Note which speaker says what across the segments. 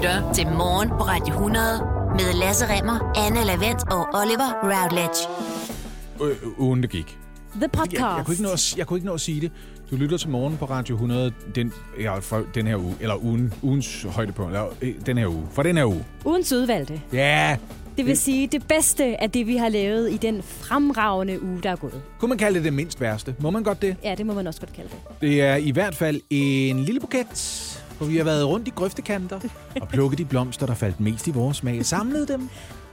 Speaker 1: lytter til Morgen på Radio 100 med Lasse Remmer, Anne Lavendt og Oliver Routledge.
Speaker 2: Øh, ugen, det gik.
Speaker 3: The podcast.
Speaker 2: Jeg, jeg, kunne ikke nå at, jeg kunne ikke nå at sige det. Du lytter til morgen på Radio 100 den, ja, for den her uge, eller ugen, ugens højdepunkt, eller øh, den her uge, for den her uge.
Speaker 3: Ugens udvalgte.
Speaker 2: Ja,
Speaker 3: Det vil sige det bedste af det, vi har lavet i den fremragende uge, der er gået.
Speaker 2: kunne man kalde det det mindst værste? Må man godt det?
Speaker 3: Ja, det må man også godt kalde det.
Speaker 2: Det er i hvert fald en lille buket, hvor vi har været rundt i grøftekanter og plukket de blomster, der faldt mest i vores smag, samlet dem.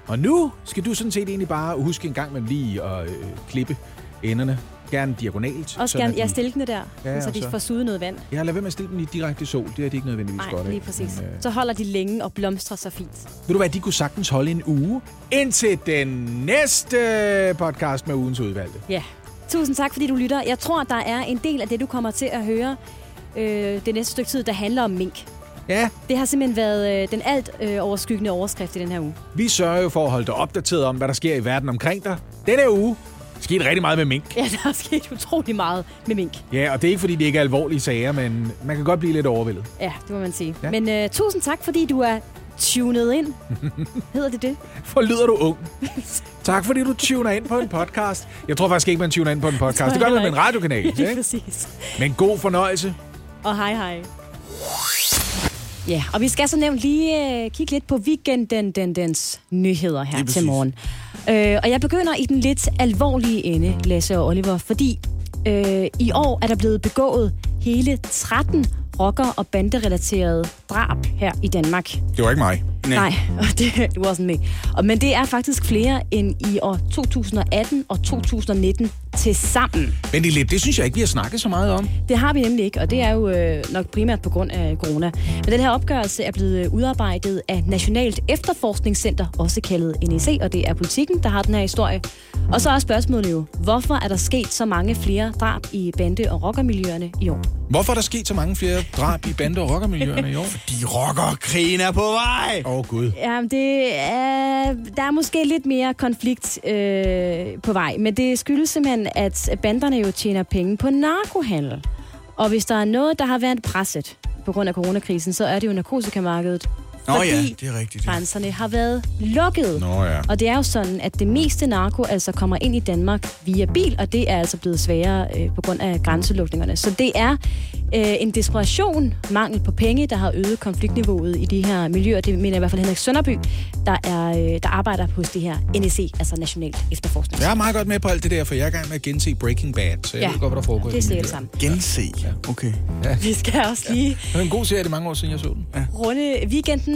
Speaker 2: Og nu skal du sådan set egentlig bare huske en gang med lige at øh, klippe enderne. Gerne diagonalt.
Speaker 3: Også gerne,
Speaker 2: de-
Speaker 3: stiller der,
Speaker 2: Ja,
Speaker 3: ja, så de
Speaker 2: så-
Speaker 3: får suget noget vand.
Speaker 2: Jeg har lavet være med at stille dem i direkte sol. Det er de ikke nødvendigvis godt
Speaker 3: Nej,
Speaker 2: af.
Speaker 3: lige præcis.
Speaker 2: Men, øh,
Speaker 3: Så holder de længe og blomstrer så fint.
Speaker 2: Ved du hvad, de kunne sagtens holde en uge indtil den næste podcast med ugens udvalgte.
Speaker 3: Ja. Tusind tak, fordi du lytter. Jeg tror, der er en del af det, du kommer til at høre øh, det næste stykke tid, der handler om mink.
Speaker 2: Ja,
Speaker 3: Det har simpelthen været øh, den alt øh, overskyggende overskrift i den her uge.
Speaker 2: vi sørger jo for at holde dig opdateret om, hvad der sker i verden omkring dig. Denne uge skete rigtig meget med mink.
Speaker 3: Ja, der er sket utrolig meget med mink.
Speaker 2: Ja, og det er ikke, fordi det ikke er alvorlige sager, men man kan godt blive lidt overvældet.
Speaker 3: Ja, det må man sige.
Speaker 2: Ja.
Speaker 3: Ja. Men øh, tusind tak, fordi du er tunet ind. Hedder det det?
Speaker 2: For lyder du ung. tak, fordi du tuner ind på en podcast. Jeg tror faktisk ikke, man tuner ind på en podcast. Det gør man med en radiokanal. Ikke?
Speaker 3: præcis.
Speaker 2: Men god fornøjelse.
Speaker 3: Og hej hej. Ja, og vi skal så nævnt lige øh, kigge lidt på weekenden den, dens nyheder her til morgen. Øh, og jeg begynder i den lidt alvorlige ende, Lasse og Oliver, fordi øh, i år er der blevet begået hele 13 rocker- og banderelaterede drab her i Danmark.
Speaker 2: Det var ikke mig.
Speaker 3: Nej, og det it wasn't me. Og, men det er faktisk flere end i år 2018 og 2019 til sammen.
Speaker 2: Men det, er lidt, det synes jeg ikke, vi har snakket så meget om.
Speaker 3: Det har vi nemlig ikke, og det er jo øh, nok primært på grund af corona. Men den her opgørelse er blevet øh, udarbejdet af Nationalt Efterforskningscenter, også kaldet NEC, og det er politikken, der har den her historie. Og så er spørgsmålet jo, hvorfor er der sket så mange flere drab i bande- og rockermiljøerne i år?
Speaker 2: Hvorfor er der sket så mange flere drab i bande- og rockermiljøerne i år?
Speaker 4: De rocker krigen er på vej!
Speaker 2: Åh, oh, Gud.
Speaker 3: Ja, det er, der er måske lidt mere konflikt øh, på vej, men det skyldes simpelthen, at banderne jo tjener penge på narkohandel. Og hvis der er noget, der har været presset på grund af coronakrisen, så er det jo narkotikamarkedet.
Speaker 4: Nå
Speaker 3: fordi
Speaker 4: ja, det er rigtigt. Ja.
Speaker 3: grænserne har været lukket.
Speaker 2: Nå ja.
Speaker 3: Og det er jo sådan, at det meste narko altså kommer ind i Danmark via bil, og det er altså blevet sværere øh, på grund af grænselukningerne. Så det er øh, en desperation, mangel på penge, der har øget konfliktniveauet i de her miljøer. Det mener i hvert fald Henrik Sønderby, der, er, øh, der arbejder hos det her NEC, altså Nationalt Efterforskning.
Speaker 2: Jeg er meget godt med på alt det der, for jeg er i gang med at gense Breaking Bad, så jeg
Speaker 3: Ja,
Speaker 2: ved godt, hvad der foregår.
Speaker 3: det er sammen.
Speaker 4: Gense. Okay.
Speaker 3: Vi skal også lige
Speaker 2: Det er en god serie, det er mange år siden, jeg så den.
Speaker 3: runde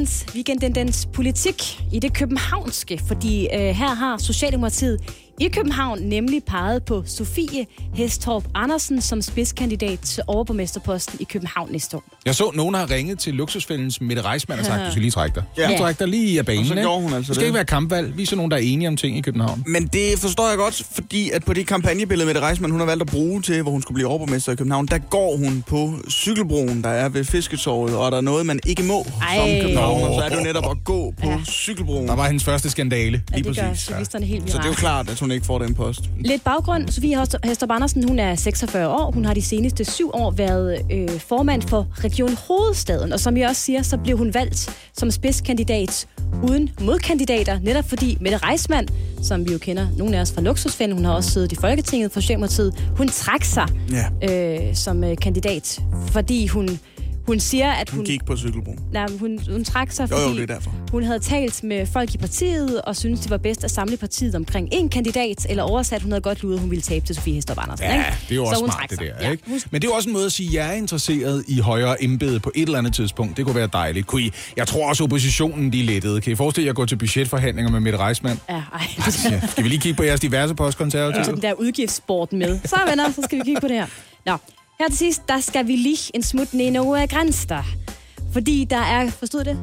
Speaker 3: weekendens, weekendens politik i det københavnske, fordi øh, her har Socialdemokratiet i København nemlig peget på Sofie Hestorp Andersen som spidskandidat til overborgmesterposten i København næste år.
Speaker 2: Jeg så, nogen har ringet til luksusfældens Mette Reismann og sagt, du skal lige trække dig.
Speaker 4: Ja.
Speaker 2: Du trækker dig lige af banen.
Speaker 4: Og så gjorde hun altså
Speaker 2: det skal
Speaker 4: det.
Speaker 2: ikke være kampvalg. Vi er så nogen, der er enige om ting i København.
Speaker 4: Men det forstår jeg godt, fordi at på det kampagnebillede med det Reisman, hun har valgt at bruge til, hvor hun skulle blive overborgmester i København, der går hun på cykelbroen, der er ved Fisketorvet, og er der noget, man ikke må
Speaker 3: Ej.
Speaker 4: som københavner, så er det jo netop at gå på
Speaker 3: Ja.
Speaker 4: cykelbroen.
Speaker 2: Der var hendes første skandale.
Speaker 3: Ja,
Speaker 4: Lige
Speaker 3: det gør
Speaker 4: præcis, ja.
Speaker 3: journalisterne helt
Speaker 4: Så det er jo klart, at hun ikke får den post.
Speaker 3: Lidt baggrund. Sofie Hestorp Andersen, hun er 46 år. Hun har de seneste syv år været øh, formand for Region Hovedstaden. Og som jeg også siger, så blev hun valgt som spidskandidat uden modkandidater. Netop fordi Mette Reismann, som vi jo kender nogle af os fra Luksusfælden, hun har også siddet i Folketinget for Socialdemokratiet, hun trak sig
Speaker 4: Ja.
Speaker 3: øh, som øh, kandidat, fordi hun, hun siger, at
Speaker 4: Hun
Speaker 3: hun...
Speaker 4: gik på cykelbroen.
Speaker 3: Nej, hun, hun trak sig,
Speaker 4: Jo, jo,
Speaker 3: fordi
Speaker 4: det er derfor.
Speaker 3: hun havde talt med folk i partiet, og syntes, det var bedst at samle partiet omkring en kandidat, eller oversat, hun havde godt luret, hun ville tabe til Sofie Hestorp Andersen.
Speaker 2: Ja,
Speaker 3: ikke?
Speaker 2: det er jo
Speaker 3: Så
Speaker 2: også
Speaker 3: hun
Speaker 2: smart, det
Speaker 3: sig.
Speaker 2: der.
Speaker 3: Ja.
Speaker 2: Ikke? Men det er jo også en måde at sige, at jeg er interesseret i højere embede på et eller andet tidspunkt. Det kunne være dejligt. Kunne I, jeg tror også, oppositionen de lettede. Kan I forestille jer at gå til budgetforhandlinger med Mette Reismann?
Speaker 3: Ja, ej.
Speaker 2: Ja. Skal vi lige kigge på jeres diverse postkonservative?
Speaker 3: Ja. Den der udgiftssport med. Så venner, så skal vi kigge på det her. Nå, her til sidst, der skal vi lige en smut ned over grænser. Fordi der er, forstod det?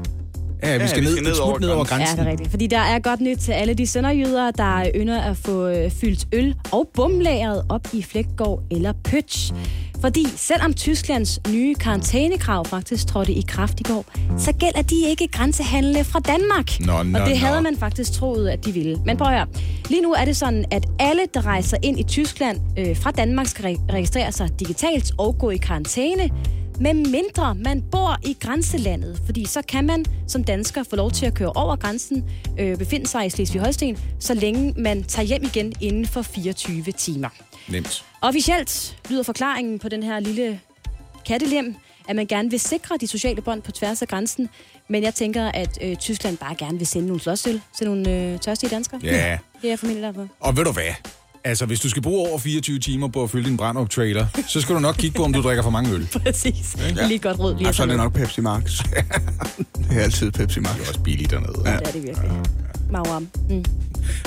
Speaker 2: Ja, vi
Speaker 4: Ja,
Speaker 2: skal
Speaker 4: vi
Speaker 2: ned,
Speaker 4: skal ned
Speaker 2: et smut
Speaker 4: over
Speaker 2: ned over
Speaker 4: grænsen.
Speaker 3: Ja, det er rigtigt. Fordi der er godt nyt til alle de sønderjyder, der ynder at få øh, fyldt øl og bumlageret op i Flækgård eller Pøtsch. Fordi selvom Tysklands nye karantænekrav faktisk trådte i kraft i går, så gælder de ikke grænsehandle fra Danmark.
Speaker 2: Nå, nå,
Speaker 3: og det havde
Speaker 2: nå.
Speaker 3: man faktisk troet, at de ville. Men prøv at høre. Lige nu er det sådan, at alle, der rejser ind i Tyskland øh, fra Danmark, skal re- registrere sig digitalt og gå i karantæne. Med mindre man bor i grænselandet. Fordi så kan man som dansker få lov til at køre over grænsen, øh, befinde sig i Slesvig-Holsten, så længe man tager hjem igen inden for 24 timer.
Speaker 2: Nemt.
Speaker 3: Officielt lyder forklaringen på den her lille kattelem, at man gerne vil sikre de sociale bånd på tværs af grænsen, men jeg tænker, at øh, Tyskland bare gerne vil sende nogle slåsøl til nogle øh, tørstige danskere.
Speaker 2: Ja.
Speaker 3: Det er jeg formentlig derfor.
Speaker 2: Og ved du hvad? Altså, hvis du skal bruge over 24 timer på at fylde din brand trailer, så skal du nok kigge på, om du drikker for mange øl.
Speaker 3: Præcis. Ja. Lige godt råd lige
Speaker 4: Ej,
Speaker 3: at
Speaker 4: så er det nok Pepsi Max. det er altid Pepsi Max.
Speaker 2: Det er også billigt dernede.
Speaker 3: Ja, det er det virkelig. Mauam. Mm.
Speaker 2: Men,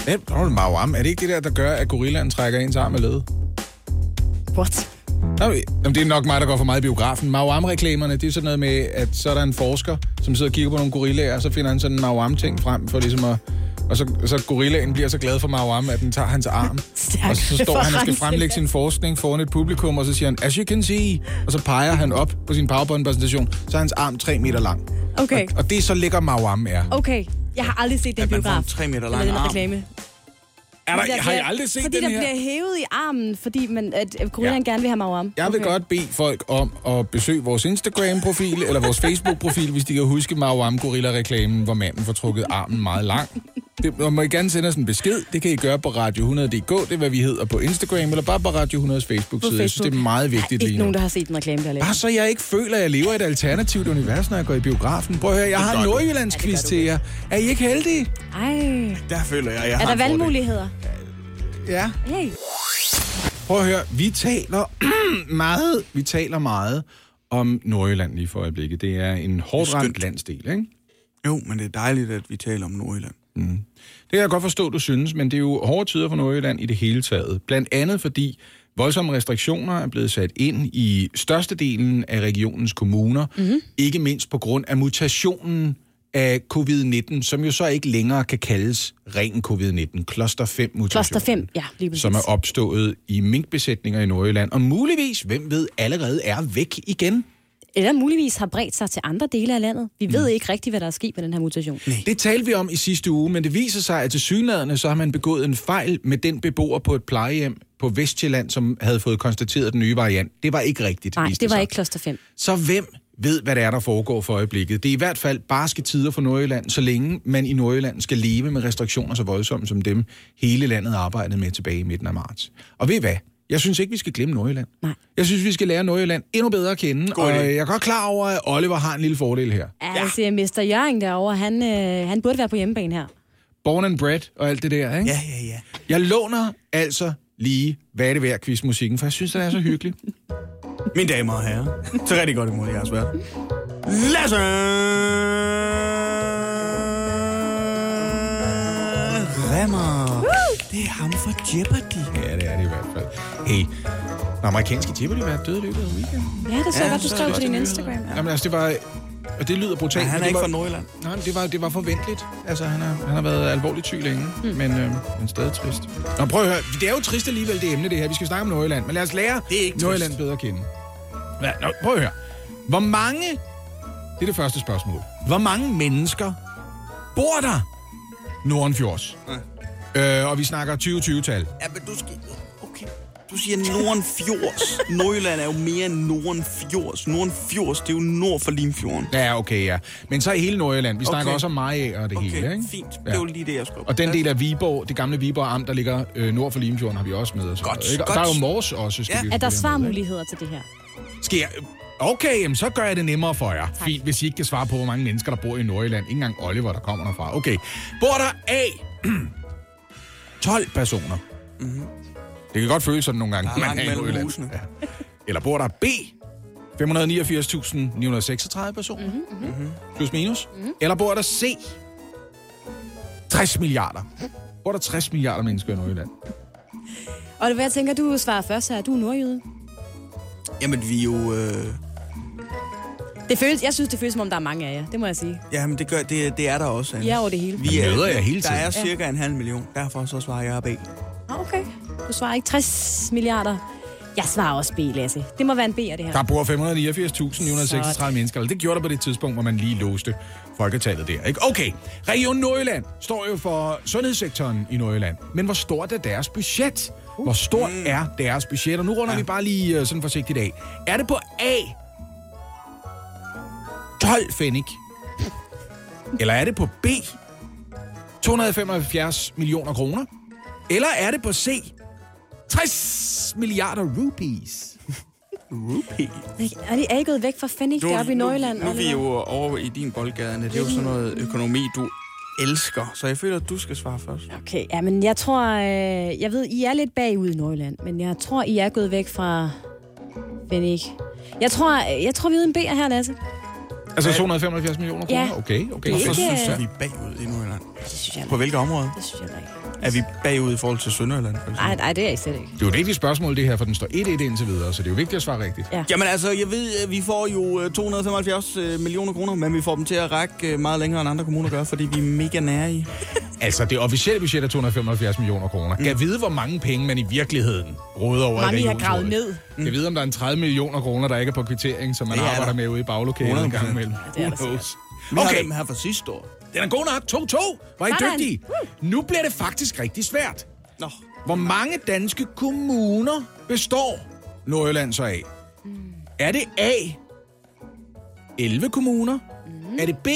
Speaker 2: er det Mauam? Er det ikke det der, der gør, at gorillaen trækker ens arm med led?
Speaker 3: What?
Speaker 2: Nå, jamen, det er nok mig, der går for meget i biografen. Mauam-reklamerne, det er sådan noget med, at så er der en forsker, som sidder og kigger på nogle gorillaer, og så finder han sådan en Mauam-ting frem for ligesom at... Og så, så gorillaen bliver så glad for Mauam, at den tager hans arm.
Speaker 3: Stærk
Speaker 2: og så står han og skal fremlægge sin forskning foran et publikum, og så siger han, as you can see, og så peger han op på sin PowerPoint-præsentation, så er hans arm 3 meter lang.
Speaker 3: Okay,
Speaker 2: Og, og det er så lækker Mauam er.
Speaker 3: okay. Jeg har aldrig set den
Speaker 4: At man får
Speaker 3: biograf.
Speaker 4: en tre meter
Speaker 3: Eller
Speaker 4: lang arm.
Speaker 3: reklame.
Speaker 2: Er der,
Speaker 3: Der
Speaker 2: har
Speaker 3: bliver-
Speaker 2: aldrig set
Speaker 3: fordi
Speaker 2: den
Speaker 3: der
Speaker 2: her?
Speaker 3: bliver hævet i armen, fordi man, at gorillaen
Speaker 2: Ja.
Speaker 3: gerne vil have Mauam.
Speaker 2: Jeg vil godt bede folk om at besøge vores Instagram-profil eller vores Facebook-profil, hvis de kan huske Mauam Gorilla-reklamen, hvor manden får trukket armen meget lang. Det, og må I gerne sende os en besked. Det kan I gøre på radio100.dk, det er hvad vi hedder på Instagram, eller bare på Radio 100's Facebook-side. Jeg synes, det er meget vigtigt
Speaker 3: Der er
Speaker 2: lige
Speaker 3: ikke
Speaker 2: nu.
Speaker 3: nogen, der har set en reklame, der
Speaker 2: Bare så jeg ikke føler, at jeg lever i et alternativt univers, når jeg går i biografen. Prøv at høre, jeg har en Nordjyllands quiz til jer. Er I ikke heldige?
Speaker 3: Ej,
Speaker 4: Der føler jeg, jeg
Speaker 3: er
Speaker 4: har
Speaker 3: der valgmuligheder?
Speaker 2: Ja.
Speaker 3: Hey.
Speaker 2: Prøv at høre, vi taler meget, vi taler meget om Nordjylland lige for øjeblikket. Det er en hårdt
Speaker 4: Det
Speaker 2: ramt landsdel, ikke?
Speaker 4: Jo, men det er dejligt, at vi taler om Nordjylland.
Speaker 2: Det kan jeg godt forstå, du synes, men det er jo hårde tider for Nordjylland i det hele taget. Blandt andet fordi voldsomme restriktioner er blevet sat ind i størstedelen af regionens kommuner, mm-hmm. ikke mindst på grund af mutationen af covid-19, som jo så ikke længere kan kaldes ren covid-19, kloster 5 mutation.
Speaker 3: Kloster 5, ja, lige præcis.
Speaker 2: som er opstået i minkbesætninger i Nordjylland, og muligvis, hvem ved, allerede er væk igen.
Speaker 3: Eller muligvis har bredt sig til andre dele af landet. Vi ved ikke rigtigt, hvad der er sket med den her mutation.
Speaker 2: Det talte vi om i sidste uge, men det viser sig, at til synlædende så har man begået en fejl med den beboer på et plejehjem på Vestjylland, som havde fået konstateret den nye variant. Det var ikke rigtigt,
Speaker 3: Nej, det var
Speaker 2: sig.
Speaker 3: ikke kloster 5.
Speaker 2: Så hvem ved, hvad det er, der foregår for øjeblikket? Det er i hvert fald barske tider for Nordjylland, så længe man i Nordjylland skal leve med restriktioner så voldsomme som dem, hele landet arbejdede med tilbage i midten af marts. Og ved I hvad? Jeg synes ikke, vi skal glemme Nordjylland.
Speaker 3: Nej.
Speaker 2: Jeg synes, vi skal lære Nordjylland endnu bedre at kende,
Speaker 4: God
Speaker 2: og
Speaker 4: idé.
Speaker 2: jeg er godt klar over, at Oliver har en lille fordel her.
Speaker 3: Ja. Altså, Mester Jørgen derovre, han, øh, han burde være på hjemmebane her.
Speaker 2: Born and bred og alt det der, ikke?
Speaker 4: Ja, ja, ja.
Speaker 2: Jeg låner altså lige, hvad er det værd quizmusikken, for jeg synes, den er så hyggelig.
Speaker 4: Mine damer og herrer, så rigtig godt imod jeres værd. Lasse! Remmer. Det er ham fra Jeopardy.
Speaker 2: Ja, det er det i hvert fald. Hey, den amerikanske Jeopardy var død i løbet af weekenden.
Speaker 3: Ja, det så
Speaker 4: Ja,
Speaker 3: godt, du
Speaker 4: er
Speaker 3: skrev på din Instagram. Ja.
Speaker 2: Jamen altså, det var... Og det lyder brutalt.
Speaker 4: Ja, han er ikke
Speaker 2: var,
Speaker 4: fra Nordjylland.
Speaker 2: Nej, det var, det var forventeligt. Altså, han har, han har været alvorligt syg længe, mm. men, øh, men stadig trist. Nå, prøv at høre. Det er jo trist alligevel, det emne, det her. Vi skal snakke om Nordjylland, men lad os lære
Speaker 4: Det er ikke
Speaker 2: Nordjylland
Speaker 4: trist.
Speaker 2: bedre at kende. Ja, nå, prøv at høre. Hvor mange... Det er det første spørgsmål. Hvor mange mennesker bor der Nordenfjords? Ja. Øh, og vi snakker 2020-tal.
Speaker 4: Ja, men du skal... Okay. Du siger Nordenfjords. Nordjylland er jo mere end Nordenfjords. Nordenfjords, det er jo nord for Limfjorden.
Speaker 2: Ja, okay, ja. Men så i hele Nordjylland. Vi snakker
Speaker 4: Okay.
Speaker 2: også om Mariager og det
Speaker 4: Okay,
Speaker 2: hele, ikke?
Speaker 4: fint.
Speaker 2: Ja.
Speaker 4: Det var lige det, jeg skulle
Speaker 2: Og den del af Viborg, det gamle Viborg Amt, der ligger øh, nord for Limfjorden, har vi også med. og sådan
Speaker 4: Godt,
Speaker 2: ikke? Og
Speaker 4: godt.
Speaker 2: der er jo Mors også, skal
Speaker 4: Ja.
Speaker 2: vi
Speaker 3: Er der svarmuligheder til det her?
Speaker 2: Skal jeg... Okay, jamen, så gør jeg det nemmere for jer.
Speaker 3: Tak.
Speaker 2: Fint, hvis I ikke kan svare på, hvor mange mennesker, der bor i Nordjylland. Ikke engang Oliver, der kommer derfra. Okay. Bor der A... 12 personer. Mm-hmm. Det kan godt føles sådan nogle gange.
Speaker 4: Der er langt
Speaker 2: i
Speaker 4: mellem
Speaker 2: Nordjylland.
Speaker 4: husene.
Speaker 2: Ja. Eller bor der B... 589.936 personer. Mm-hmm. Plus minus. Mm-hmm. Eller bor der C... 60 milliarder. Bor der 60 milliarder mennesker i Nordjylland?
Speaker 3: Og det, hvad jeg tænker, du svarer først her. Du er nordjyde.
Speaker 4: Jamen, vi er jo... Øh...
Speaker 3: Det føles, jeg synes, det føles, som om der er mange af jer. Det må jeg sige.
Speaker 4: Jamen, det, gør, det, det er der også.
Speaker 3: I er over det hele.
Speaker 4: Vi
Speaker 2: Det møder jeg hele
Speaker 4: Der
Speaker 2: tiden.
Speaker 4: er cirka en halv million. Derfor så svarer jeg B.
Speaker 3: Ah, Okay. Du svarer ikke 60 milliarder. Jeg svarer også B, Lasse. Det må være en B'er, det her.
Speaker 2: Der bor 589.936 mennesker. Eller det gjorde der på det tidspunkt, hvor man lige låste folketallet der. Ikke? Okay, Region Nordjylland står jo for sundhedssektoren i Nordjylland. Men hvor stort er deres budget? Hvor stort er deres budget? Og nu runder ja. vi bare lige øh, sådan forsigtigt af. Er det på A 12 fennig? Eller er det på B, 275 millioner kroner? Eller er det på C, 60 milliarder rupees?
Speaker 4: Rupee.
Speaker 3: Er de er I gået væk fra Fennig deroppe i Nordjylland?
Speaker 4: Nu, nu er vi jo over i din boldgade. Det er jo sådan noget økonomi, du elsker. Så jeg føler, at du skal svare først.
Speaker 3: Okay, ja, men jeg tror... Øh, jeg ved, I er lidt bagud i Nordjylland, men jeg tror, I er gået væk fra Fennig. Jeg tror, jeg tror vi er ude en B'er her, Lasse.
Speaker 2: Altså 275 millioner kroner?
Speaker 3: Ja.
Speaker 2: Okay, okay.
Speaker 3: Det er
Speaker 4: synes jeg, vi er bagud i Nordjylland.
Speaker 3: Det synes jeg
Speaker 4: På hvilke områder?
Speaker 3: Det synes jeg ikke.
Speaker 4: Er vi bagud i forhold til Sønderjylland?
Speaker 3: Nej, nej, det er I slet ikke.
Speaker 2: Det er jo et vigtigt spørgsmål, det her, for den står 1-1 indtil videre, så det er jo vigtigt at svare rigtigt.
Speaker 3: Ja.
Speaker 4: Jamen altså, jeg ved, at vi får jo øh, 275 øh, millioner kroner, men vi får dem til at række øh, meget længere end andre kommuner gør, fordi vi er mega nære i.
Speaker 2: Altså, det officielle budget er 275 millioner kroner. Kan jeg vide, hvor mange penge man i virkeligheden råder over
Speaker 3: Mange,
Speaker 2: i
Speaker 3: har gravet ned.
Speaker 2: Jeg ved, om der er en 30 millioner kroner, der ikke er på kvittering, som man
Speaker 4: er
Speaker 2: arbejder
Speaker 4: der.
Speaker 2: med ude i baglokalet en gang
Speaker 4: 100%.
Speaker 2: imellem.
Speaker 3: det er der
Speaker 2: knows?
Speaker 4: Vi har
Speaker 2: Okay,
Speaker 4: dem her fra sidste år.
Speaker 2: Den er god nok. 2-2. Hvor er I
Speaker 3: Sådan.
Speaker 2: dygtige. Nu bliver det faktisk rigtig svært.
Speaker 4: Nå,
Speaker 2: Hvor mange danske kommuner består Nordjylland så af? Er det A, 11 kommuner? Er det B,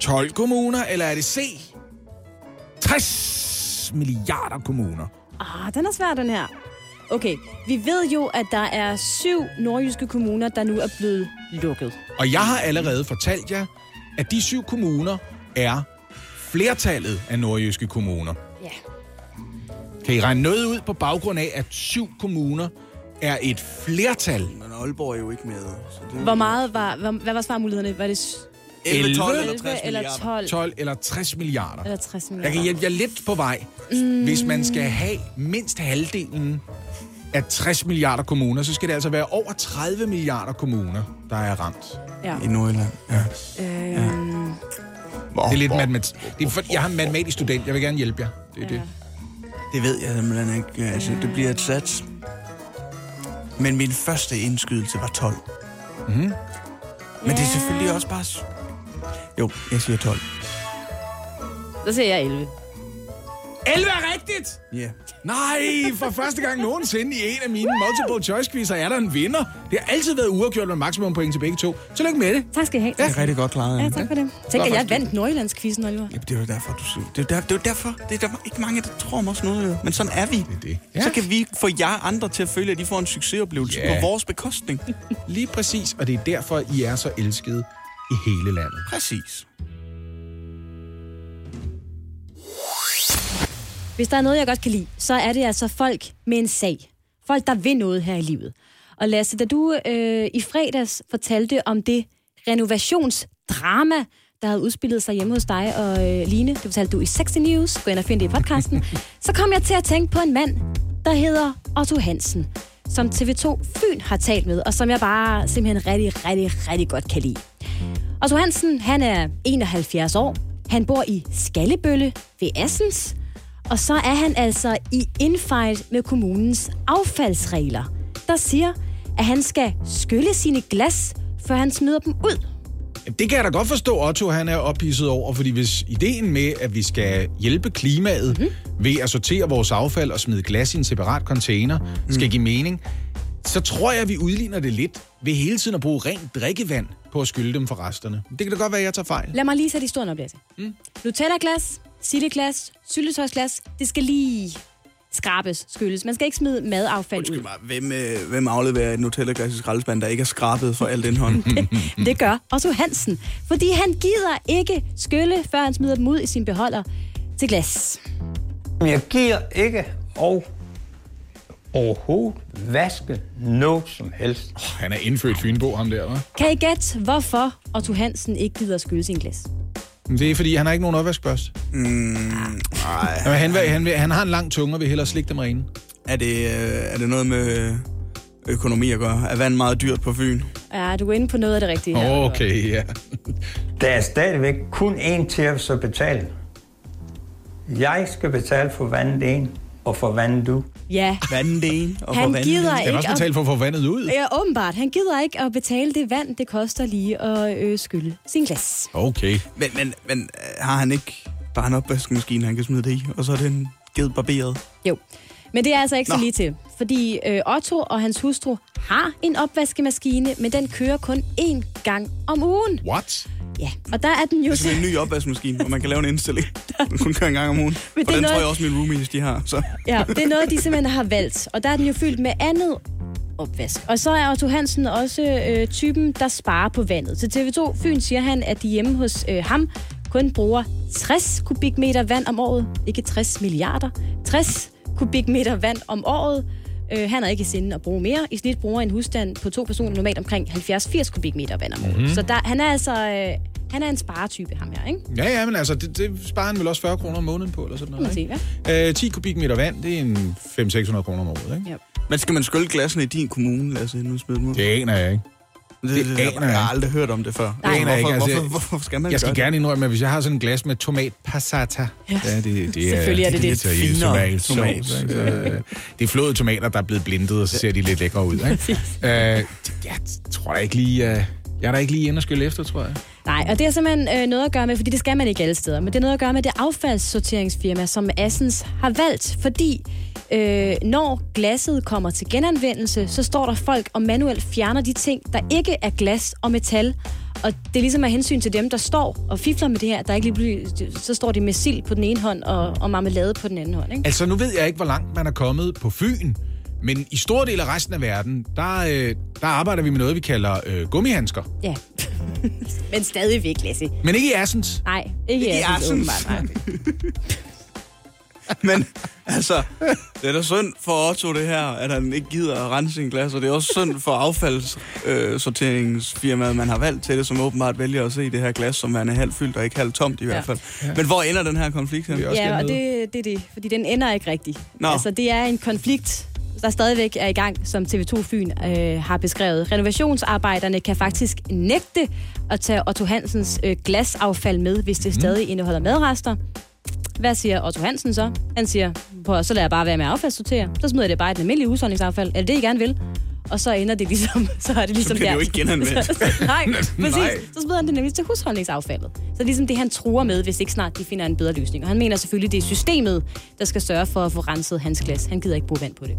Speaker 2: 12 kommuner? Eller er det C, 60 milliarder kommuner?
Speaker 3: Ah, den er svær, den her. Okay, vi ved jo, at der er syv nordjyske kommuner, der nu er blevet lukket.
Speaker 2: Og jeg har allerede fortalt jer, at de syv kommuner er flertallet af nordjyske kommuner.
Speaker 3: Ja.
Speaker 2: Kan I regne noget ud på baggrund af, at syv kommuner er et flertal?
Speaker 4: men Aalborg er jo ikke med. Så det
Speaker 3: Hvor meget var, hvad, hvad var svarmulighederne? Var det s-
Speaker 4: 11, 12
Speaker 2: 11
Speaker 4: eller 60
Speaker 3: eller
Speaker 4: milliarder.
Speaker 3: 12
Speaker 2: 12 eller 60 milliarder.
Speaker 3: eller 60
Speaker 2: Jeg
Speaker 3: milliarder?
Speaker 2: kan hjælpe jer lidt på vej. Mm. Hvis man skal have mindst halvdelen af 60 milliarder kommuner, så skal det altså være over 30 milliarder kommuner, der er ramt.
Speaker 3: Ja.
Speaker 4: I Nordjylland, ja.
Speaker 3: Øhm,
Speaker 4: Hvor,
Speaker 2: Det er lidt matematik. Det er for, jeg er en matematisk student. Jeg vil gerne hjælpe jer. Det er det.
Speaker 4: Det ved jeg simpelthen ikke. Altså, det bliver et sats. Men min første indskydelse var 12.
Speaker 2: Mhm.
Speaker 4: Men det er selvfølgelig også bare... Jo, jeg siger 12.
Speaker 3: så siger jeg 11.
Speaker 2: 11 er rigtigt!
Speaker 4: Ja. Yeah.
Speaker 2: Nej, for første gang nogensinde i en af mine multiple choice quizzer er der en vinder. Det har altid været uafgjort med maksimum point til begge to. Tillykke med det.
Speaker 3: Tak skal I have.
Speaker 4: Det er rigtig godt klaret.
Speaker 3: Ja, tak for det. Tænk, at jeg vandt Nordjyllandskvisten, Oliver.
Speaker 4: Ja, det er jo derfor, du siger. Det er jo, der, det er jo derfor. Det er der ikke mange, der tror om os noget. Men sådan er vi.
Speaker 2: Det er det.
Speaker 4: Ja. Så kan vi få jer andre til at føle, at de får en succesoplevelse
Speaker 2: Ja.
Speaker 4: på vores bekostning.
Speaker 2: Lige præcis, og det er derfor, I er så elskede i hele landet.
Speaker 4: Præcis.
Speaker 3: Hvis der er noget, jeg godt kan lide, så er det altså folk med en sag. Folk, der vil noget her i livet. Og Lasse, da du øh, i fredags fortalte om det renovationsdrama, der havde udspillet sig hjemme hos dig og øh, Line, det fortalte du i 60 News, gå ind og find det i podcasten, så kom jeg til at tænke på en mand, der hedder Otto Hansen, som TV2 Fyn har talt med, og som jeg bare simpelthen rigtig, rigtig, rigtig godt kan lide. Otto Hansen, han er 71 år. Han bor i Skallebølle ved Assens. Og så er han altså i infight med kommunens affaldsregler, der siger, at han skal skylle sine glas, før han smider dem ud.
Speaker 2: Det kan jeg da godt forstå, Otto han er ophidset over, fordi hvis ideen med, at vi skal hjælpe klimaet mm. ved at sortere vores affald og smide glas i en separat container, mm. skal give mening, så tror jeg, vi udligner det lidt ved hele tiden at bruge rent drikkevand på at skylde dem for resterne. Det kan da godt være, at jeg tager fejl.
Speaker 3: Lad mig lige sætte historien op, Lasse. Mm. Nutella-glas, sildeglas, syltetøjsglas, det skal lige skrabes, skylles. Man skal ikke smide madaffald ud.
Speaker 4: Undskyld mig, hvem, øh, hvem afleverer et Nutella-glas i skraldespand, der ikke er skrabet for alt indhold?
Speaker 3: Det gør Otto Hansen, fordi han gider ikke skylle, før han smider dem ud i sin beholder til glas.
Speaker 5: Jeg giver ikke og overhovedet vaske noget som helst.
Speaker 2: Han er indfødt fynbo, ham der, hva'?
Speaker 3: Kan I gætte, hvorfor Otto Hansen ikke gider skylle sin glas?
Speaker 2: Men Det er, fordi han har ikke nogen opvaskbørste.
Speaker 4: Nej.
Speaker 2: Jamen, han, vil, han, vil, han har en lang tunge og vil hellere slikke dem rene.
Speaker 4: Er det, øh, er det noget med økonomi at gøre? Er vand meget dyrt på Fyn?
Speaker 3: Ja, du er inde på noget af det rigtige her.
Speaker 2: Okay, ja.
Speaker 5: Der er stadigvæk kun én til at så betale. Jeg skal betale for vandet en, og for vandet du.
Speaker 3: Ja,
Speaker 4: Vandet det og
Speaker 3: Han gider
Speaker 4: det
Speaker 2: Skal
Speaker 4: andet.
Speaker 2: han også
Speaker 3: Ikke
Speaker 2: betale for at få vandet ud?
Speaker 3: ja, åbenbart. Han gider ikke at betale det vand, det koster lige at øh, skylle sin glas.
Speaker 2: Okay.
Speaker 4: Men, men, men øh, har han ikke bare en opvaskemaskine, han kan smide det i, og så er den givet barberet?
Speaker 3: Jo. Men det er altså ikke så
Speaker 4: Nå.
Speaker 3: lige til. Fordi øh, Otto og hans hustru har en opvaskemaskine, men den kører kun én gang om ugen.
Speaker 2: What?
Speaker 3: Ja, og der er den jo
Speaker 4: Det er sådan en ny opvaskemaskine, hvor man kan lave en indstilling. Den kun kører en gang om ugen.
Speaker 3: Men
Speaker 4: Og
Speaker 3: det
Speaker 4: den tror
Speaker 3: noget-
Speaker 4: jeg også, mine roomies de har. Så.
Speaker 3: Ja, det er noget, de simpelthen har valgt. Og der er den jo fyldt med andet opvask. Og så er Otto Hansen også øh, typen, der sparer på vandet. Til TV2 Fyn siger han, at de hjemme hos øh, ham kun bruger 60 kubikmeter vand om året. Ikke 60 milliarder. 60 kubikmeter vand om året. Øh, han er ikke i sinde at bruge mere. I snit bruger en husstand på to personer normalt omkring 70-80 kubikmeter vand om året. Mm-hmm. Så der, han er altså... Øh, han er en sparetype, ham her, ikke?
Speaker 2: Ja, ja, men altså, det, det sparer han vel også 40 kroner om måneden på, eller sådan noget, ikke? Øh, 10 kubikmeter vand, det er en 500-600 kroner om året, ikke?
Speaker 3: Ja.
Speaker 4: Men skal man skylde glassene i din kommune, Lasse, inden du smider dem ud?
Speaker 2: Det aner jeg ikke.
Speaker 4: Det,
Speaker 2: det
Speaker 4: det,
Speaker 2: aner
Speaker 4: jeg
Speaker 2: jeg
Speaker 4: har aldrig hørt om det før.
Speaker 3: Nej.
Speaker 2: Det aner jeg
Speaker 4: hvorfor,
Speaker 2: ikke, altså,
Speaker 4: hvorfor, hvorfor, skal man
Speaker 2: Jeg skal gerne indrømme, at hvis jeg har sådan en glas med tomat passata,
Speaker 3: Ja.
Speaker 2: ja det, det er,
Speaker 3: Selvfølgelig er det det.
Speaker 2: lidt
Speaker 4: Finere
Speaker 2: tomat.
Speaker 4: tomat.
Speaker 2: tomat. Ikke? Så, øh, det er flåede tomater, der er blevet blindet, og så ser de lidt lækre ud. Ikke? øh, jeg tror da ikke lige... Øh, jeg er da ikke lige inde og skylle efter, tror jeg.
Speaker 3: Nej, og det har simpelthen øh, noget at gøre med, fordi det skal man ikke alle steder, men det er noget at gøre med det affaldssorteringsfirma, som Assens har valgt, fordi øh, når glasset kommer til genanvendelse, så står der folk og manuelt fjerner de ting, der ikke er glas og metal, og det er ligesom af hensyn til dem, der står og fifler med det her, der ikke lige så står de med sild på den ene hånd og, og marmelade på den anden hånd. Ikke?
Speaker 2: Altså, nu ved jeg ikke, hvor langt man er kommet på Fyn, men i store dele af resten af verden, der, øh, der arbejder vi med noget, vi kalder øh, gummihandsker.
Speaker 3: Ja. men stadigvæk, Lasse.
Speaker 2: Men ikke i Assens.
Speaker 3: Nej, ikke,
Speaker 4: Ikke i
Speaker 3: Assens,
Speaker 4: Assens.
Speaker 3: åbenbart, nej.
Speaker 4: Men altså, det er da synd for Otto det her, at han ikke gider at rense sin glas, og det er også synd for affaldssorteringsfirmaet, man har valgt til det, som åbenbart vælger at se det her glas, som er halvt fyldt og ikke halvt tomt i hvert fald. Men hvor ender den her konflikt hen?
Speaker 3: Ja, og det, det er det, fordi den ender ikke rigtigt.
Speaker 4: Nå.
Speaker 3: Altså, det er en konflikt, der stadigvæk er i gang, som TV2 Fyn øh, har beskrevet. Renovationsarbejderne kan faktisk nægte at tage Otto Hansens øh, glasaffald med, hvis det stadig indeholder madrester. Hvad siger Otto Hansen så? Han siger, på, så lader jeg bare være med at affaldssortere. Så smider jeg det bare i den almindelige husholdningsaffald. Er det det, I gerne vil? Og så ender det ligesom, så er det ligesom
Speaker 4: bliver det
Speaker 3: der.
Speaker 4: jo ikke genanvendt.
Speaker 3: Nej, præcis.
Speaker 2: Nej.
Speaker 3: Så smider han det nemlig til husholdningsaffaldet. Så det er ligesom det, han truer med, hvis ikke snart de finder en bedre løsning. Og han mener selvfølgelig, det er systemet, der skal sørge for at få renset hans glas. Han gider ikke bruge vand på det.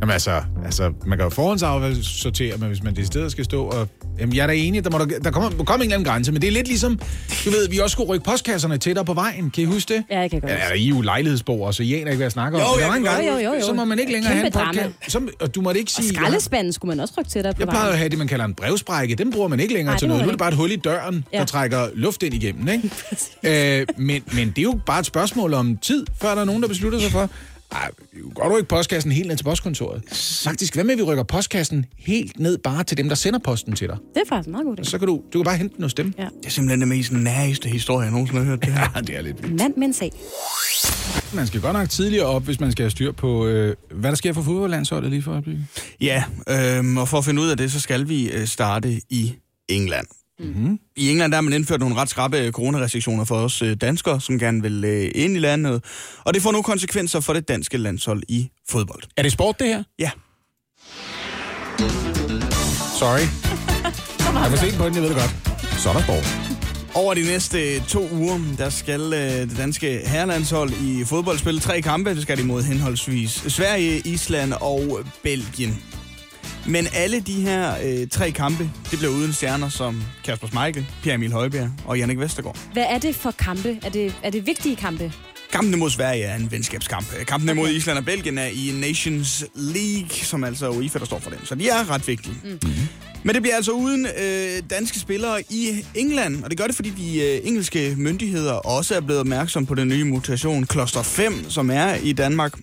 Speaker 2: Jamen altså, altså man kan jo forhåndsaffaldssortere, men hvis man det stedet skal stå og... Jamen, jeg er da enig, der må, der, der kommer, må komme en eller anden grænse, men det er lidt ligesom, du ved, vi også skulle rykke postkasserne tættere på vejen. Kan I huske det?
Speaker 3: Ja, jeg kan godt
Speaker 2: Ja, I er jo lejlighedsboer, så I aner ikke, hvad jeg snakker om.
Speaker 4: Jo,
Speaker 2: der
Speaker 4: jeg
Speaker 2: en
Speaker 4: kan
Speaker 2: gang,
Speaker 3: Jo, jo, jo.
Speaker 2: Så må man ikke længere
Speaker 3: Kæmpe
Speaker 2: have en podcast. Så, og du måtte ikke
Speaker 3: Og
Speaker 2: sige...
Speaker 3: skraldespanden skulle man også rykke til dig på
Speaker 2: Jeg plejer at have det, man kalder en brevsprække. Den bruger man ikke længere
Speaker 3: Nej,
Speaker 2: til noget. Nu er det bare et hul i døren,
Speaker 3: Ja.
Speaker 2: der trækker luft ind igennem. Ikke? øh, men, men det er jo bare et spørgsmål om tid, før der er nogen, der beslutter sig for, ej, kan godt rykke postkassen helt ned til postkontoret. Faktisk, hvad med, at vi rykker postkassen helt ned bare til dem, der sender posten til dig?
Speaker 3: Det er faktisk en meget god idé.
Speaker 2: Så kan du, du kan bare hente den hos dem.
Speaker 3: Ja.
Speaker 4: Det er simpelthen det mest næreste historie, jeg nogensinde har hørt det her.
Speaker 2: Ja, det er lidt
Speaker 3: En mand med en sag.
Speaker 2: Man skal godt nok tidligere op, hvis man skal have styr på, øh, hvad der sker for fodboldlandsholdet lige for øjeblikket.
Speaker 4: Ja, øhm, og for at finde ud af det, så skal vi øh, starte i England. Mm-hmm. I England der har man indført nogle ret skrappe coronarestriktioner for os øh, danskere, som gerne vil øh, ind i landet. Og det får nu konsekvenser for det danske landshold i fodbold.
Speaker 2: Er det sport, det her?
Speaker 4: Ja,
Speaker 2: Sorry. Jeg for sent på den, jeg ved det godt. Så er der sport.
Speaker 4: over de næste to uger, der skal øh, det danske herrelandshold i fodbold spille tre kampe. Det skal de mod henholdsvis Sverige, Island og Belgien. Men alle de her øh, tre kampe, det bliver uden stjerner som Kasper Schmeichel, Pierre Emil Højbjerg og Jannik Vestergaard.
Speaker 3: Hvad er det for kampe? Er det, er det vigtige kampe?
Speaker 4: Kampen mod Sverige er en venskabskamp. Kampen mod Island og Belgien er i Nations League, som altså er UEFA, der står for dem. Så de er ret vigtige. Mm. Men det bliver altså uden øh, danske spillere i England, og det gør det, fordi de øh, engelske myndigheder også er blevet opmærksom på den nye mutation Cluster 5, som er i Danmark.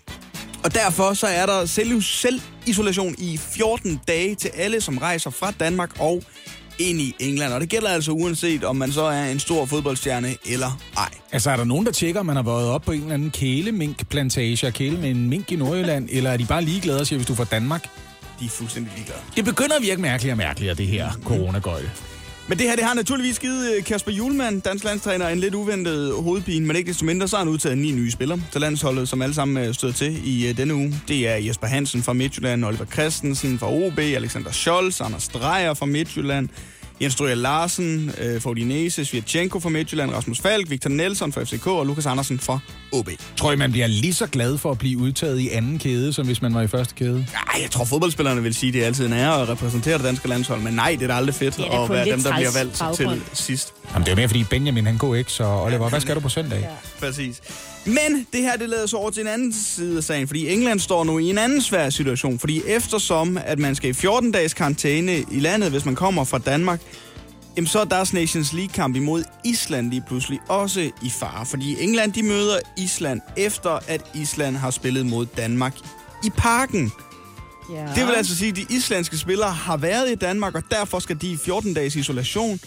Speaker 4: Og derfor så er der selv, selvisolation i 14 dage til alle, som rejser fra Danmark og ind i England. Og det gælder altså uanset, om man så er en stor fodboldstjerne eller ej.
Speaker 2: Altså, er der nogen, der tjekker, om man har været op på en eller anden kæleminkplantage og kæle med en mink i Nordjylland, eller er de bare ligeglade og siger, hvis du er fra Danmark?
Speaker 4: De er fuldstændig ligeglade.
Speaker 2: Det begynder at virke mærkeligt og mærkeligt, det her coronagøjle.
Speaker 4: Men det her, det har naturligvis givet øh, Kasper Julemand, dansk landstræner, en lidt uventet hovedpine, men ikke desto mindre, så har han udtaget ni nye spillere til landsholdet, som alle sammen øh, stod til i øh, denne uge. Det er Jesper Hansen fra Midtjylland, Oliver Christensen fra OB, Alexander Scholz, Anders Dreyer fra Midtjylland, Jens Stryger Larsen øh, for Udinese, Svirchenko for Midtjylland, Rasmus Falk, Victor Nelson for FCK og Lukas Andersen for OB.
Speaker 2: Tror I, man bliver lige så glad for at blive udtaget i anden kæde, som hvis man var i første kæde?
Speaker 4: Ej, jeg tror fodboldspillerne vil sige, at det er altid en ære at repræsentere det danske landshold, men nej, det er da aldrig fedt
Speaker 3: da
Speaker 4: at være dem, der bliver valgt
Speaker 3: baggrund.
Speaker 4: til sidst.
Speaker 2: Jamen, det er jo mere, fordi Benjamin han går ikke, så Oliver, hvad skal du på søndag? Ja.
Speaker 4: Præcis. Men det her, det leder så over til en anden side af sagen, fordi England står nu i en anden svær situation, fordi eftersom, at man skal i 14 dages karantæne i landet, hvis man kommer fra Danmark, jamen så er deres Nations League-kamp imod Island lige pludselig også i fare, fordi England, de møder Island efter, at Island har spillet mod Danmark i parken.
Speaker 3: Ja.
Speaker 4: Det vil altså sige, at de islandske spillere har været i Danmark, og derfor skal de i 14 dages isolation,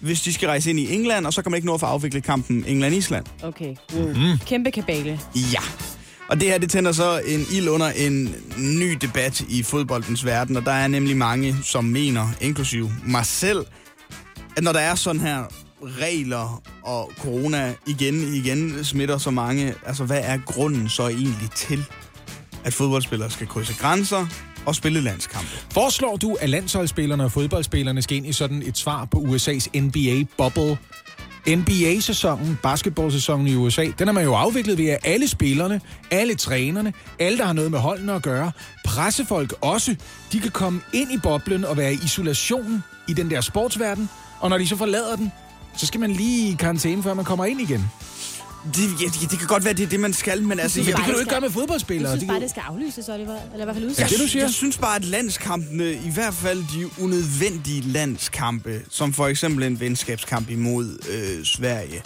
Speaker 4: hvis de skal rejse ind i England, og så kan man ikke nå at få afviklet kampen England-Island.
Speaker 3: Okay. Mm. Kæmpe kabale.
Speaker 4: Ja. Og det her, det tænder så en ild under en ny debat i fodboldens verden, og der er nemlig mange, som mener, inklusiv mig selv, at når der er sådan her regler, og corona igen igen smitter så mange, altså hvad er grunden så egentlig til, at fodboldspillere skal krydse grænser og spille landskampe?
Speaker 2: Foreslår du, at landsholdsspillerne og fodboldspillerne skal ind i sådan et svar på USA's NBA-bubble? NBA-sæsonen, basketballsæsonen i USA, den er man jo afviklet ved, at alle spillerne, alle trænerne, alle, der har noget med holdene at gøre, pressefolk også, de kan komme ind i boblen og være i isolation i den der sportsverden, og når de så forlader den, så skal man lige i karantæne, før man kommer ind igen.
Speaker 4: Det, ja, det, det kan godt være, det er det, man skal, men altså...
Speaker 3: synes
Speaker 2: Men
Speaker 4: jeg-
Speaker 2: det kan du ikke
Speaker 3: skal-
Speaker 2: gøre med
Speaker 3: Jeg
Speaker 2: fodboldspillere.
Speaker 3: synes
Speaker 2: Det
Speaker 3: bare, det skal aflyses, Oliver. Eller i hvert fald
Speaker 2: Ja,
Speaker 3: udsættes.
Speaker 2: det, du siger.
Speaker 4: Jeg synes bare, at landskampene, i hvert fald de unødvendige landskampe, som for eksempel en venskabskamp imod øh, Sverige,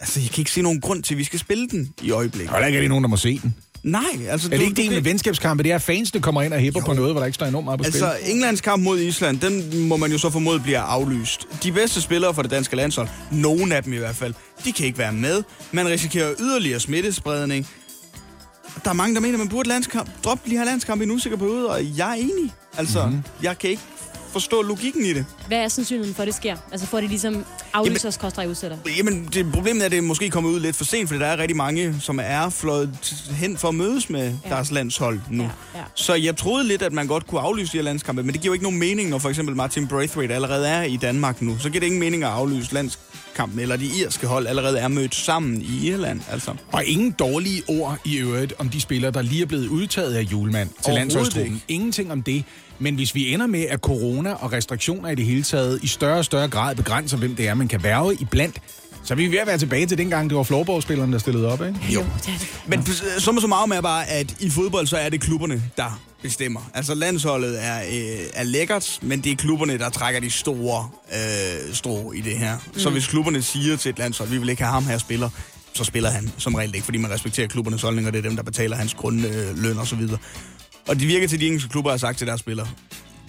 Speaker 4: altså jeg kan ikke se nogen grund til, at vi skal spille den i øjeblikket.
Speaker 2: Der er ikke nogen, der må se den.
Speaker 4: Nej, altså...
Speaker 2: Er det ikke det med venskabskampe? Det er, at fansene kommer ind og hæpper på noget, hvor der ikke står enormt meget på spil.
Speaker 4: Altså, Englands kamp mod Island, den må man jo så formode bliver aflyst. De bedste spillere for det danske landshold, nogle af dem i hvert fald, de kan ikke være med. Man risikerer yderligere smittespredning. Der er mange, der mener, at man burde landskamp. Drop lige her landskamp i en usikker periode, og jeg er enig. Altså, mm-hmm. jeg kan ikke forstå logikken i det.
Speaker 3: Hvad er sandsynligheden for, at det sker? Altså for, at de ligesom aflyser os, koster udsætter.
Speaker 4: Jamen, det problemet er, at det er måske kommet ud lidt for sent, fordi der er rigtig mange, som er fløjet hen for at mødes med ja. Deres landshold nu.
Speaker 3: Ja, ja.
Speaker 4: Så jeg troede lidt, at man godt kunne aflyse de her landskampe, men det giver jo ikke nogen mening, når for eksempel Martin Braithwaite allerede er i Danmark nu. Så giver det ingen mening at aflyse landskampen, eller de irske hold allerede er mødt sammen i Irland. Altså.
Speaker 2: Og ingen dårlige ord i øvrigt om de spillere, der lige er blevet udtaget af julemand til landsholdstruppen. Ingenting om det. Men hvis vi ender med, at corona og restriktioner i det hele taget i større og større grad begrænser, hvem det er, man kan værve i blandt, så er vi ved at være tilbage til dengang, det var floorballspillerne, der stillede op, ikke?
Speaker 3: Jo, det er det.
Speaker 4: Men så så meget med bare, at i fodbold, så er det klubberne, der bestemmer. Altså landsholdet er, øh, er lækkert, men det er klubberne, der trækker de store øh, strå i det her. Mm. Så hvis klubberne siger til et landshold, vi vil ikke have ham her spiller, så spiller han som regel ikke, fordi man respekterer klubbernes holdninger, det er dem, der betaler hans grundløn øh, og så videre. Og det virker til, at de engelske klubber har sagt til deres spillere,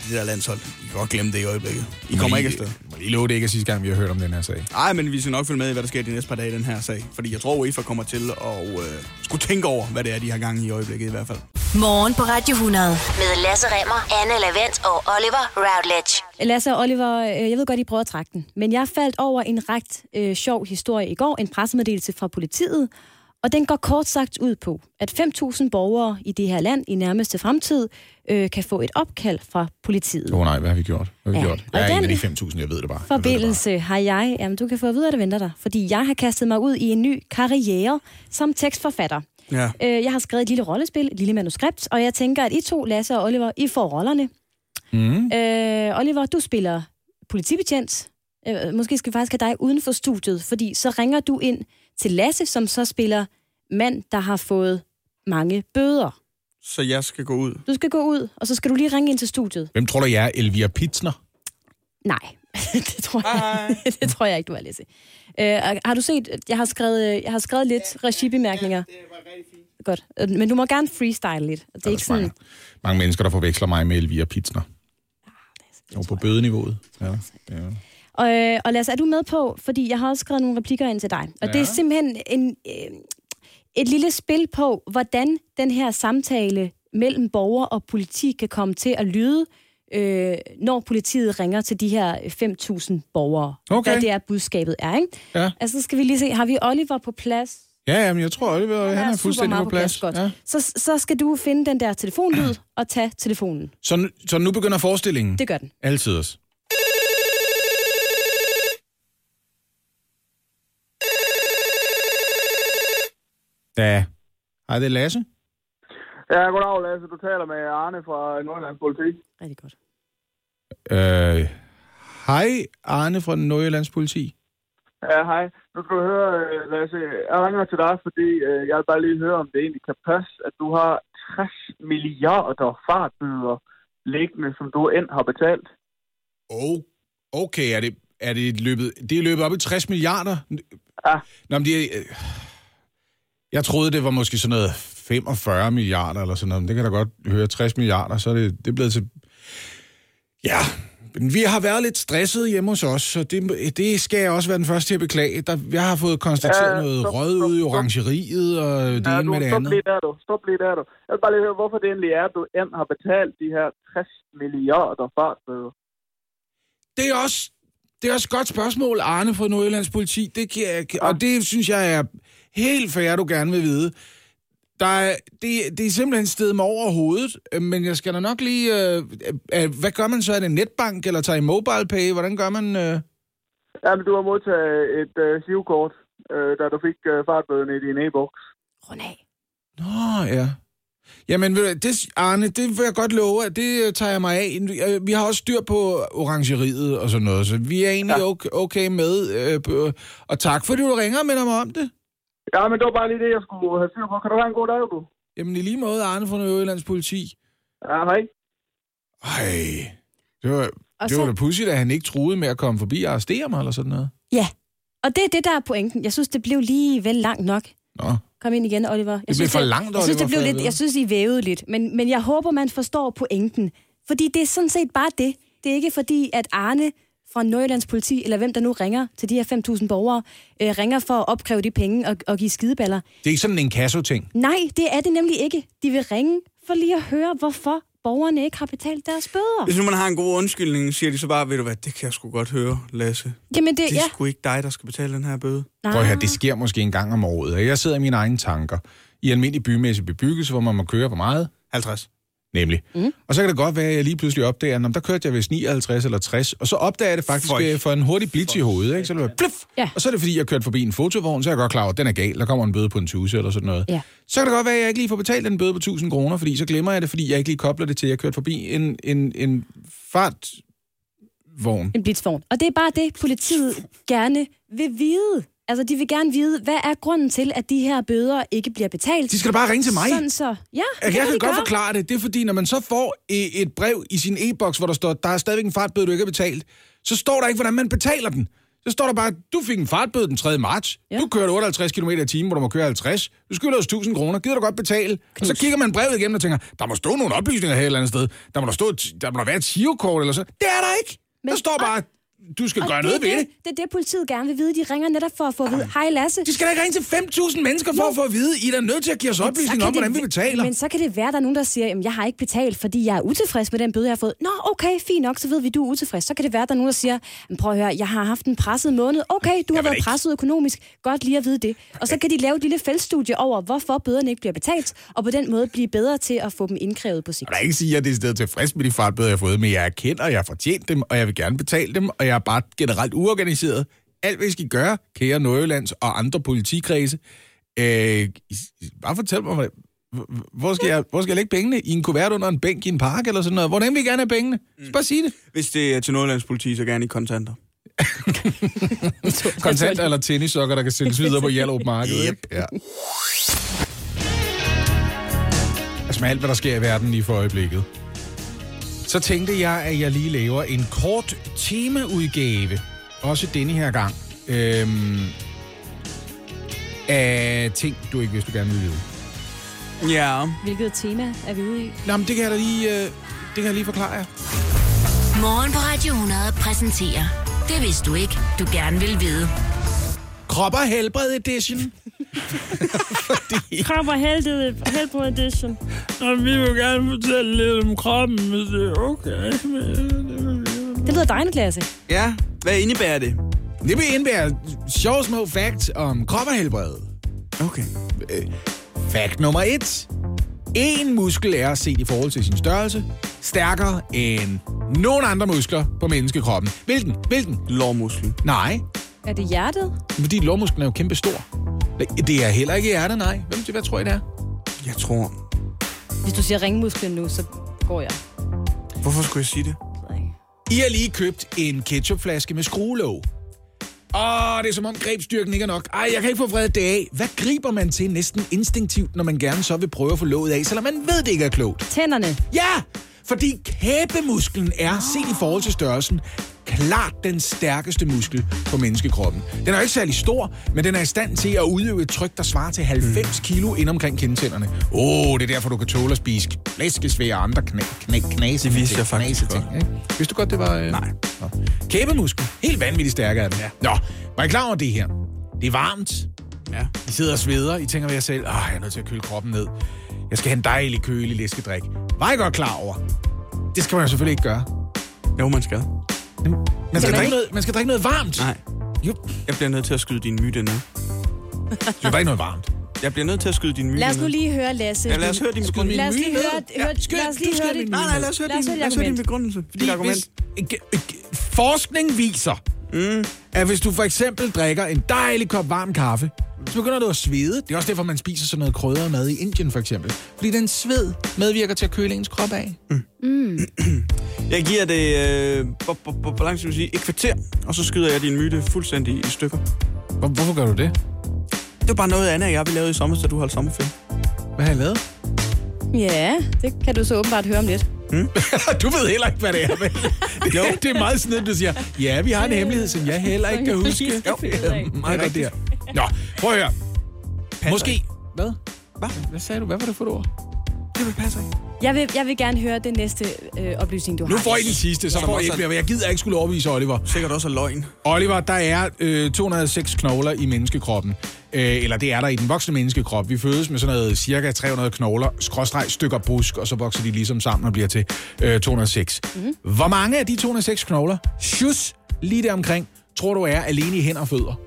Speaker 4: det der landshold, I kan godt glemme det i øjeblikket. I kommer ikke afsted.
Speaker 2: Må lige love det ikke er sidste gang, vi har hørt om den her sag.
Speaker 4: Nej, men vi skal nok følge med i, hvad der sker de næste par dage i den her sag. Fordi jeg tror, UEFA kommer til at øh, skulle tænke over, hvad det er, de har gang i i øjeblikket i hvert fald.
Speaker 1: Morgen på Radio 100. Med Lasse Remmer, Anne Lavendt og Oliver Routledge.
Speaker 3: Lasse og Oliver, øh, jeg ved godt, I prøver at trække den, men jeg faldt over en ret øh, sjov historie i går, en pressemeddelelse fra politiet, og den går kort sagt ud på, at 5.000 borgere i det her land i nærmeste fremtid øh, kan få et opkald fra politiet.
Speaker 2: Åh oh, nej, hvad har vi gjort? Hvad har vi
Speaker 3: Ja,
Speaker 2: gjort?
Speaker 3: og
Speaker 2: Jeg er en
Speaker 3: den
Speaker 2: af de 5.000, jeg ved det bare. Jeg ved det bare.
Speaker 3: forbindelse har jeg, jamen du kan få at vide, at det venter dig, fordi jeg har kastet mig ud i en ny karriere som tekstforfatter.
Speaker 4: Ja.
Speaker 3: Øh, jeg har skrevet et lille rollespil, et lille manuskript, og jeg tænker, at I to, Lasse og Oliver, I får rollerne.
Speaker 2: Mm.
Speaker 3: Øh, Oliver, du spiller politibetjent. Øh, måske skal vi faktisk have dig uden for studiet, fordi så ringer du ind til Lasse, som så spiller mand, der har fået mange bøder.
Speaker 4: Så jeg skal gå ud.
Speaker 3: Du skal gå ud, og så skal du lige ringe ind til studiet.
Speaker 2: Hvem tror du, jeg er? Elvira Pitsner?
Speaker 3: Nej, det tror jeg, det tror jeg ikke, du er, Lasse. Øh, har du set, jeg har skrevet, jeg har skrevet lidt regibemærkninger. Godt, Øh, men du må gerne freestyle lidt. Det er ikke sådan...
Speaker 2: mange, mange mennesker, der forveksler mig med Elvira Pitsner. Og på bødeniveauet. Ja, ja.
Speaker 3: Og, øh, og Lasse, er du med på, fordi jeg har også skrevet nogle replikker ind til dig. Og ja. det er simpelthen en, øh, et lille spil på, hvordan den her samtale mellem borger og politi kan komme til at lyde, øh, når politiet ringer til de her 5.000 borgere.
Speaker 2: Okay.
Speaker 3: Hvad det er, budskabet er, ikke?
Speaker 2: Ja.
Speaker 3: Altså, så skal vi lige se, har vi Oliver på plads?
Speaker 2: Ja, jamen, jeg tror, Oliver, han er
Speaker 3: super
Speaker 2: fuldstændig på plads.
Speaker 3: Godt.
Speaker 2: Ja.
Speaker 3: Så, så skal du finde den der telefonlyd og tage telefonen.
Speaker 2: Så, så nu begynder forestillingen.
Speaker 3: Det gør den.
Speaker 2: Altid os. Ja. Hej, det er Lasse.
Speaker 6: Ja, goddag Lasse. Du taler med Arne fra Nordjyllands Politi.
Speaker 3: Rigtig godt.
Speaker 2: Øh, hej, Arne fra Nordjyllands Politi.
Speaker 6: Ja, hej. Nu skal du høre, øh, Lasse. Jeg ringer til dig, fordi øh, jeg vil bare lige høre, om det egentlig kan passe, at du har 60 milliarder fartbøder liggende, som du end har betalt.
Speaker 2: Oh, okay, er det, er det løbet, det er løbet op i 60 milliarder?
Speaker 6: Ja.
Speaker 2: Nå, men det er, øh, jeg troede, det var måske sådan noget 45 milliarder eller sådan noget, men det kan da godt høre 60 milliarder, så er det, det er blevet til... Ja, men vi har været lidt stresset hjemme hos os, så det, det skal jeg også være den første til at beklage. Der, jeg har fået konstateret
Speaker 6: Ja,
Speaker 2: noget rød
Speaker 6: stop,
Speaker 2: ud i orangeriet, og det
Speaker 6: ja,
Speaker 2: ene
Speaker 6: du,
Speaker 2: med det
Speaker 6: stop
Speaker 2: andet.
Speaker 6: lige der, du. Stop lige der, du. Jeg vil bare lige høre, hvorfor det egentlig er, at du end har betalt de her 60 milliarder fartbøder.
Speaker 2: Det er også, det er også et godt spørgsmål, Arne fra Nordjyllands Politi. Det kan jeg, og det synes jeg er helt fair, du gerne vil vide. Der er, det, det er simpelthen stedet mig over hovedet, øh, men jeg skal da nok lige... Øh, øh, hvad gør man så? Er det netbank, eller tager I mobile pay? Hvordan gør man... Øh?
Speaker 6: Ja, men du har modtaget et øh, sivkort, øh, da du fik øh, fartbøden i din e-boks.
Speaker 3: Rund af.
Speaker 2: Nå, ja. Jamen, det, Arne, det vil jeg godt love, at det øh, tager jeg mig af. Øh, Vi har også styr på orangeriet og sådan noget, så vi er egentlig
Speaker 6: Ja.
Speaker 2: okay, okay med. Øh, og tak, fordi du ringer og minder mig om det.
Speaker 6: Ja, men det var bare lige det, jeg skulle have styr på. Kan du have en god dag, du?
Speaker 2: Jamen, i lige måde, Arne fra Nordjyllands Politi.
Speaker 6: Ja, hej.
Speaker 2: Ej, det var,
Speaker 3: Og
Speaker 2: det
Speaker 3: så-
Speaker 2: var da pudsigt, at han ikke troede med at komme forbi og arrestere mig, eller sådan noget.
Speaker 3: Ja, og det er det, der er pointen. Jeg synes, det blev lige vel langt nok.
Speaker 2: Nå,
Speaker 3: Kom ind igen, Oliver. Jeg
Speaker 2: blev
Speaker 3: synes,
Speaker 2: for langt,
Speaker 3: jeg synes,
Speaker 2: Oliver,
Speaker 3: det blev lidt, jeg synes, I vævede lidt. Men, men jeg håber, man forstår pointen. Fordi det er sådan set bare det. Det er ikke fordi, at Arne fra Nordjyllands politi, eller hvem der nu ringer til de her 5.000 borgere, øh, ringer for at opkræve de penge og, og give skideballer.
Speaker 2: det er ikke sådan en kasso-ting.
Speaker 3: Nej, det er det nemlig ikke. De vil ringe for lige at høre, hvorfor borgerne ikke har betalt deres bøder.
Speaker 4: Hvis nu man har en god undskyldning, siger de så bare, ved du hvad, det kan jeg sgu godt høre, Lasse.
Speaker 3: Jamen det,
Speaker 4: Det er
Speaker 3: ja.
Speaker 4: sgu ikke dig, der skal betale den her bøde.
Speaker 3: Nej.
Speaker 2: Prøv høre, det sker måske en gang om året, og jeg sidder i mine egne tanker. I almindelig bymæssig bebyggelse, hvor man må køre på meget,
Speaker 4: 50.
Speaker 2: nemlig. Mm. Og så kan det godt være, at jeg lige pludselig opdager, at der kørte jeg vist 59 eller 60, og så opdager jeg det faktisk
Speaker 4: Føj.
Speaker 2: for en hurtig blitz i hovedet, ikke? Så det var
Speaker 3: Ja.
Speaker 2: og så er det fordi, jeg kørte forbi en fotovogn, så er jeg godt klar over, at den er gal, der kommer en bøde på en tuse eller sådan noget.
Speaker 3: Ja.
Speaker 2: Så kan det godt være, at jeg ikke lige får betalt den bøde på 1000 kroner, fordi så glemmer jeg det, fordi jeg ikke lige kobler det til, at jeg kørte forbi en, en, en fartvogn.
Speaker 3: En blitzvogn. Og det er bare det, politiet gerne vil vide. Altså, de vil gerne vide, hvad er grunden til, at de her bøder ikke bliver betalt?
Speaker 2: De skal da bare ringe til mig.
Speaker 3: Sådan så. Ja, det
Speaker 2: Jeg,
Speaker 3: kan
Speaker 2: jeg kan godt
Speaker 3: gøre.
Speaker 2: forklare det. Det er fordi, når man så får et brev i sin e-boks, hvor der står, der er stadigvæk en fartbøde, du ikke har betalt, så står der ikke, hvordan man betaler den. Så står der bare, du fik en fartbøde den 3. marts.
Speaker 3: Ja.
Speaker 2: Du kørte 58 km i timen, hvor du må køre 50. Du skylder os 1000 kroner. Gider du godt betale? Og så kigger man brevet igennem og tænker, der må stå nogle oplysninger her et eller andet sted. Der må der, stå, der må der være et eller så. Det er der ikke.
Speaker 3: Men-
Speaker 2: der står bare, du skal
Speaker 3: Og
Speaker 2: gøre
Speaker 3: det,
Speaker 2: noget ved det.
Speaker 3: det, det er det, politiet gerne vil vide. De ringer netop for at få at vide, hej Lasse.
Speaker 2: De skal da ikke ringe til 5.000 mennesker for
Speaker 3: Jo.
Speaker 2: at få at vide, I er da nødt til at give os oplysninger
Speaker 3: kan
Speaker 2: om, hvordan
Speaker 3: det-
Speaker 2: vi betaler.
Speaker 3: Men så kan det være, at der er nogen, der siger, at jeg har ikke betalt, fordi jeg er utilfreds med den bøde, jeg har fået. Nå, okay, fint nok, så ved vi, du er utilfreds. Så kan det være, at der er nogen, der siger, "Men prøv at høre, jeg har haft en presset måned. Okay, du har været
Speaker 2: ikke.
Speaker 3: presset økonomisk. Godt lige at vide det. Og så kan de lave et lille feltstudie over, hvorfor bøderne ikke bliver betalt, og på den måde blive bedre til at få dem indkrævet på sigt.
Speaker 2: Jeg vil ikke sige, at jeg er tilfreds med de fartbøder, jeg har fået, men jeg erkender, at jeg har fortjent dem, og jeg vil gerne betale dem, og jeg er bare generelt uorganiseret. Alt, hvad I skal gøre, kære Nordjyllands og andre politikredse, øh, bare fortæl mig, hvor- skal, jeg, hvor skal jeg lægge pengene? I en kuvert under en bænk i en park eller sådan noget? Hvordan vil I gerne have pengene? Så bare sig det.
Speaker 4: Hvis det er til Nordlands politi, så gerne i kontanter.
Speaker 2: Kontant eller tennissokker, der kan sælges videre på Hjallerup Marked. Yep. Ja. Altså med alt, hvad der sker i verden lige for øjeblikket. Så tænkte jeg, at jeg lige laver en kort temaudgave. Også denne her gang. Øhm, af ting, du ikke vidste, du gerne ville vide.
Speaker 4: Ja.
Speaker 3: Hvilket tema er vi ude i?
Speaker 2: Nå, men det kan jeg da lige, øh, det kan jeg lige forklare jer.
Speaker 1: Morgen på Radio 100 præsenterer Det vidste du ikke, du gerne vil vide.
Speaker 2: Krop og helbred edition. Fordi...
Speaker 7: Krop og helbred, helbred edition. Og vi vil gerne fortælle lidt om kroppen, hvis det er okay.
Speaker 3: Det lyder dejligt, Lasse.
Speaker 4: Ja, hvad indebærer det?
Speaker 2: Det vil indebære sjove små facts om krop og helbred.
Speaker 4: Okay.
Speaker 2: Fact nummer et. En muskel er set i forhold til sin størrelse stærkere end nogen andre muskler på menneskekroppen. Hvilken? Hvilken?
Speaker 4: Lårmuskel.
Speaker 2: Nej,
Speaker 3: Er det hjertet?
Speaker 2: fordi lårmusklen er jo kæmpe stor. Det er heller ikke hjertet, nej. Hvem, hvad tror I, det er?
Speaker 4: Jeg tror...
Speaker 3: Hvis du siger ringmusklen nu, så går jeg.
Speaker 4: Hvorfor skulle jeg sige det?
Speaker 2: I har lige købt en ketchupflaske med skruelåg. Åh, det er som om grebstyrken ikke er nok. Ej, jeg kan ikke få vredet det af. Hvad griber man til næsten instinktivt, når man gerne så vil prøve at få låget af, selvom man ved, det ikke er klogt?
Speaker 3: Tænderne.
Speaker 2: Ja, fordi kæbemusklen er, set i forhold til størrelsen, klart den stærkeste muskel på menneskekroppen. Den er jo ikke særlig stor, men den er i stand til at udøve et tryk, der svarer til 90 kilo ind omkring kindtænderne. Åh, oh, det er derfor, du kan tåle at spise flæskesvær og andre kna, kna, knase,
Speaker 4: Det vidste jeg faktisk
Speaker 2: ting. Ikke? Vidste du godt, det var... Øh...
Speaker 4: Nej.
Speaker 2: Nå. Kæbemuskel. Helt vanvittigt stærk er den. Ja. Nå, var I klar over det her? Det er varmt.
Speaker 4: Ja.
Speaker 2: I sidder og sveder. I tænker ved jer selv, Åh, jeg er nødt til at køle kroppen ned. Jeg skal have en dejlig, kølig læskedrik. Var I godt klar over? Det skal man jo selvfølgelig ikke gøre.
Speaker 4: Jo, man skal.
Speaker 2: Man skal, drikke
Speaker 3: ikke?
Speaker 2: noget, man skal drikke noget varmt.
Speaker 4: Nej.
Speaker 2: Jo,
Speaker 4: Jeg bliver nødt til at skyde din myte ned.
Speaker 2: du skal drikke noget varmt.
Speaker 4: Jeg bliver nødt til at skyde din myte
Speaker 3: Lad os nu lige høre Lasse.
Speaker 4: Ja, lad os høre din begrundelse.
Speaker 3: Lad os lige høre, høre,
Speaker 2: skyd,
Speaker 3: lad os lige høre det.
Speaker 2: myte
Speaker 4: Nej, nej, lad os høre
Speaker 3: Lad os
Speaker 4: din,
Speaker 3: høre
Speaker 4: lad os høre din begrundelse. Dit argument.
Speaker 2: Hvis, ikke- ikke- forskning viser, mm. at hvis du for eksempel drikker en dejlig kop varm kaffe, så begynder du at svede. Det er også derfor, man spiser sådan noget krydret mad i Indien for eksempel. Fordi den sved medvirker til at køle ens krop af.
Speaker 4: Jeg giver det, øh, hvor, langt skal vi sige, et kvarter, og så skyder jeg din myte fuldstændig i stykker.
Speaker 2: Hvor, hvorfor gør du det?
Speaker 4: Det var bare noget andet, jeg ville lave i sommer, så du holdt sommerferie.
Speaker 2: Hvad har jeg lavet?
Speaker 3: Ja, det kan du så åbenbart høre om lidt.
Speaker 2: du ved heller ikke, hvad det er, vel? jo. Det er meget sådan, at du siger, ja, vi har en hemmelighed, som jeg heller ikke kan huske. Jo, det er meget godt der. Nå, prøv at høre. Måske... Hvad?
Speaker 4: Hvad?
Speaker 2: Hvad sagde du? Hvad var det for et ord?
Speaker 4: Det vil passe ikke.
Speaker 3: Jeg vil, jeg vil gerne høre den næste øh, oplysning, du
Speaker 2: Nu
Speaker 3: har.
Speaker 2: får I den sidste, så
Speaker 4: Ja.
Speaker 2: får I ikke mere. Jeg gider ikke skulle overbevise Oliver.
Speaker 4: Sikkert også er løgn.
Speaker 2: Oliver, der er øh, 206 knogler i menneskekroppen. Øh, eller det er der i den voksne menneskekrop. Vi fødes med sådan noget cirka 300 knogler, skråstreg stykker brusk, og så vokser de ligesom sammen og bliver til øh, 206. Mm. Hvor mange af de 206 knogler, shus, lige der omkring, tror du er alene i hænder og fødder?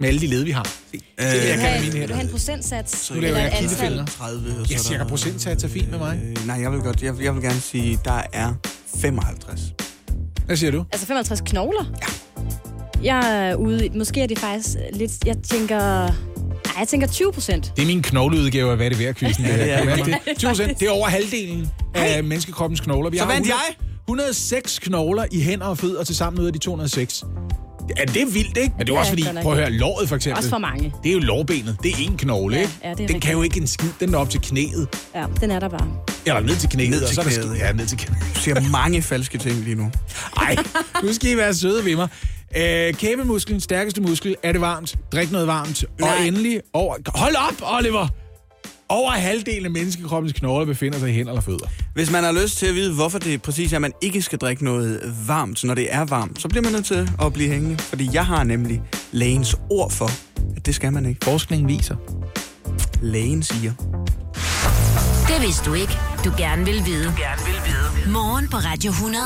Speaker 2: Med alle de led, vi har. Se,
Speaker 4: Øh,
Speaker 2: jeg
Speaker 3: Vil du
Speaker 2: kan
Speaker 3: have,
Speaker 2: mine
Speaker 3: vil du have en procentsats?
Speaker 2: Nu laver
Speaker 3: eller
Speaker 2: jeg kildefælder.
Speaker 4: 30. og så
Speaker 2: Ja,
Speaker 4: er
Speaker 2: cirka procentsats er fint med mig.
Speaker 4: Øh, nej, jeg vil godt. Jeg, jeg vil gerne sige, der er 55.
Speaker 2: Hvad siger du?
Speaker 3: Altså 55 knogler? Ja. Jeg er ude i, måske er det faktisk lidt, jeg tænker, nej, jeg tænker 20 procent.
Speaker 2: Det er min knogleudgave af, hvad det er værd, quizzen.
Speaker 4: Ja, det er
Speaker 2: Kan du
Speaker 4: det.
Speaker 2: det? 20%. Det er over halvdelen af menneskekroppens knogler. Vi
Speaker 4: Så
Speaker 2: har
Speaker 4: vandt
Speaker 2: 100
Speaker 4: jeg.
Speaker 2: 106 knogler i hænder og fødder til sammen ud af de 206. Ja, det er vildt, ikke? Men det er
Speaker 3: Ja,
Speaker 2: også fordi, prøv at høre, låret for eksempel.
Speaker 3: Også for mange.
Speaker 2: Det er jo lårbenet. Det er en knogle,
Speaker 3: Ja,
Speaker 2: ikke?
Speaker 3: ja, det er
Speaker 2: den
Speaker 3: rigtigt.
Speaker 2: kan jo ikke en skid. Den er op til knæet.
Speaker 3: Ja, den er der bare.
Speaker 2: Eller ned til knæet.
Speaker 4: Ned
Speaker 2: og
Speaker 4: til
Speaker 2: så er der
Speaker 4: knæet,
Speaker 2: sk-
Speaker 4: ja.
Speaker 2: Ja, ned til knæet.
Speaker 4: Du siger mange falske ting lige nu.
Speaker 2: Ej, nu skal I være søde ved mig. Øh, kæbemusklen, stærkeste muskel, er det varmt? Drik noget varmt.
Speaker 4: Nej.
Speaker 2: Og endelig, over... hold op, Oliver! Over halvdelen af menneskekroppens knogler befinder sig i hænder eller fødder.
Speaker 4: Hvis man har lyst til at vide, hvorfor det præcis er, at man ikke skal drikke noget varmt, når det er varmt, så bliver man nødt til at blive hængende. Fordi jeg har nemlig lægens ord for, at det skal man ikke.
Speaker 2: Forskningen viser.
Speaker 4: Lægen siger.
Speaker 1: Det vidste du ikke. Du gerne vil vide. Du gerne vil vide. Morgen på Radio 100.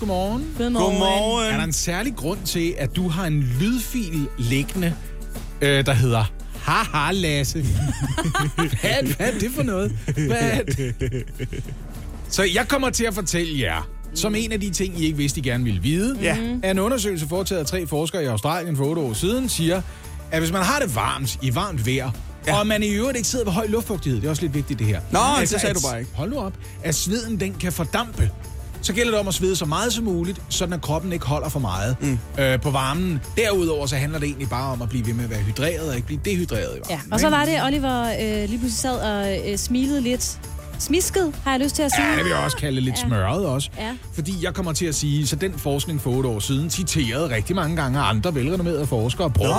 Speaker 2: Godmorgen.
Speaker 4: Godmorgen.
Speaker 2: Er der en særlig grund til, at du har en lydfil liggende, øh, der hedder Haha Lasse? hvad, hvad er det for noget? Hvad er? Så jeg kommer til at fortælle jer, som en af de ting, I ikke vidste, I gerne ville vide,
Speaker 4: Ja.
Speaker 2: at en undersøgelse foretaget af tre forskere i Australien for otte år siden siger, at hvis man har det varmt i varmt vejr, ja. og man i øvrigt ikke sidder ved høj luftfugtighed, det er også lidt vigtigt det her.
Speaker 4: Nå, det sagde
Speaker 2: at-
Speaker 4: du bare ikke.
Speaker 2: Hold nu op, at sveden den kan fordampe. Så gælder det om at svede så meget som muligt, sådan at kroppen ikke holder for meget mm. øh, på varmen. Derudover så handler det egentlig bare om at blive ved med at være hydreret og ikke blive dehydreret i varmen.
Speaker 3: Ja, og så var det, Oliver øh, lige pludselig sad og øh, smilede lidt. Smisket, har jeg lyst til at sige.
Speaker 2: Ja, det vil jeg også kalde lidt
Speaker 3: Ja.
Speaker 2: smørret også.
Speaker 3: Ja.
Speaker 2: Fordi jeg kommer til at sige, så den forskning for otte år siden citerede rigtig mange gange af andre velrenommerede forskere. Prøv
Speaker 3: jo,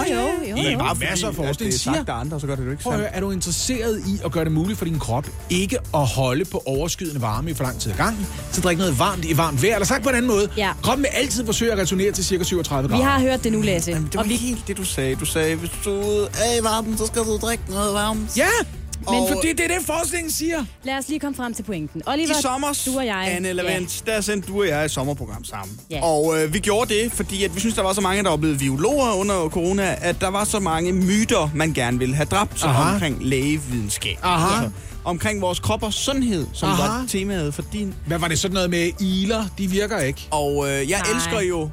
Speaker 3: jo,
Speaker 2: I
Speaker 3: jo.
Speaker 2: bare masser af
Speaker 4: at
Speaker 2: forskning
Speaker 4: det er
Speaker 2: siger,
Speaker 4: sagt af andre, så gør det jo ikke
Speaker 2: Prøv at
Speaker 4: sandt.
Speaker 2: er du interesseret i at gøre det muligt for din krop ikke at holde på overskydende varme i for lang tid ad gangen, så drik noget varmt i varmt vejr. Eller sagt på en anden måde,
Speaker 3: Ja.
Speaker 2: kroppen vil altid forsøge at returnere til cirka 37
Speaker 3: Vi
Speaker 2: grader.
Speaker 3: har hørt det nu, Lasse.
Speaker 4: Jamen, det var
Speaker 3: Og vi,
Speaker 4: helt det, du sagde. Du sagde, hvis du er i varmen, så skal du drikke noget varmt.
Speaker 2: Ja, men
Speaker 4: Og-
Speaker 2: fordi det er det, forskningen siger.
Speaker 3: lad os lige komme frem til pointen. Oliver,
Speaker 4: I sommer,
Speaker 3: du og jeg.
Speaker 4: Anne Lavent, der sendte du og jeg et sommerprogram sammen.
Speaker 3: Ja.
Speaker 4: Og øh, vi gjorde det, fordi at vi synes, der var så mange, der var blevet biologer under corona, at der var så mange myter, man gerne ville have dræbt så
Speaker 2: Aha.
Speaker 4: omkring lægevidenskab.
Speaker 2: Aha.
Speaker 4: omkring vores krop og sundhed, som
Speaker 2: Aha.
Speaker 4: var temaet for din.
Speaker 2: Hvad var det sådan noget med iler? De virker ikke.
Speaker 4: Og øh, jeg
Speaker 3: Nej.
Speaker 4: elsker jo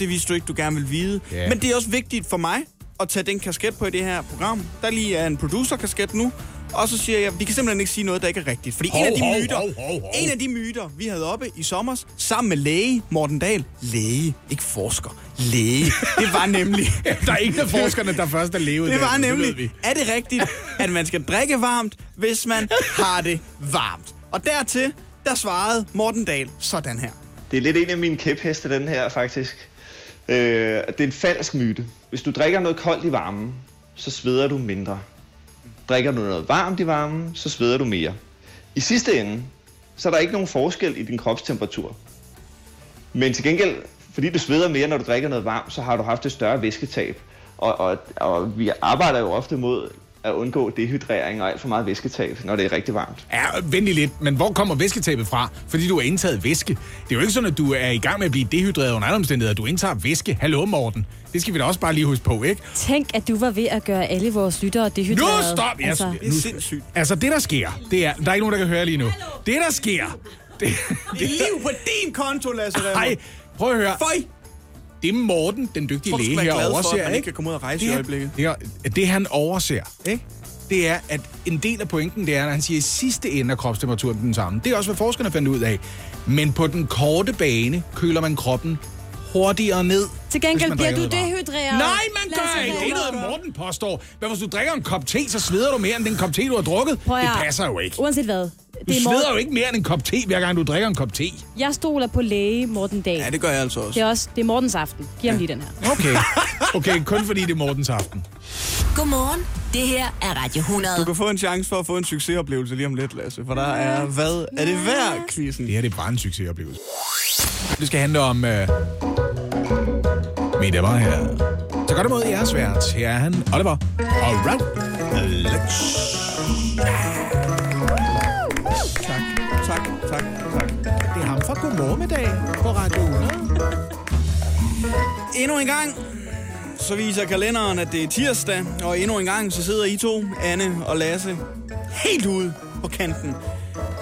Speaker 4: det vidste du ikke, du gerne vil vide.
Speaker 2: Ja.
Speaker 4: Men det er også vigtigt for mig at tage den kasket på i det her program. Der lige er en producer-kasket nu. Og så siger jeg, vi kan simpelthen ikke sige noget, der ikke er rigtigt. Fordi en af de
Speaker 2: hov,
Speaker 4: myter,
Speaker 2: hov, hov, hov.
Speaker 4: en af de myter, vi havde oppe i sommer, sammen med læge Morten Dahl. Læge, ikke forsker. Læge. Det var nemlig...
Speaker 2: Der er ingen af forskerne, der først er levet.
Speaker 4: Det var
Speaker 2: ved
Speaker 4: nemlig, er det rigtigt, at man skal drikke varmt, hvis man har det varmt? Og dertil, der svarede Morten Dahl sådan her.
Speaker 8: Det er lidt en af mine kæpheste, den her faktisk. Øh, det er en falsk myte. Hvis du drikker noget koldt i varmen, så sveder du mindre. Drikker du noget varmt i varmen, så sveder du mere. I sidste ende, så er der ikke nogen forskel i din kropstemperatur. Men til gengæld, fordi du sveder mere, når du drikker noget varmt, så har du haft et større væsketab. Og, og, og vi arbejder jo ofte mod at undgå dehydrering og alt for meget væsketab, når det er rigtig varmt.
Speaker 2: Ja, vent lige lidt, men hvor kommer væsketabet fra? Fordi du har indtaget væske. Det er jo ikke sådan, at du er i gang med at blive dehydreret under alle omstændigheder. Du indtager væske. Hallo, Morten. Det skal vi da også bare lige huske på, ikke?
Speaker 3: Tænk, at du var ved at gøre alle vores lyttere
Speaker 2: Nu
Speaker 3: dehydrerede.
Speaker 2: stop! Jeg,
Speaker 3: Altså,
Speaker 4: Det er sindssygt.
Speaker 2: Altså, det der sker, det er... Der er ikke nogen, der kan høre lige nu. Det der sker... Det,
Speaker 4: Det er liv på din konto, Lasse.
Speaker 2: Nej, prøv at høre.
Speaker 4: Føj!
Speaker 2: Det Morten, den dygtige
Speaker 4: Folk
Speaker 2: læge her,
Speaker 4: glade for, at
Speaker 2: overser,
Speaker 4: man ikke kan komme ud og rejse i
Speaker 2: det,
Speaker 4: øjeblikket.
Speaker 2: Det, er, det han overser, ikke? det er, at en del af pointen, det er, at han siger, at i sidste ende er kropstemperaturen den samme. Det er også, hvad forskerne fandt ud af. Men på den korte bane køler man kroppen hurtigere ned.
Speaker 3: Til gengæld bliver du dehydreret.
Speaker 2: Nej, man gør ikke. Det er noget, Morten påstår. Hvad hvis du drikker en kop te, så sveder du mere end den kop te, du har drukket?
Speaker 3: Prøv
Speaker 2: det passer jo ikke.
Speaker 3: Uanset hvad.
Speaker 2: Du
Speaker 3: Det er
Speaker 2: sveder
Speaker 3: Morten.
Speaker 2: jo ikke mere end en kop te, hver gang du drikker en kop te.
Speaker 3: Jeg stoler på læge Morten Dahl.
Speaker 4: Ja, det gør jeg altså også.
Speaker 3: Det er også det er Mortens aften. Giv ham lige den her.
Speaker 2: Okay. Okay, kun fordi det er Mortens aften.
Speaker 1: Godmorgen. Det her er Radio 100.
Speaker 4: Du kan få en chance for at få en succesoplevelse lige om lidt, Lasse. For der er, hvad er det værd, quizzen?
Speaker 2: Det her det er bare en succesoplevelse. Det skal handle om... Uh... Mit var her. Så godt imod jeres vært. Her er han, Oliver. Og Ralph. Alex.
Speaker 4: Tak, tak, tak, tak.
Speaker 2: Det er ham fra Godmorgen med dag på Radio 100.
Speaker 4: Endnu en gang, så viser kalenderen, at det er tirsdag. Og endnu en gang, så sidder I to, Anne og Lasse, helt ude på kanten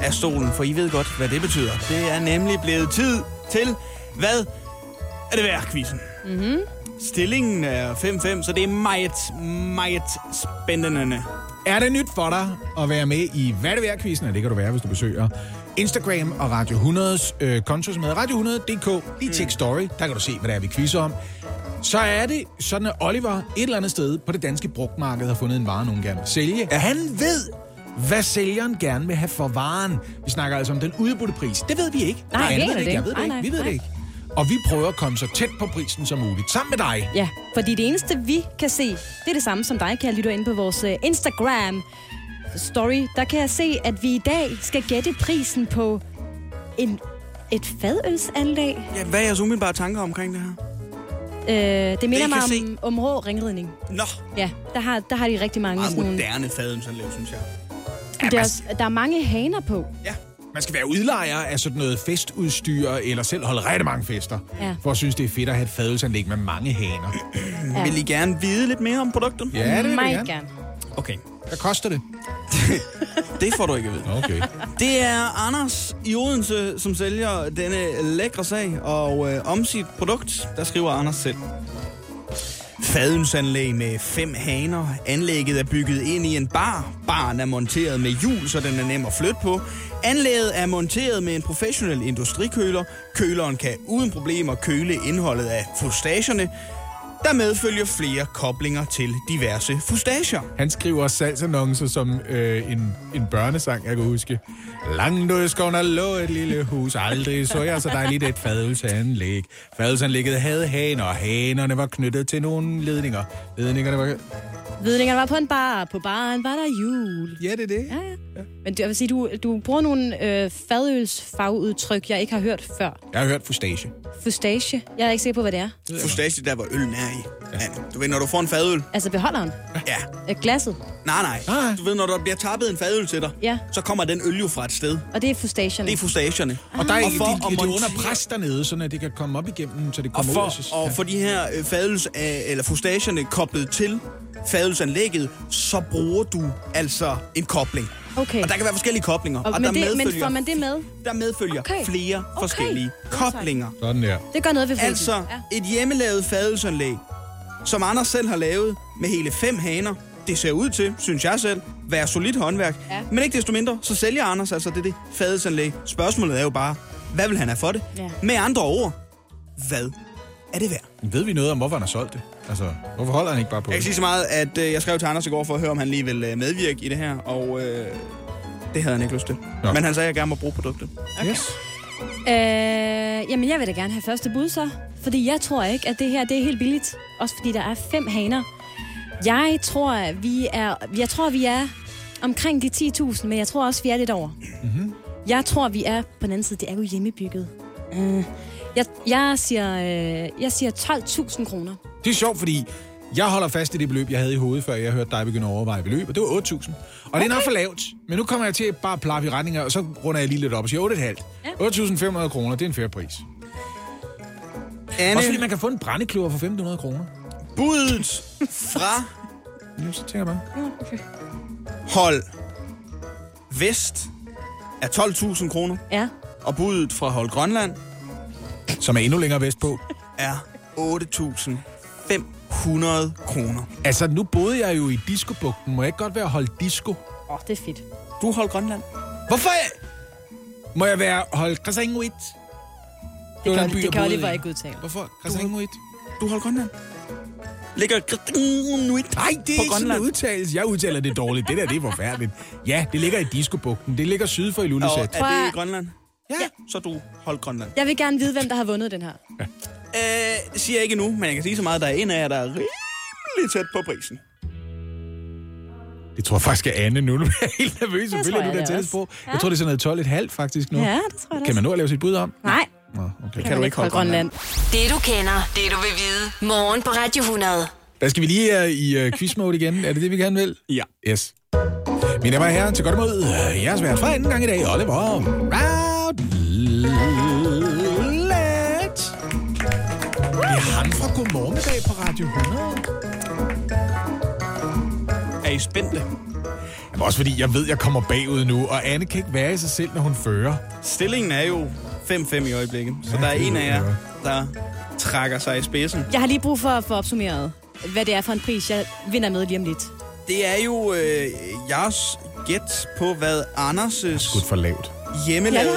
Speaker 4: af stolen. For I ved godt, hvad det betyder. Det er nemlig blevet tid til, hvad er det værd, quizzen? Mm-hmm. Stillingen er 5-5, så det er meget, meget spændende.
Speaker 2: Er det nyt for dig at være med i Hvad er det værd quizzen? Det kan du være, hvis du besøger Instagram og Radio 100's øh, konto, som hedder Radio100.dk. Lige tjek story, der kan du se, hvad det er, vi quizzer om. Så er det sådan, at Oliver et eller andet sted på det danske brugtmarked har fundet en vare, nogen gerne vil sælge. Ja. Han ved, hvad sælgeren gerne vil have for varen. Vi snakker altså om den udbudte pris. Det ved vi ikke.
Speaker 3: Nej,
Speaker 2: Anne
Speaker 3: vi
Speaker 2: ved
Speaker 3: aner
Speaker 2: ikke.
Speaker 3: det
Speaker 2: Jeg ved det
Speaker 3: ikke.
Speaker 2: ikke.
Speaker 3: Nej,
Speaker 2: Vi ved
Speaker 3: nej.
Speaker 2: det ikke. Og vi prøver at komme så tæt på prisen som muligt. Sammen med dig.
Speaker 3: Ja, fordi det eneste, vi kan se, det er det samme som dig, kan jeg lytte ind på vores øh, Instagram story. Der kan jeg se, at vi i dag skal gætte prisen på en, et fadølsanlæg.
Speaker 4: Ja, hvad er jeres umiddelbare tanker omkring det her?
Speaker 3: Øh, det minder mig om, om rå ringridning.
Speaker 4: Nå,
Speaker 3: Ja, der har, der har de rigtig mange
Speaker 4: meget
Speaker 3: sådan
Speaker 4: moderne fadensanlæg, synes jeg.
Speaker 3: Det er også, der er mange haner på.
Speaker 4: Ja,
Speaker 2: Man skal være udlejer af sådan noget festudstyr, eller selv holde rigtig mange fester,
Speaker 3: Ja.
Speaker 2: for at synes, det er fedt at have et fadelsanlæg med mange haner.
Speaker 3: Ja.
Speaker 4: vil I gerne vide lidt mere om produktet?
Speaker 2: Ja, det vil jeg
Speaker 3: Meget
Speaker 2: gerne.
Speaker 3: gerne.
Speaker 4: Okay,
Speaker 2: Hvad koster det?
Speaker 4: det får du ikke at vide.
Speaker 2: Okay.
Speaker 4: Det er Anders i Odense, som sælger denne lækre sag, og øh, om sit produkt, der skriver Anders selv. Fadensanlæg med fem haner. Anlægget er bygget ind i en bar. Baren er monteret med hjul, så den er nem at flytte på. Anlægget er monteret med en professionel industrikøler. Køleren kan uden problemer køle indholdet af frustagerne. Der medfølger flere koblinger til diverse fustager.
Speaker 2: Han skriver salgsannoncer som øh, en, en børnesang, jeg kan huske. Langt ude i skoven der lå et lille hus. Aldrig så jeg så dejligt et fadelsanlæg. Fadelsanlægget havde haner, og hanerne var knyttet til nogle ledninger. Ledningerne var...
Speaker 3: Vedningerne var på en bar. På baren var der jul.
Speaker 2: Ja, det er det.
Speaker 3: Ja, ja. Men det- jeg vil sige, du, du bruger nogle øh, fadølsfagudtryk, jeg ikke har hørt før.
Speaker 2: Jeg har hørt fustage.
Speaker 3: Fustage. Jeg er ikke sikker på, hvad det er.
Speaker 4: Fustage, der hvor øllen er i. Ja. Du ved, når du får en fadøl,
Speaker 3: Altså beholderen.
Speaker 4: ja,
Speaker 3: Øh, glasset.
Speaker 4: Nej, nej.
Speaker 2: Nej.
Speaker 4: Du ved, når der bliver tappet en fadøl til dig,
Speaker 3: Ja.
Speaker 4: så kommer den øl jo fra et sted.
Speaker 3: Og det er fustagerne.
Speaker 4: Det er fustagerne.
Speaker 2: Og der er
Speaker 4: Og
Speaker 2: de,
Speaker 4: for
Speaker 2: de,
Speaker 4: at
Speaker 2: de, de er under pres dernede, så det kan komme op igennem, så det
Speaker 4: Og
Speaker 2: kommer
Speaker 4: for,
Speaker 2: ud. Så,
Speaker 4: og for de her øh, fadøls, øh, eller fustagerne koblet til fadølsanlægget, så bruger du altså en kobling.
Speaker 3: Okay.
Speaker 4: Og der kan være forskellige koblinger.
Speaker 3: Og,
Speaker 4: og
Speaker 3: men,
Speaker 4: der,
Speaker 3: det, men
Speaker 4: medfølger,
Speaker 3: får man det med?
Speaker 4: der medfølger
Speaker 3: Okay.
Speaker 4: flere
Speaker 3: Okay.
Speaker 4: forskellige koblinger.
Speaker 2: Sådan der.
Speaker 3: Det gør noget ved prisen.
Speaker 4: Altså et hjemmelavet fadelsanlæg, som Anders selv har lavet med hele fem haner. Det ser ud til, synes jeg selv, være solidt håndværk.
Speaker 3: Ja.
Speaker 4: Men ikke desto mindre, så sælger Anders altså det, det fadelsanlæg. Spørgsmålet er jo bare, hvad vil han have for det?
Speaker 3: Ja.
Speaker 4: Med andre ord, hvad er det værd?
Speaker 2: Ved vi noget om, hvorfor han har solgt det? Altså, hvorfor holder han ikke bare på
Speaker 4: Jeg kan sige så meget, at øh, jeg skrev til Anders i går for at høre, om han lige vil øh, medvirke i det her, og øh, det havde han ikke lyst til.
Speaker 2: Nå.
Speaker 4: Men han sagde, at jeg gerne må bruge produktet.
Speaker 2: Yes.
Speaker 3: Øh, jamen, jeg vil da gerne have første bud så. Fordi jeg tror ikke, at det her det er helt billigt. Også fordi der er fem haner. Jeg tror, at vi er, jeg tror, vi er omkring de 10.000, men jeg tror også, vi er lidt over. Mm-hmm. Jeg tror, vi er på den anden side. Det er jo hjemmebygget. Øh, jeg, jeg, siger, øh, jeg siger 12.000 kroner.
Speaker 2: Det er sjovt, fordi jeg holder fast i det beløb, jeg havde i hovedet, før jeg hørte dig begynde at overveje beløb, og det var 8.000. Og okay. det er nok for lavt, men nu kommer jeg til bare at plaffe i retninger, og så runder jeg lige lidt op og siger 8,5.
Speaker 3: Ja.
Speaker 2: 8.500 kroner, det er en fair pris.
Speaker 4: Anne,
Speaker 2: Også fordi man kan få en brændekløver for 1.500 kroner.
Speaker 4: budet fra
Speaker 2: Nu, så tænker jeg bare.
Speaker 4: hold vest er 12.000 kroner,
Speaker 3: Ja.
Speaker 4: og budet fra hold Grønland
Speaker 2: Som er endnu længere vestpå.
Speaker 4: er 8.500 kroner.
Speaker 2: Altså, nu boede jeg jo i discobugten. Må jeg ikke godt være holdt disco?
Speaker 3: Åh, oh, det er fedt.
Speaker 4: Du hold Grønland.
Speaker 2: Hvorfor? Må jeg være holdt Krasanguit?
Speaker 3: Det kan, det kan Oliver ikke udtale.
Speaker 2: Hvorfor Krasanguit?
Speaker 4: Du hold Grønland. Ligger Nuit
Speaker 2: Nej, det er
Speaker 4: på
Speaker 2: ikke sådan en udtalelse. Jeg udtaler det dårligt. Det der, det er forfærdeligt. Ja, det ligger i discobugten. Det ligger syd for
Speaker 4: Og
Speaker 2: Ilulissat.
Speaker 4: er
Speaker 3: Tror
Speaker 4: det i Grønland?
Speaker 2: Ja.
Speaker 4: Så du hold Grønland.
Speaker 3: Jeg vil gerne vide, hvem der har vundet den her.
Speaker 4: Øh, det siger jeg ikke nu, men jeg kan sige så meget, at der er en af jer, der er rimelig tæt på prisen.
Speaker 2: Det tror jeg faktisk er Anne nu. Nu er jeg helt nervøs. Selvfølgelig
Speaker 3: tror
Speaker 2: er
Speaker 3: jeg
Speaker 2: du der
Speaker 3: det
Speaker 2: tættest på.
Speaker 3: også.
Speaker 2: Jeg
Speaker 3: Ja.
Speaker 2: tror, det er sådan noget 12,5 faktisk nu.
Speaker 3: Ja, det tror jeg
Speaker 2: Kan man nå at lave sit bud om?
Speaker 3: Nej,
Speaker 2: Nå, okay.
Speaker 4: Kan du ikke holde Grønland?
Speaker 1: Det du kender, det du vil vide. Morgen på Radio 100.
Speaker 2: Hvad skal vi lige uh, i uh, quiz-mode igen? Er det det, vi gerne vil?
Speaker 4: Ja.
Speaker 2: Yes. Mine damer og herrer, til godt imod uh, jeres vært fra anden gang i dag, Oliver Routlet. Det er ham fra Godmorgendag på Radio 100.
Speaker 4: Er I spændte?
Speaker 2: Jamen, også fordi jeg ved, jeg kommer bagud nu, og Anne kan ikke være i sig selv, når hun fører.
Speaker 4: Stillingen er jo 5-5 i øjeblikket, så
Speaker 2: Ja,
Speaker 4: der er en af jer, der trækker sig i spidsen.
Speaker 3: jeg har lige brug for at få opsummeret, hvad det er for en pris, jeg vinder med lige om lidt.
Speaker 4: Det er jo øh, jeres gæt på, hvad Anders'
Speaker 2: Skudt for lavt.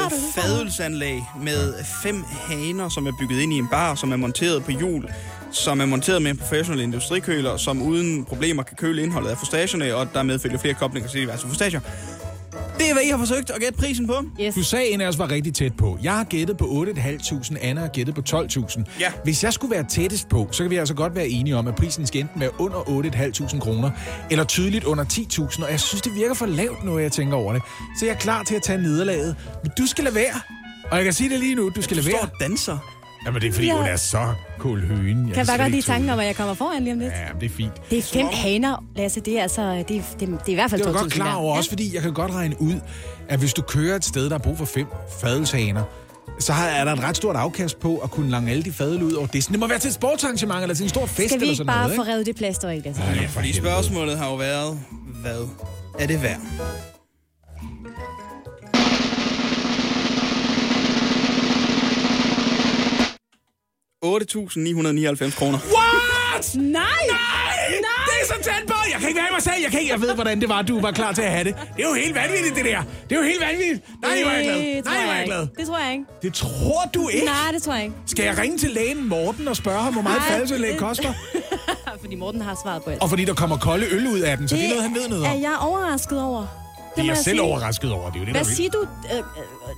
Speaker 3: Du.
Speaker 4: fadelsanlæg med fem haner, som er bygget ind i en bar, som er monteret på hjul, som er monteret med en professionel industrikøler, som uden problemer kan køle indholdet af fustagerne, og dermed følger flere koblinger til diverse fustager. Det er, hvad I har forsøgt at gætte prisen på.
Speaker 3: Yes.
Speaker 2: Du sagde, at en af os var rigtig tæt på. Jeg har gættet på 8.500, Anna har gættet på 12.000.
Speaker 4: Ja.
Speaker 2: Hvis jeg skulle være tættest på, så kan vi altså godt være enige om, at prisen skal enten være under 8.500 kroner, eller tydeligt under 10.000, og jeg synes, det virker for lavt nu, jeg tænker over det. Så jeg er klar til at tage nederlaget. Men du skal lade være. Og jeg kan sige det lige nu, du skal
Speaker 4: Du
Speaker 2: lade
Speaker 4: står
Speaker 2: være.
Speaker 4: og danser.
Speaker 2: Jamen, det er fordi,
Speaker 3: Ja.
Speaker 2: hun er så cool høen.
Speaker 3: Kan jeg bare godt lide tanken om, at jeg kommer foran lige om lidt?
Speaker 2: Ja, det er fint.
Speaker 3: Det er fem haner, Lasse. Det er altså, det er, det er, det er i hvert fald
Speaker 2: Det er
Speaker 3: 2.000
Speaker 2: du godt klar over,
Speaker 3: hver.
Speaker 2: også fordi jeg kan godt regne ud, at hvis du kører et sted, der er brug for fem fadelshaner, så har- er der et ret stort afkast på at kunne lange alle de fadel ud over disken. Det må være til et sportsarrangement eller til en stor fest
Speaker 3: Skal vi
Speaker 2: eller
Speaker 3: ikke
Speaker 2: sådan
Speaker 3: bare
Speaker 2: noget,
Speaker 3: få revet det plaster af, Lasse?
Speaker 2: Ja, for
Speaker 4: Fordi spørgsmålet har jo været, hvad er det værd? $8.999 kroner.
Speaker 2: What?
Speaker 3: Nej!
Speaker 2: Nej! Det er så tæt på! Jeg kan ikke være i mig selv. Jeg, kan ikke, jeg ved, hvordan det var, du var klar til at have det. Det er jo helt vanvittigt, det der. Det er jo helt vanvittigt. Nej, hvor er jeg glad.
Speaker 3: Det
Speaker 2: Nej, hvor er jeg
Speaker 3: jeg
Speaker 2: glad.
Speaker 3: ikke. Det tror jeg ikke.
Speaker 2: Det tror du ikke?
Speaker 3: Nej, det tror jeg ikke.
Speaker 2: Skal jeg ringe til lægen Morten og spørge ham, hvor meget
Speaker 3: Nej, det-
Speaker 2: koster?
Speaker 3: Fordi Morten har svaret på alt.
Speaker 2: Og fordi der kommer kolde øl ud af den, så det, er noget, han ved noget om.
Speaker 3: er jeg overrasket over.
Speaker 2: Det er
Speaker 3: må
Speaker 2: jeg selv
Speaker 3: sige.
Speaker 2: overrasket over. Det er jo det,
Speaker 3: Hvad
Speaker 2: der er
Speaker 3: siger du? Øh,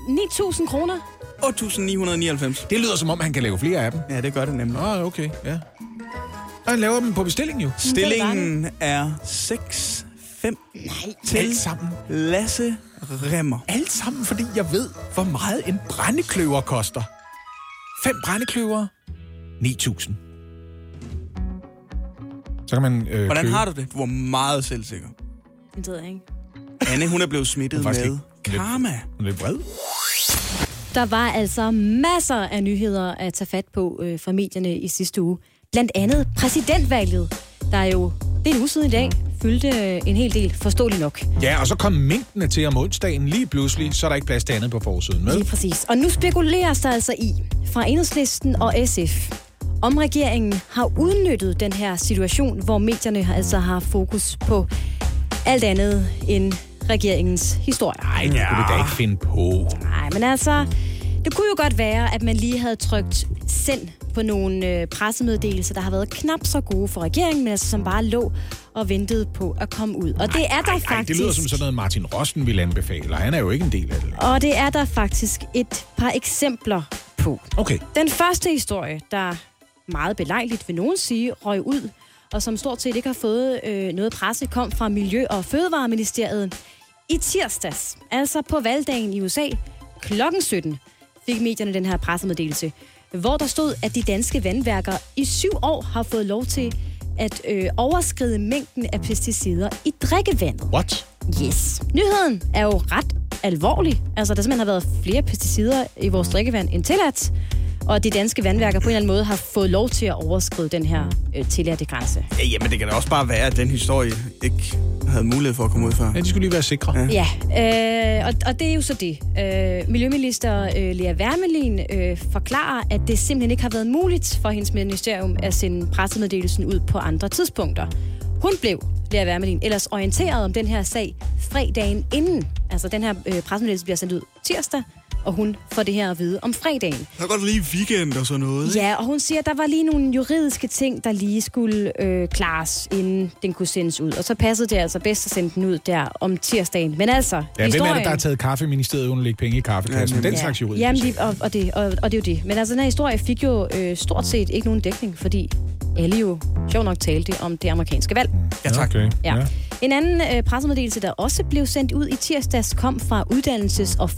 Speaker 3: øh, 9.000 kroner?
Speaker 4: 8.999.
Speaker 2: Det lyder som om, han kan lave flere af dem.
Speaker 4: Ja, det gør det nemlig.
Speaker 2: Nå, okay, ja. Og han laver dem på bestilling jo.
Speaker 4: Stillingen er 6-5 til
Speaker 2: Alt sammen.
Speaker 4: Lasse Remmer.
Speaker 2: Alt sammen, fordi jeg ved, hvor meget en brændekløver koster. Fem brændekløver. 9.000. Så kan man øh,
Speaker 4: Hvordan
Speaker 2: købe...
Speaker 4: har du det? Du var meget selvsikker.
Speaker 3: Det ved jeg ikke.
Speaker 4: Anne, hun er blevet smittet med karma.
Speaker 2: Hun er lidt vred.
Speaker 3: Der var altså masser af nyheder at tage fat på øh, fra medierne i sidste uge. Blandt andet præsidentvalget, der er jo, det er en uge siden i dag, fyldte øh, en hel del, forståeligt nok.
Speaker 2: Ja, og så kom mængdene til om onsdagen lige pludselig, så er der ikke plads til andet på forsiden med.
Speaker 3: Lige præcis. Og nu spekuleres der altså i, fra Enhedslisten og SF, om regeringen har udnyttet den her situation, hvor medierne har- altså har fokus på alt andet end regeringens historie.
Speaker 2: Nej, det kunne vi da ikke finde på.
Speaker 3: Nej, men altså, det kunne jo godt være, at man lige havde trykt send på nogle øh, pressemeddelelser, der har været knap så gode for regeringen, men altså, som bare lå og ventede på at komme ud. Og det er der
Speaker 2: Ej,
Speaker 3: faktisk...
Speaker 2: det lyder som sådan noget, Martin Rosten ville anbefale, og han er jo ikke en del af det.
Speaker 3: Og det er der faktisk et par eksempler på.
Speaker 2: Okay.
Speaker 3: Den første historie, der meget belejligt vil nogen sige, røg ud, og som stort set ikke har fået øh, noget presse, kom fra Miljø- og Fødevareministeriet i tirsdags, altså på valgdagen i USA, klokken 17, fik medierne den her pressemeddelelse, hvor der stod, at de danske vandværker i syv år har fået lov til at øh, overskride mængden af pesticider i drikkevandet.
Speaker 2: What?
Speaker 3: Yes. Nyheden er jo ret alvorlig. Altså, der simpelthen har været flere pesticider i vores drikkevand end tilladt, og de danske vandværker på en eller anden måde har fået lov til at overskride den her øh, tilladte grænse.
Speaker 4: Ja, jamen, det kan da også bare være, at den historie ikke havde mulighed for at komme ud før.
Speaker 2: Ja, de skulle lige være sikre.
Speaker 3: Ja, øh, og, og det er jo så det. Øh, Miljøminister øh, Lea Wermelin øh, forklarer, at det simpelthen ikke har været muligt for hendes ministerium at sende pressemeddelelsen ud på andre tidspunkter. Hun blev, Lea Wermelin, ellers orienteret om den her sag fredagen inden. Altså, den her øh, pressemeddelelse bliver sendt ud tirsdag, og hun får det her at vide om fredagen.
Speaker 4: Der er godt lige weekend og sådan noget, ikke?
Speaker 3: Ja, og hun siger, at der var lige nogle juridiske ting, der lige skulle øh, klares, inden den kunne sendes ud. Og så passede det altså bedst at sende den ud der om tirsdagen. Men altså,
Speaker 2: Ja, hvem
Speaker 3: historien...
Speaker 2: er det, der har taget kaffe i ministeriet uden at lægge penge i kaffekassen?
Speaker 4: Ja,
Speaker 2: Den slags juridisk.
Speaker 3: Jamen, de, og, og, det, og, og det er jo det. Men altså, den her historie fik jo øh, stort set ikke nogen dækning, fordi alle jo sjovt nok talte om det amerikanske valg.
Speaker 4: Ja, tak.
Speaker 2: Okay.
Speaker 3: Ja. En anden øh, pressemeddelelse, der også blev sendt ud i tirsdags, kom fra Uddannelses- og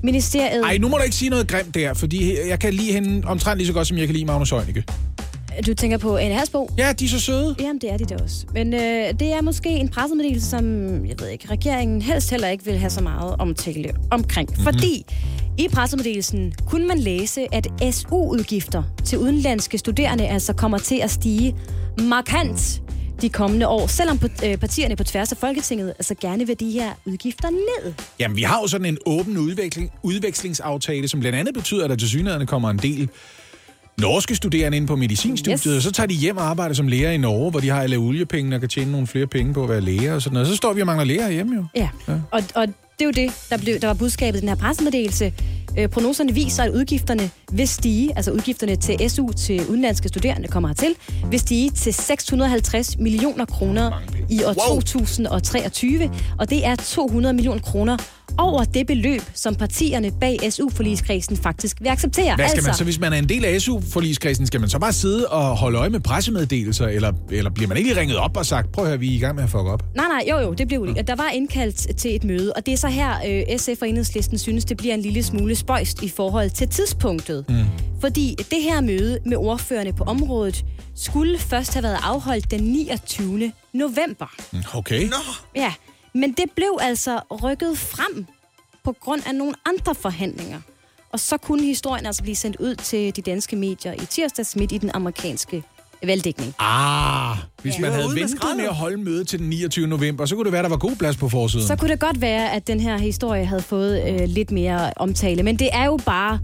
Speaker 3: Forskningsministeriet.
Speaker 2: Ej, nu må du ikke sige noget grimt der, fordi jeg kan lide hende omtrent lige så godt, som jeg kan lide Magnus Heunicke.
Speaker 3: Du tænker på Anne Hasbo?
Speaker 2: Ja, de er så søde.
Speaker 3: Jamen, det er de da også. Men øh, det er måske en pressemeddelelse, som jeg ved ikke, regeringen helst heller ikke vil have så meget omtale omkring.
Speaker 2: Mhm.
Speaker 3: Mm-hmm. Fordi i pressemeddelelsen kunne man læse, at SU-udgifter til udenlandske studerende altså kommer til at stige markant de kommende år, selvom øh, partierne på tværs af Folketinget altså gerne vil de her udgifter ned.
Speaker 2: Jamen, vi har jo sådan en åben udveksling, udvekslingsaftale, som blandt andet betyder, at der til synligheden kommer en del norske studerende ind på medicinstudiet,
Speaker 3: Yes.
Speaker 2: yes. så tager de hjem og arbejder som læger i Norge, hvor de har alle oliepenge og kan tjene nogle flere penge på at være læger og sådan noget. Så står vi og mangler læger hjemme jo.
Speaker 3: Ja, ja. Og, og det er jo det, der, blev, der var budskabet i den her pressemeddelelse. Øh, prognoserne viser, at udgifterne vil stige, altså udgifterne til SU til udenlandske studerende kommer hertil, vil stige til 650 millioner kroner i år
Speaker 4: Wow.
Speaker 3: 2023, og det er 200 millioner kroner over det beløb, som partierne bag SU-forligskredsen faktisk vil acceptere.
Speaker 2: Hvad skal
Speaker 3: altså,
Speaker 2: man så, hvis man er en del af SU-forligskredsen, skal man så bare sidde og holde øje med pressemeddelelser, eller, eller bliver man ikke ringet op og sagt, prøv at høre, vi er i gang med at fuck op?
Speaker 3: Nej, nej, jo, jo, det blev det. Der var indkaldt til et møde, og det er så her, øh, SF og Enhedslisten synes, det bliver en lille smule spøjst i forhold til tidspunktet. Mm. Fordi det her møde med ordførende på området skulle først have været afholdt den 29. november.
Speaker 2: Okay.
Speaker 4: Nå,
Speaker 3: Ja, men det blev altså rykket frem på grund af nogle andre forhandlinger. Og så kunne historien altså blive sendt ud til de danske medier i tirsdags midt i den amerikanske valgdækning.
Speaker 2: Ah, hvis
Speaker 3: Ja.
Speaker 2: man havde ventet med at holde møde til den 29. november, så kunne det være, der var god plads på forsiden.
Speaker 3: Så kunne det godt være, at den her historie havde fået øh, lidt mere omtale. Men det er jo bare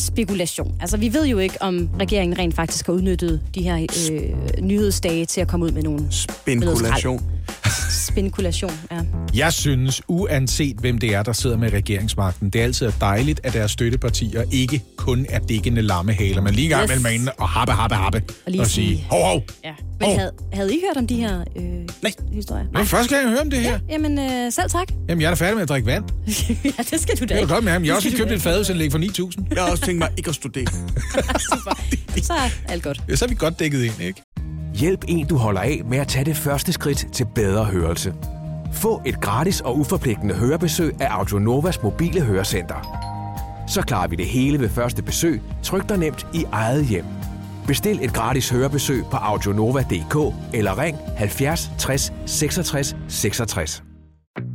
Speaker 3: spekulation. Altså, vi ved jo ikke, om regeringen rent faktisk har udnyttet de her øh, nyhedsdage til at komme ud med nogle
Speaker 4: spinkulation.
Speaker 3: spekulation. Ja.
Speaker 2: Jeg synes, uanset hvem det er, der sidder med regeringsmagten, det er altid dejligt, at deres støttepartier ikke kun er dækkende lammehaler, men lige gang
Speaker 3: Yes.
Speaker 2: mellem og happe, happe, happe.
Speaker 3: Og lige
Speaker 2: og
Speaker 3: sige-
Speaker 2: sige, hov, hov.
Speaker 3: ja. Men
Speaker 2: Hov.
Speaker 3: havde, havde I hørt om de her øh,
Speaker 4: Nej.
Speaker 3: historier?
Speaker 2: Det er første gang, jeg hører om det her.
Speaker 3: Jamen, øh, selv tak.
Speaker 2: Jamen, jeg er da færdig med at drikke vand.
Speaker 3: ja, det skal du da
Speaker 2: Det er jo
Speaker 3: ikke.
Speaker 2: godt med ham. Jeg har også
Speaker 3: Det
Speaker 2: købt et fadelsanlæg for 9.000.
Speaker 4: Jeg har også tænkt mig ikke at studere.
Speaker 3: Super. Så er alt godt.
Speaker 2: Ja, så er vi godt dækket ind, ikke?
Speaker 9: Hjælp en, du holder af med at tage det første skridt til bedre hørelse. Få et gratis og uforpligtende hørebesøg af Audionovas mobile hørecenter. Så klarer vi det hele ved første besøg, tryk dig nemt i eget hjem. Bestil et gratis hørebesøg på audionova.dk eller ring 70 60 66 66.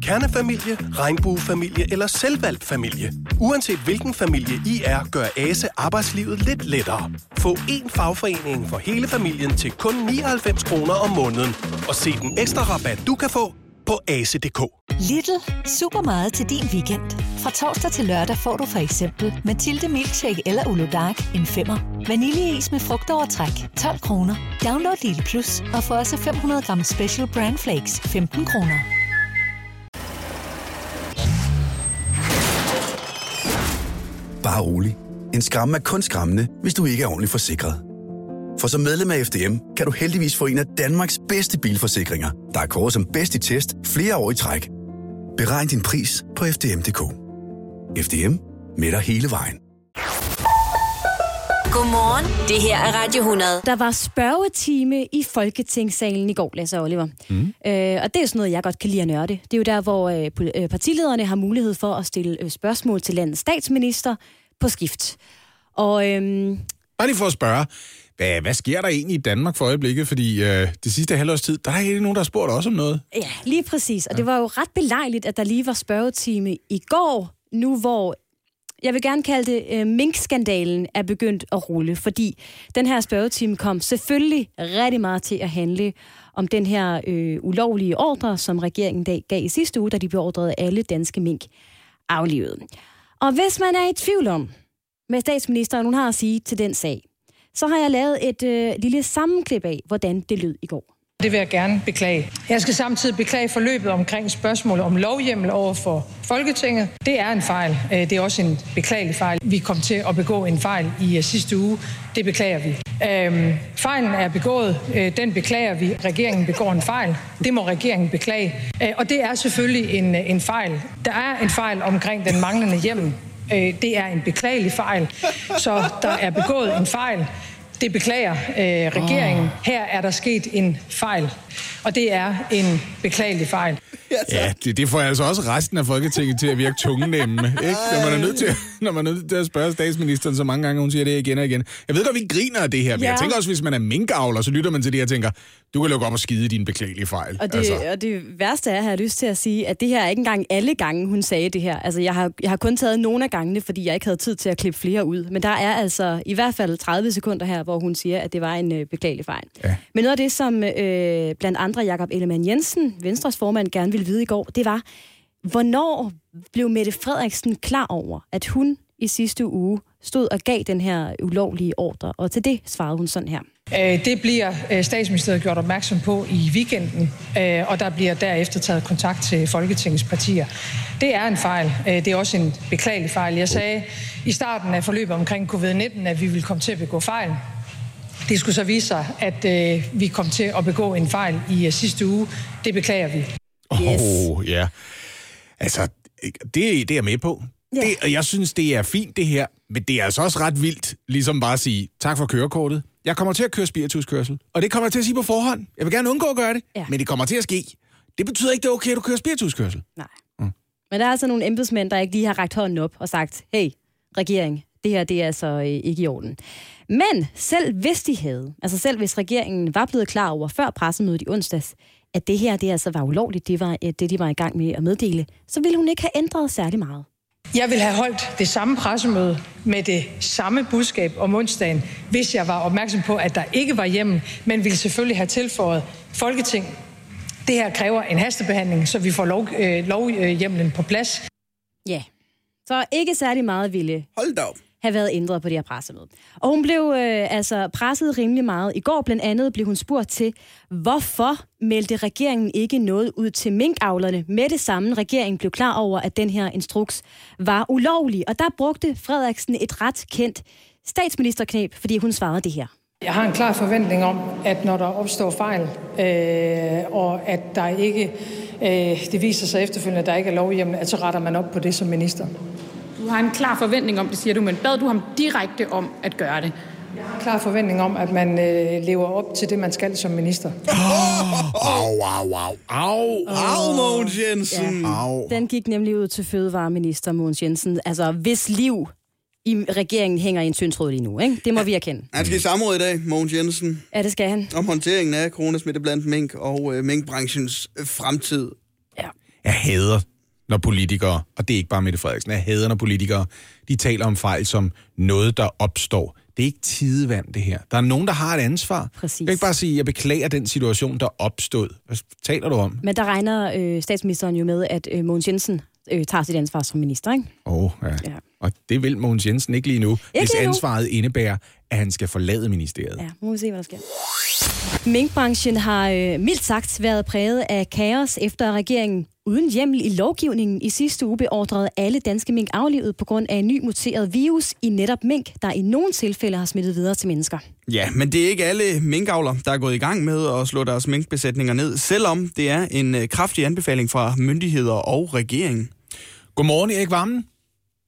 Speaker 10: Kernefamilie, regnbuefamilie eller selvvalgt familie. Uanset hvilken familie I er, gør ASE arbejdslivet lidt lettere. Få én fagforening for hele familien til kun 99 kroner om måneden. Og se den ekstra rabat, du kan få på ase.dk.
Speaker 11: Lidl. Super meget til din weekend. Fra torsdag til lørdag får du for eksempel Mathilde Milkshake eller Ulo Dark en femmer. Vaniljeis med frugtovertræk 12 kroner. Download Lidl Plus og få også 500 gram Special Brand Flakes 15 kroner.
Speaker 12: Bare rolig. En skræmme er kun skræmmende, hvis du ikke er ordentligt forsikret. For som medlem af FDM kan du heldigvis få en af Danmarks bedste bilforsikringer, der er kåret som bedst i test flere år i træk. Beregn din pris på FDM.dk. FDM med dig hele vejen.
Speaker 1: Godmorgen, det her er Radio 100.
Speaker 3: Der var spørgetime i Folketingssalen i går, Lasse Oliver. Mm. Øh, og det er jo sådan noget, jeg godt kan lide at nørde. Det er jo der, hvor øh, øh, partilederne har mulighed for at stille øh, spørgsmål til landets statsminister på skift. Og øhm,
Speaker 2: Bare lige for at spørge, hvad, hvad sker der egentlig i Danmark for øjeblikket? Fordi øh, det sidste halvårs tid, der er ikke nogen, der har spurgt os om noget.
Speaker 3: ja, lige præcis. Og ja. det var jo ret belejligt, at der lige var spørgetime i går, nu hvor jeg vil gerne kalde det, øh, minkskandalen er begyndt at rulle, fordi den her spørgetime kom selvfølgelig rigtig meget til at handle om den her øh, ulovlige ordre, som regeringen dag gav i sidste uge, da de beordrede alle danske mink aflivet. Og hvis man er i tvivl om, hvad statsministeren hun har at sige til den sag, så har jeg lavet et øh, lille sammenklip af, hvordan det lød i går.
Speaker 13: Det vil jeg gerne beklage. Jeg skal samtidig beklage forløbet omkring spørgsmålet om lovhjemmel over for Folketinget. Det er en fejl. Øh, det er også en beklagelig fejl. Vi kom til at begå en fejl i øh, sidste uge. Det beklager vi. Øhm, fejlen er begået. Øh, Den beklager vi. Regeringen begår en fejl. Det må regeringen beklage. Øh, Og det er selvfølgelig en, øh, en fejl. Der er en fejl omkring den manglende hjemmel. Øh, Det er en beklagelig fejl. Så der er begået en fejl. Det beklager øh, regeringen. Her er der sket en fejl, og det er en beklagelig fejl.
Speaker 2: Ja, det, det får altså også resten af Folketinget til at virke tungenemme, ikke? Når man er nødt til, når man er nødt til at spørge statsministeren så mange gange, hun siger det igen og igen. Jeg ved godt, vi griner af det her, men
Speaker 3: Ja.
Speaker 2: jeg tænker også, hvis man er minkavler, så lytter man til det her og tænker, du kan lukke op og skide din beklagelige fejl.
Speaker 3: Og det, altså. og det værste er, at jeg har lyst til at sige, at det her er ikke engang alle gange, hun sagde det her. Altså, jeg har, jeg har kun taget nogle af gangene, fordi jeg ikke havde tid til at klippe flere ud. Men der er altså i hvert fald 30 sekunder her, hvor hun siger, at det var en øh, beklagelig fejl. Ja. Men noget af det, som øh, blandt andre Jakob Ellemann Jensen, Venstres formand, gerne ville vide i går, det var, hvornår blev Mette Frederiksen klar over, at hun i sidste uge stod og gav den her ulovlige ordre? Og til det svarede hun sådan her.
Speaker 13: Øh, det bliver øh, statsministeriet gjort opmærksom på i weekenden, øh, og der bliver derefter taget kontakt til Folketingets partier. Det er en fejl. Det er også en beklagelig fejl. Jeg sagde i starten af forløbet omkring covid-19, at vi ville komme til at begå fejl. Det skulle så vise sig, at øh, vi kom til at begå en fejl i øh, sidste uge. Det beklager vi.
Speaker 2: Åh, oh, ja. Altså, det, det er jeg med på.
Speaker 13: Ja.
Speaker 2: Det, og jeg synes, det er fint, det her. Men det er altså også ret vildt, ligesom bare at sige, tak for kørekortet. Jeg kommer til at køre spirituskørsel. Og det kommer jeg til at sige på forhånd. Jeg vil gerne undgå at gøre det, ja. men det kommer til at ske. Det betyder ikke, det er okay, at du kører spirituskørsel.
Speaker 3: Nej. Men der er altså nogle embedsmænd, der ikke lige har rækt hånden op og sagt, hey, regering, det her det er altså øh, ikke i orden. Men selv hvis de havde, altså selv hvis regeringen var blevet klar over før pressemødet i onsdags, at det her det altså var ulovligt, det var øh, det, de var i gang med at meddele, så ville hun ikke have ændret særlig meget.
Speaker 13: Jeg ville have holdt det samme pressemøde med det samme budskab om onsdagen, hvis jeg var opmærksom på, at der ikke var hjemmel, men ville selvfølgelig have tilføjet Folketing. Det her kræver en hastebehandling, så vi får lov, øh, lovhjemmelen på plads.
Speaker 3: Ja, så ikke særlig meget ville
Speaker 4: Hold da op
Speaker 3: have været ændret på det her pressemøde. Og hun blev øh, altså presset rimelig meget. I går blandt andet blev hun spurgt til, hvorfor meldte regeringen ikke noget ud til minkavlerne med det samme. Regeringen blev klar over, at den her instruks var ulovlig. Og der brugte Frederiksen et ret kendt statsministerknep, fordi hun svarede det her.
Speaker 13: Jeg har en klar forventning om, at når der opstår fejl, øh, og at der ikke, øh, det viser sig efterfølgende, at der ikke er lovhjemmel, at så retter man op på det som minister.
Speaker 14: Du har en klar forventning om det, siger du, men bad du ham direkte om at gøre det?
Speaker 13: Jeg har en klar forventning om, at man øh, lever op til det, man skal som minister.
Speaker 2: Au, au, au, au.
Speaker 4: Au, Mogens Jensen.
Speaker 3: Ja.
Speaker 2: Au.
Speaker 3: Den gik nemlig ud til fødevareminister Mogens Jensen. Altså, hvis liv i regeringen hænger i en tynd tråd lige nu, ikke? Det må vi erkende.
Speaker 4: Han skal i samråd i dag, Mogens Jensen,
Speaker 3: Ja, det skal han.
Speaker 4: om håndteringen af coronasmitte blandt mink og øh, minkbranchens fremtid.
Speaker 2: Jeg hader, når politikere, og det er ikke bare Mette Frederiksen, jeg hader, når politikere, de taler om fejl som noget, der opstår. Det er ikke tidevand, det her. Der er nogen, der har et ansvar.
Speaker 3: Præcis.
Speaker 2: Jeg kan ikke bare sige, at jeg beklager den situation, der opstod. Hvad taler du om?
Speaker 3: Men der regner øh, statsministeren jo med, at øh, Mogens Jensen øh, tager sit ansvar som minister, ikke?
Speaker 2: Åh, oh, ja.
Speaker 3: Ja.
Speaker 2: Og det vil Mogens Jensen ikke lige nu, ikke hvis
Speaker 3: lige nu.
Speaker 2: ansvaret indebærer, at han skal forlade ministeriet.
Speaker 3: Ja, nu må vi se, hvad der sker. Minkbranchen har øh, mildt sagt været præget af kaos, efter at regeringen uden hjemmel i lovgivningen i sidste uge beordrede alle danske mink aflivet på grund af en ny muteret virus i netop mink, der i nogle tilfælde har smittet videre til mennesker.
Speaker 4: Ja, men det er ikke alle minkavler, der er gået i gang med at slå deres minkbesætninger ned, selvom det er en øh, kraftig anbefaling fra myndigheder og regeringen.
Speaker 2: Godmorgen, Erik Vammen.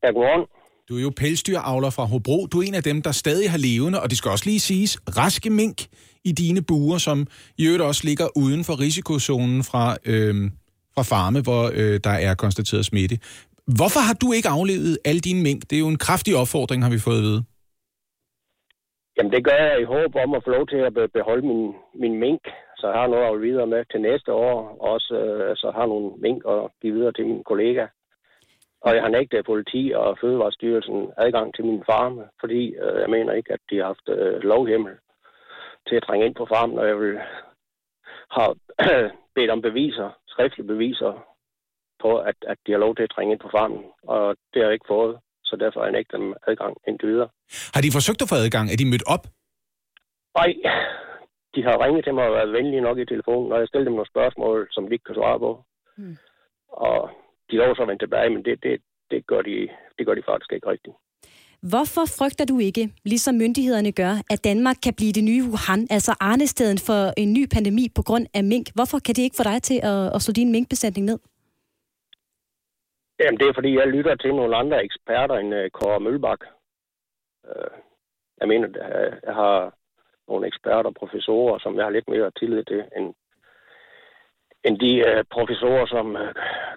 Speaker 15: Ja, godmorgen.
Speaker 2: Du er jo pelsdyravler fra Hobro. Du er en af dem, der stadig har levende, og det skal også lige siges, raske mink i dine buer, som i øvrigt også ligger uden for risikozonen fra, øh, fra farme, hvor øh, der er konstateret smitte. Hvorfor har du ikke aflevet alle dine mink? Det er jo en kraftig opfordring, har vi fået at vide.
Speaker 15: Jamen, det gør jeg i håb om at få lov til at beholde min, min mink, så jeg har noget at videre med til næste år, og også øh, så har nogle mink at give videre til min kollega. Og jeg har nægtet politi og Fødevarestyrelsen adgang til min farme, fordi øh, jeg mener ikke, at de har haft øh, lovhjemmel til at trænge ind på farmen, og jeg vil have bedt om beviser, skriftlige beviser på, at, at de har lov til at trænge ind på farmen, og det har jeg ikke fået, så derfor har jeg nægtet dem adgang indtil videre.
Speaker 2: Har de forsøgt at få adgang? Er de mødt op?
Speaker 15: Nej, de har ringet til mig og været venlige nok i telefonen, og jeg stillede dem nogle spørgsmål, som de ikke kan svare på.
Speaker 3: Mm.
Speaker 15: Og de lover så at vende tilbage, men det, det, det, gør de, det gør de faktisk ikke rigtigt.
Speaker 3: Hvorfor frygter du ikke, ligesom myndighederne gør, at Danmark kan blive det nye Wuhan, altså arnestedet for en ny pandemi på grund af mink? Hvorfor kan det ikke få dig til at, at slå din minkbesætning ned?
Speaker 15: Jamen, det er fordi, jeg lytter til nogle andre eksperter end uh, Kåre Mølbak. Uh, jeg mener, at øh, jeg har nogle eksperter og professorer, som jeg har lidt mere tillid til, end, end de uh, professorer, som uh,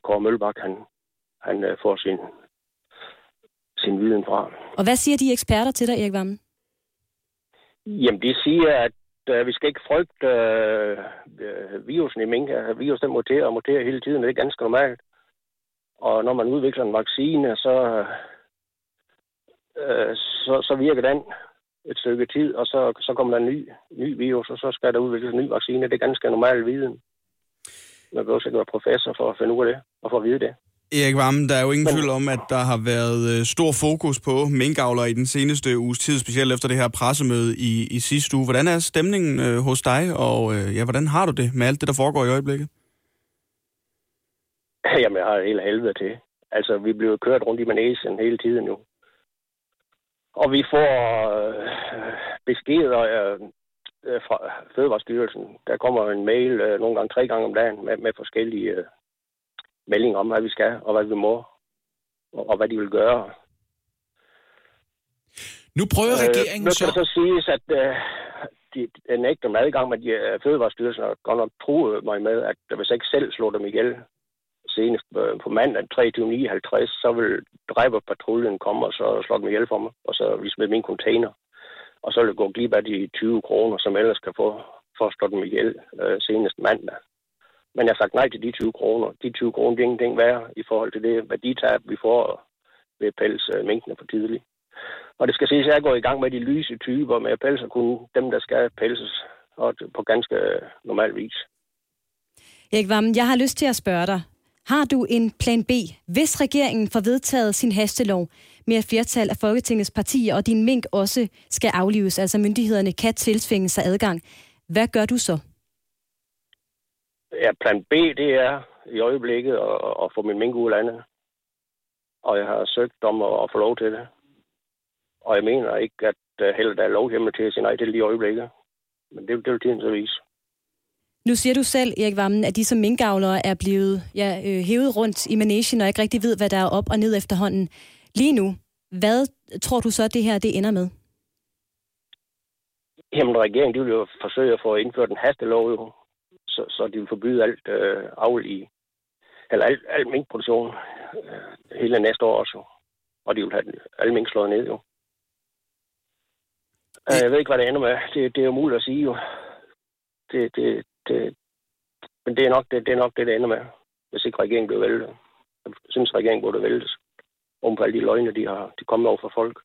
Speaker 15: Kåre Mølbak han, han uh, får sin, sin viden fra.
Speaker 3: Og hvad siger de eksperter til dig, Erik Vammen?
Speaker 15: Jamen, de siger, at uh, vi skal ikke frygte uh, uh, virusen i mink. Uh, virus den muterer og muterer hele tiden, og det er ganske normalt. Og når man udvikler en vaccine, så, øh, så, så virker den et stykke tid, og så, så kommer der en ny, ny virus, og så skal der udvikles en ny vaccine. Det er ganske normal viden. Man behøver ikke være professor for at finde ud af det, og for at vide det.
Speaker 4: Erik Vammen, der er jo ingen tvivl om, at der har været øh, stor fokus på minkavler i den seneste uges tid, specielt efter det her pressemøde i, i sidste uge. Hvordan er stemningen øh, hos dig, og øh, ja, hvordan har du det med alt det, der foregår i øjeblikket?
Speaker 15: Jamen, jeg har hele helvede til. Altså, vi bliver kørt rundt i manesien hele tiden nu. Og vi får øh, beskeder øh, øh, fra Fødevarestyrelsen. Der kommer en mail øh, nogle gange tre gange om dagen med, med forskellige øh, meldinger om, hvad vi skal og hvad vi må, og, og hvad de vil gøre.
Speaker 2: Nu prøver regeringen
Speaker 15: øh,
Speaker 2: så...
Speaker 15: så... så siges, at øh, de, de nægter dem adgang, men de, øh, Fødevarestyrelsen har godt nok truet mig med, at hvis jeg ikke selv slår dem ihjel, senest øh, på mandag 23.59, så vil dræberpatruljen komme og så slå dem ihjel for mig, og så vi smider min container. Og så vil det gå glip af de 20 kroner, som ellers kan få for at slå dem ihjel øh, senest mandag. Men jeg har sagt nej til de 20 kroner. De 20 kroner, det er ingenting værd i forhold til det værditab, vi får ved at pelse for tidligt. Og det skal ses, at jeg går i gang med de lyse typer, med pels, pelser kun dem, der skal pelses, og på ganske normal vis.
Speaker 3: Erik Vammen, jeg har lyst til at spørge dig. Har du en plan B, hvis regeringen får vedtaget sin hastelov med et flertal af Folketingets partier, og din mink også skal aflives, altså myndighederne kan tilsvinge sig adgang? Hvad gør du så?
Speaker 15: Ja, plan B, det er i øjeblikket at, at få min mink ud landet. Og jeg har søgt om at, at få lov til det. Og jeg mener ikke, at uh, heller der er lovhjemmel til at sige nej til det lige i øjeblikket. Men det, det vil tiden så vise.
Speaker 3: Nu siger du selv, Erik Vammen, at de som minkavlere er blevet ja, øh, hævet rundt i managen og ikke rigtig ved, hvad der er op og ned efterhånden. Lige nu, hvad tror du så, det her det ender med?
Speaker 15: Jamen, regeringen de vil jo forsøge at få indført en hastelov, jo, så, så de vil forbyde alt øh, avl i, eller alt, alt minkproduktion øh, hele næste år også. Og de vil have alle mink slået ned, jo. Det... Jeg ved ikke, hvad det ender med. Det, det er jo muligt at sige, jo. Det, det, det, men det er nok det, det, er nok det, det ender med. hvis ikke regeringen bliver væltet. Jeg synes, regeringen burde væltes. Om på alle de løgne, de har de kommet over for folk.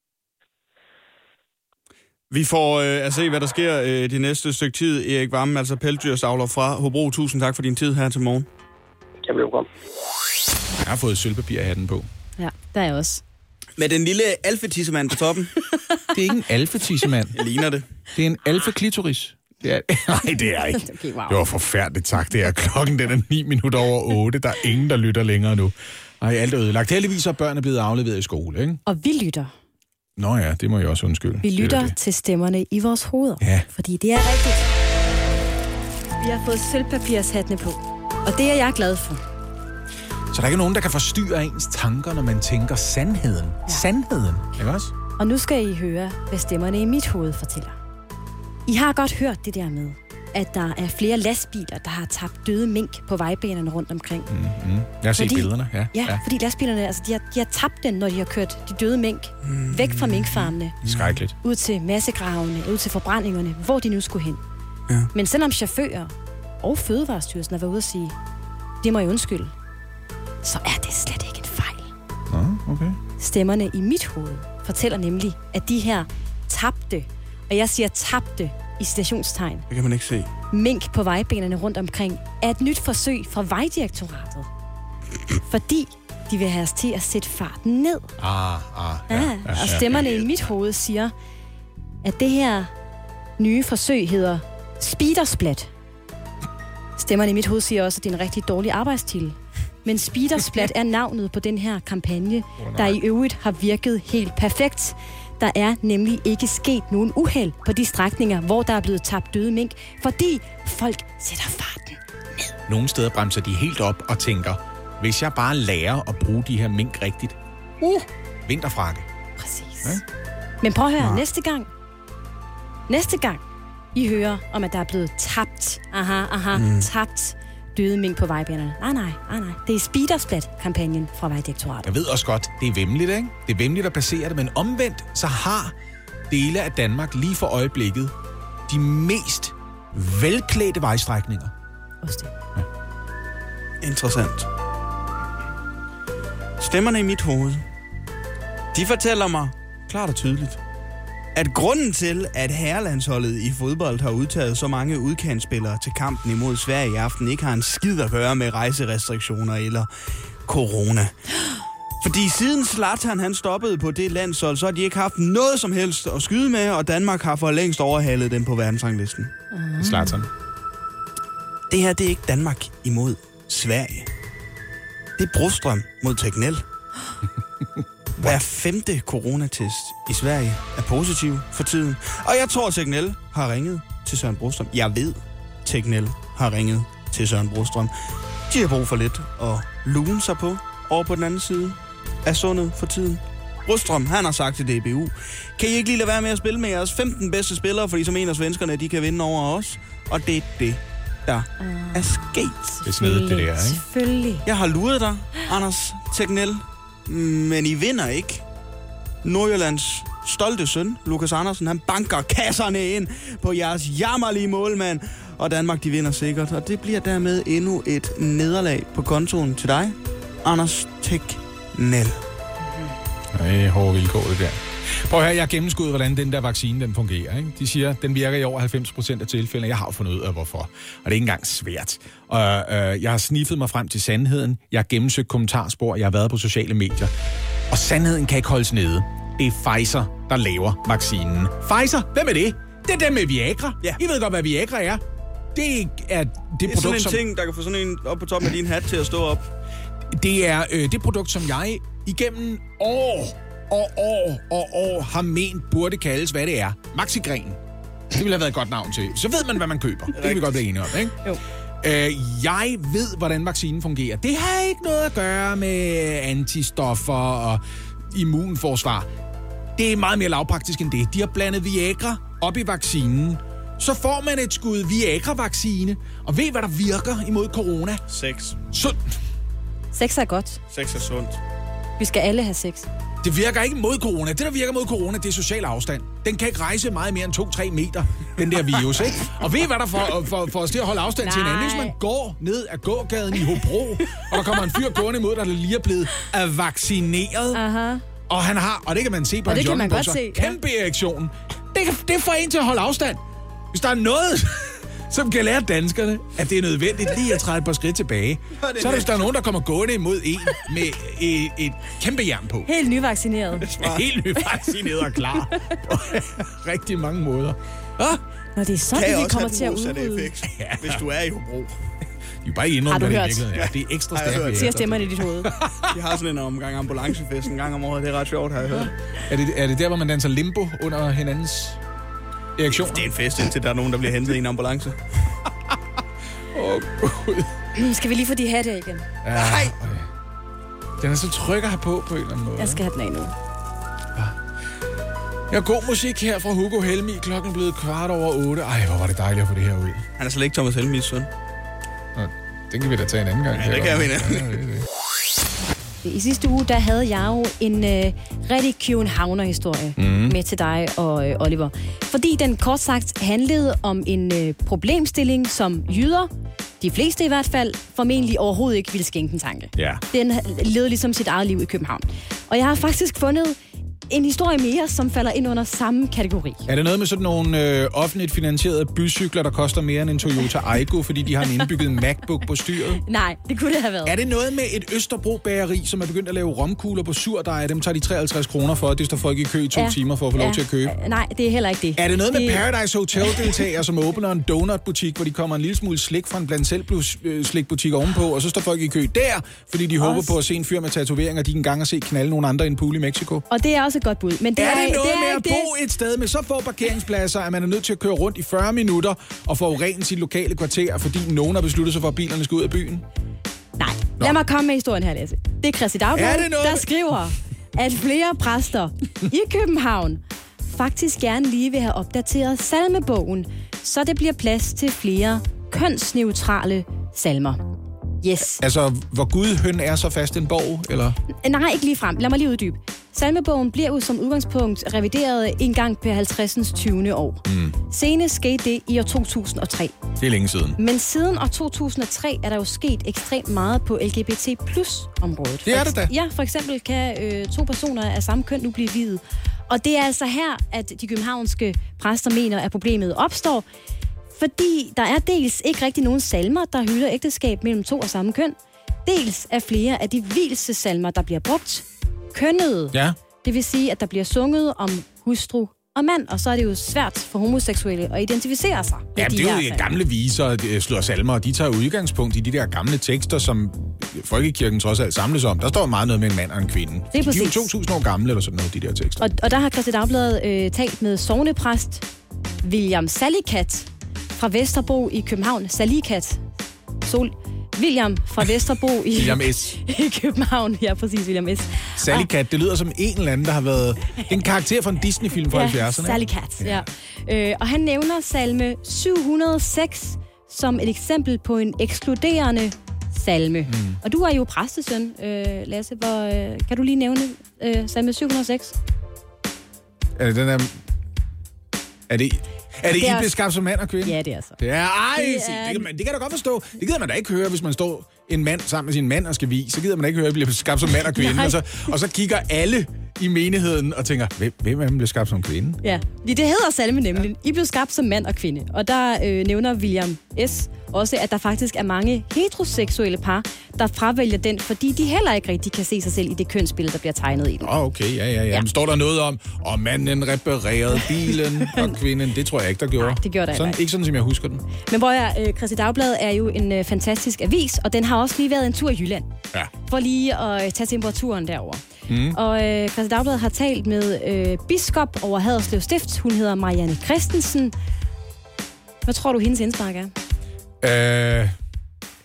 Speaker 4: Vi får øh, at se, hvad der sker øh, de næste stykke tid. Erik Vammen, altså pelsdyrsavler fra Hobro. Tusind tak for din tid her til morgen.
Speaker 15: Jeg vil komme.
Speaker 2: Jeg har fået sølvpapir af den på.
Speaker 3: Ja, der er jeg også.
Speaker 4: Med den lille alfetissemand på toppen.
Speaker 2: Det er ikke en alfetissemand.
Speaker 4: Jeg ligner det.
Speaker 2: Det er en alfaklitoris. Det er, nej, det er ikke.
Speaker 3: Okay, wow.
Speaker 2: Det var forfærdeligt tak. Det er klokken, den er 9 minutter over 8. Der er ingen, der lytter længere nu. Ej, alt er ødelagt. Heldigvis er børnene blevet afleveret i skole, ikke?
Speaker 3: Og vi lytter.
Speaker 2: Nå ja, det må jeg også undskylde.
Speaker 3: Vi
Speaker 2: Det er
Speaker 3: lytter
Speaker 2: det.
Speaker 3: til stemmerne i vores hoveder.
Speaker 2: Ja.
Speaker 3: Fordi det er rigtigt. Vi har fået sølvpapirshattene på. Og det er jeg glad for.
Speaker 2: Så der er ikke nogen, der kan forstyrre ens tanker, når man tænker sandheden. Ja. Sandheden, ikke også?
Speaker 3: Og nu skal I høre, hvad stemmerne i mit hoved fortæller. I har godt hørt det der med, at der er flere lastbiler, der har tabt døde mink på vejbanerne rundt omkring.
Speaker 2: Mm, mm. Jeg har set
Speaker 3: Fordi-
Speaker 2: billederne, ja.
Speaker 3: Ja, ja. fordi lastbilerne, altså, de har, de har tabt den, når de har kørt de døde mink mm. væk fra minkfarmene,
Speaker 2: Skrækkeligt.
Speaker 3: ud til massegravene, ud til forbrændingerne, hvor de nu skulle hen.
Speaker 4: Ja.
Speaker 3: Men selvom chauffører og Fødevarestyrelsen har været ude at sige, det må jeg undskylde, så er det slet ikke en fejl.
Speaker 2: Nå, okay.
Speaker 3: Stemmerne i mit hoved fortæller nemlig, at de her tabte, og jeg siger tabte i stationstegn,
Speaker 4: Det kan man ikke se.
Speaker 3: mink på vejbanerne rundt omkring, er et nyt forsøg fra Vejdirektoratet. Fordi de vil have os til at sætte farten ned.
Speaker 2: Ah, ah.
Speaker 3: Ja, ja, og stemmerne i mit hoved siger, at det her nye forsøg hedder Speedersplat. Stemmerne i mit hoved siger også, at det er en rigtig dårlig arbejdstitel. Men Speedersplat er navnet på den her kampagne, der i øvrigt har virket helt perfekt. Der er nemlig ikke sket nogen uheld på de strækninger, hvor der er blevet tabt døde mink, fordi folk sætter farten.
Speaker 2: Nogle steder bremser de helt op og tænker, hvis jeg bare lærer at bruge de her mink rigtigt. Uh, vinterfrakke.
Speaker 3: Præcis. Ja? Men prøv at høre,
Speaker 2: Nå.
Speaker 3: næste gang. Næste gang, I hører om, at der er blevet tabt, aha, aha,
Speaker 2: mm.
Speaker 3: tabt døde mink på vejbanerne. Nej, nej, nej, nej. Det er Speedersplat-kampagnen fra Vejdirektoratet.
Speaker 2: Jeg ved også godt, det er vemmeligt, ikke? Det er vemmeligt at placere det, men omvendt, så har dele af Danmark lige for øjeblikket de mest velklædte vejstrækninger.
Speaker 3: Også det.
Speaker 4: Interessant. Stemmerne i mit hoved, de fortæller mig klart og tydeligt, at grunden til, at herrelandsholdet i fodbold har udtaget så mange udkantsspillere til kampen imod Sverige i aften, ikke har en skid at gøre med rejserestriktioner eller corona. Fordi siden Zlatan han stoppede på det landshold, så har de ikke haft noget som helst at skyde med, og Danmark har for længst overhalet dem på verdensranglisten.
Speaker 2: Zlatan.
Speaker 4: Det her, det er ikke Danmark imod Sverige. Det er Brostrøm mod Tegnell. Hver femte coronatest i Sverige er positiv for tiden. Og jeg tror, Tegnell har ringet til Søren Brostrøm. Jeg ved, Tegnell har ringet til Søren Brostrøm. De har brug for lidt at lune sig på over på den anden side af sundet for tiden. Brostrøm, han har sagt til DBU, kan I ikke lige lade være med at spille med jeres 15 bedste spillere, fordi så mener svenskerne, at de kan vinde over os. Og det er det, der er sket.
Speaker 2: Det er snedigt, det der, ikke?
Speaker 3: Selvfølgelig.
Speaker 4: Jeg har luret dig, Anders Tegnell, men I vinder ikke. Nordjyllands stolte søn, Lukas Andersen, han banker kasserne ind på jeres jammerlige målmand, og Danmark de vinder sikkert. Og det bliver dermed endnu et nederlag på kontoen til dig, Anders Tegnell.
Speaker 2: Det hårde vilkår, det der. Prøv at høre, jeg har gennemskuddet, hvordan den der vaccine den fungerer. Ikke? De siger, den virker i over 90 procent af tilfældene. Jeg har jo fundet ud af, hvorfor. Og det er ikke engang svært. Og, øh, jeg har sniffet mig frem til sandheden. Jeg har gennemsøgt kommentarspor. Jeg har været på sociale medier. Og sandheden kan ikke holdes nede. Det er Pfizer, der laver vaccinen. Pfizer? Hvem er det? Det er dem med Viagra. Ja. I ved godt, hvad Viagra er. Det er det,
Speaker 4: Det er
Speaker 2: produkt,
Speaker 4: sådan en
Speaker 2: som...
Speaker 4: ting, der kan få sådan en op på toppen af din hat til at stå op.
Speaker 2: Det er øh, det produkt, som jeg igennem år og år og år har ment burde kaldes, hvad det er. Maxigren. Det ville have været et godt navn til. Så ved man, hvad man køber. Det kan vi godt blive enige om, ikke?
Speaker 3: Jo.
Speaker 2: Øh, jeg ved, hvordan vaccinen fungerer. Det har ikke noget at gøre med antistoffer og immunforsvar. Det er meget mere lavpraktisk end det. De har blandet Viagra op i vaccinen. Så får man et skud Viagra-vaccine. Og ved, hvad der virker imod corona?
Speaker 4: Sex.
Speaker 2: Sund.
Speaker 3: Sex er godt.
Speaker 4: Sex er sundt.
Speaker 3: Vi skal alle have sex.
Speaker 2: Det virker ikke mod corona. Det, der virker mod corona, det er social afstand. Den kan ikke rejse meget mere end 2-3 meter, den der virus, ikke? Og ved I, hvad der får, for, for os til at holde afstand til hinanden? Hvis man går ned ad gågaden i Hobro, og der kommer en fyr gående imod dig, der lige er blevet er vaccineret.
Speaker 3: Aha.
Speaker 2: Og han har, og det kan man se på
Speaker 3: Og
Speaker 2: hans
Speaker 3: det kan man godt se, ja.
Speaker 2: kæmpe erektion. Det, kan, det får en til at holde afstand. Hvis der er noget, som kan lære danskerne, at det er nødvendigt lige at træde et par skridt tilbage, så er det, hvis der er nogen, der kommer gående imod en med et, et kæmpe jern på.
Speaker 3: Helt nyvaccineret.
Speaker 2: Er helt nyvaccineret og klar på rigtig mange måder. Ah,
Speaker 3: Nå, det er sådan,
Speaker 4: Kan
Speaker 3: vi kommer til at udrydde.
Speaker 4: effekt, hvis du er i Hobro.
Speaker 2: de er bare ikke
Speaker 3: Har
Speaker 2: indrømme,
Speaker 3: du
Speaker 2: hvad det er. Det er ekstra
Speaker 4: jeg
Speaker 2: stærkt.
Speaker 4: hørt.
Speaker 3: Siger stemmerne i dit hoved.
Speaker 4: De har sådan en omgang ambulancefest en gang om året. Det er ret sjovt, har jeg hørt.
Speaker 2: Er det, er det der, hvor man danser limbo under hinandens erektioner?
Speaker 4: Det er en fest, indtil der er nogen, der bliver hentet i en ambulance.
Speaker 2: Åh, oh, Gud.
Speaker 3: Skal vi lige få de hatte igen?
Speaker 2: Ja, Nej! Den er så tryg at have på, på en eller anden måde.
Speaker 3: Jeg skal have den af nu.
Speaker 2: Jeg har god musik her fra Hugo Helmi. Klokken er blevet kvart over otte. Ej, hvor var det dejligt at få det her ud.
Speaker 4: Han er slet ikke Thomas Helmis søn.
Speaker 2: Den kan vi da tage en anden gang.
Speaker 4: Ja, det kan vi da.
Speaker 2: Ja, det.
Speaker 3: I sidste uge, der havde jeg jo en øh, rigtig Københavner-historie mm. med til dig og øh, Oliver. Fordi den kort sagt handlede om en øh, problemstilling, som jyder, de fleste i hvert fald, formentlig overhovedet ikke ville skænke en tanke.
Speaker 2: Ja.
Speaker 3: Den levede ligesom sit eget liv i København. Og jeg har faktisk fundet en historie mere, som falder ind under samme kategori.
Speaker 2: Er det noget med sådan nogle øh, offentligt finansierede bycykler, der koster mere end en Toyota Aygo, fordi de har en indbygget MacBook på styret?
Speaker 3: Nej, det kunne det have været.
Speaker 2: Er det noget med et Østerbro-bageri, som er begyndt at lave romkugler på surdej? Dem tager de 53 kroner for, og det står folk i kø i to
Speaker 3: Ja.
Speaker 2: timer for at få lov
Speaker 3: Ja.
Speaker 2: til at købe.
Speaker 3: Øh, Nej, det er heller ikke det.
Speaker 2: Er det noget med
Speaker 3: Det-
Speaker 2: Paradise Hotel-deltagere, som åbner en donutbutik, hvor de kommer en lille smule slik fra en blandt selv slikbutik ovenpå, og så står folk i kø der, fordi de håber
Speaker 3: Også-
Speaker 2: på at se en fyr med tatoveringer, de engang har set knalde nogle andre i en pool i Mexico?
Speaker 3: Og det er også et godt bud. Men det
Speaker 2: er
Speaker 3: er,
Speaker 2: det noget
Speaker 3: det er
Speaker 2: med at bo et sted med så få parkeringspladser, at man er nødt til at køre rundt i 40 minutter og forurene sit lokale kvarter, fordi nogen har besluttet sig for, at bilerne skal ud af byen?
Speaker 3: Nej, lad mig komme med historien her, Lasse. Det er Christi Dagblad,
Speaker 2: Er det
Speaker 3: der
Speaker 2: med-
Speaker 3: skriver, at flere præster i København faktisk gerne lige vil have opdateret salmebogen, så det bliver plads til flere kønsneutrale salmer. Yes.
Speaker 2: Altså, hvor Gud høn er så fast en borg, eller?
Speaker 3: Nej, ikke lige frem. Lad mig lige uddybe. Salmebogen bliver jo som udgangspunkt revideret en gang per 50. 20. år.
Speaker 2: Mm.
Speaker 3: Senest skete det i år 2003.
Speaker 2: Det er længe siden.
Speaker 3: Men siden år 2003 er der jo sket ekstremt meget på LGBT plus området.
Speaker 2: Det er det da.
Speaker 3: Ja, for eksempel kan øh, to personer af samme køn nu blive videt. Og det er altså her, at de københavnske præster mener, at problemet opstår. Fordi der er dels ikke rigtig nogen salmer, der hylder ægteskab mellem to af samme køn. Dels er flere af de salmer, der bliver brugt, kønnede.
Speaker 2: Ja.
Speaker 3: Det vil sige, at der bliver sunget om hustru og mand, og så er det jo svært for homoseksuelle at identificere sig
Speaker 2: Ja,
Speaker 3: de
Speaker 2: det er jo
Speaker 3: salmer.
Speaker 2: gamle viser, øh, slår salmer, og de tager udgangspunkt i de der gamle tekster, som folkekirken trods alt samles om. Der står meget noget med en mand og en kvinde.
Speaker 3: Det er
Speaker 2: de er jo
Speaker 3: præcis.
Speaker 2: 2000 år gamle, eller sådan noget, de der tekster.
Speaker 3: Og, og der har Christi Dagbladet øh, talt med sovnepræst William Salikat fra Vesterbro i København. Salikat. Sol. William fra Vesterbro i,
Speaker 2: William S.
Speaker 3: i København. Ja, præcis, William S.
Speaker 2: Sally Cat, det lyder som en eller anden, der har været en karakter fra en Disney-film fra
Speaker 3: ja,
Speaker 2: 70'erne.
Speaker 3: Sally Cat, ja. Øh, og han nævner salme 706 som et eksempel på en ekskluderende salme. Mm. Og du er jo præstesøn, øh, Lasse. Hvor, øh, kan du lige nævne øh, salme 706?
Speaker 2: Er det den der... Er det... Er det,
Speaker 3: Det er
Speaker 2: I beskabt som mand og kvinde?
Speaker 3: Ja, det er så.
Speaker 2: Ja, ej,
Speaker 3: Det
Speaker 2: det,
Speaker 3: er-
Speaker 2: det, kan man, det kan jeg da godt forstå. Det gider man da ikke høre, hvis man står en mand sammen med sin mand og skal vise. Så gider man ikke høre, at bliver skabt som mand og kvinde. Og, så, og så kigger alle i menigheden og tænker, hvem, hvem af dem bliver skabt som kvinde?
Speaker 3: Ja, Ja, det hedder salme nemlig. I blev skabt som mand og kvinde. Og der øh, nævner William S. også, at der faktisk er mange heteroseksuelle par, der fravælger den, fordi de heller ikke rigtig kan se sig selv i det kønsbillede, der bliver tegnet i den.
Speaker 2: Åh, oh, okay, ja, ja, ja. Men står der noget om, og manden reparerede bilen, og kvinden, det tror jeg ikke, der gjorde. Nej,
Speaker 3: det gjorde der
Speaker 2: sådan,
Speaker 3: ikke
Speaker 2: sådan, som jeg husker den.
Speaker 3: Men hvor jeg, øh, Christi Dagblad er jo en øh, fantastisk avis, og den har også lige været en tur i Jylland.
Speaker 2: Ja.
Speaker 3: For lige at øh, tage temperaturen derover.
Speaker 2: Mm.
Speaker 3: Og øh, Christi Dagblad har talt med øh, biskop over Haderslev Stift. Hun hedder Marianne Christensen. Hvad tror du, hendes indspark er?
Speaker 2: Øh,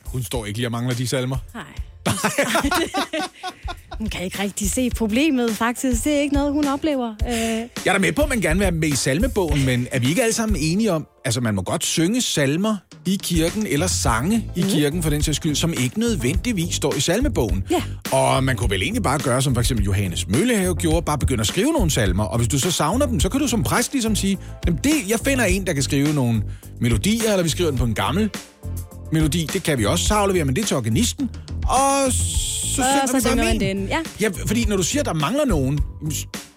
Speaker 2: hun står ikke lige og mangler de salmer.
Speaker 3: Nej. Hun kan ikke rigtig se problemet, faktisk. Det er ikke noget, hun oplever. Øh,
Speaker 2: Jeg er da med på, at man gerne vil være med i salmebogen, men er vi ikke alle sammen enige om, altså man må godt synge salmer i kirken, eller sange i kirken for den sags skyld, som ikke nødvendigvis står i salmebogen.
Speaker 3: Ja.
Speaker 2: Og man kunne vel egentlig bare gøre, som for eksempel Johannes Møllehave gjorde, bare begynde at skrive nogle salmer. Og hvis du så savner dem, så kan du som præst ligesom sige, Jamen det, jeg finder en, der kan skrive nogle melodier, eller vi skriver den på en gammel melodi. Det kan vi også. Så afleverer man det til organisten, og så synger
Speaker 3: så
Speaker 2: bare
Speaker 3: synger man den, ja.
Speaker 2: Ja, fordi når du siger, der mangler nogen,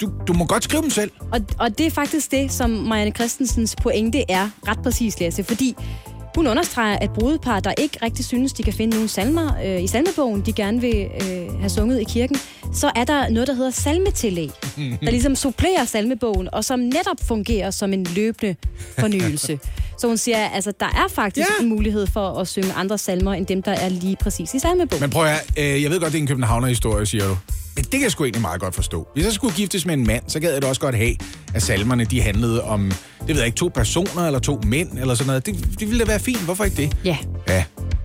Speaker 2: du, du må godt skrive dem selv.
Speaker 3: Og, og det er faktisk det, som Marianne Christensens pointe er ret præcis, Lasse, fordi hun understreger, at brudepar, der ikke rigtig synes, de kan finde nogle salmer øh, i salmebogen, de gerne vil øh, have sunget i kirken, så er der noget, der hedder salmetillæg, der ligesom supplerer salmebogen, og som netop fungerer som en løbende fornyelse. så hun siger, altså, der er faktisk ja. en mulighed for at synge andre salmer, end dem, der er lige præcis i salmebogen.
Speaker 2: Men prøv at høre, øh, jeg ved godt, det er en københavner-historie, siger du. Men det kan jeg sgu egentlig meget godt forstå. Hvis jeg skulle giftes med en mand, så gad jeg da også godt have, at salmerne de handlede om, det ved jeg ikke, to personer eller to mænd eller sådan noget. Det, det ville da være fint. Hvorfor ikke det?
Speaker 3: Ja.
Speaker 2: Ja.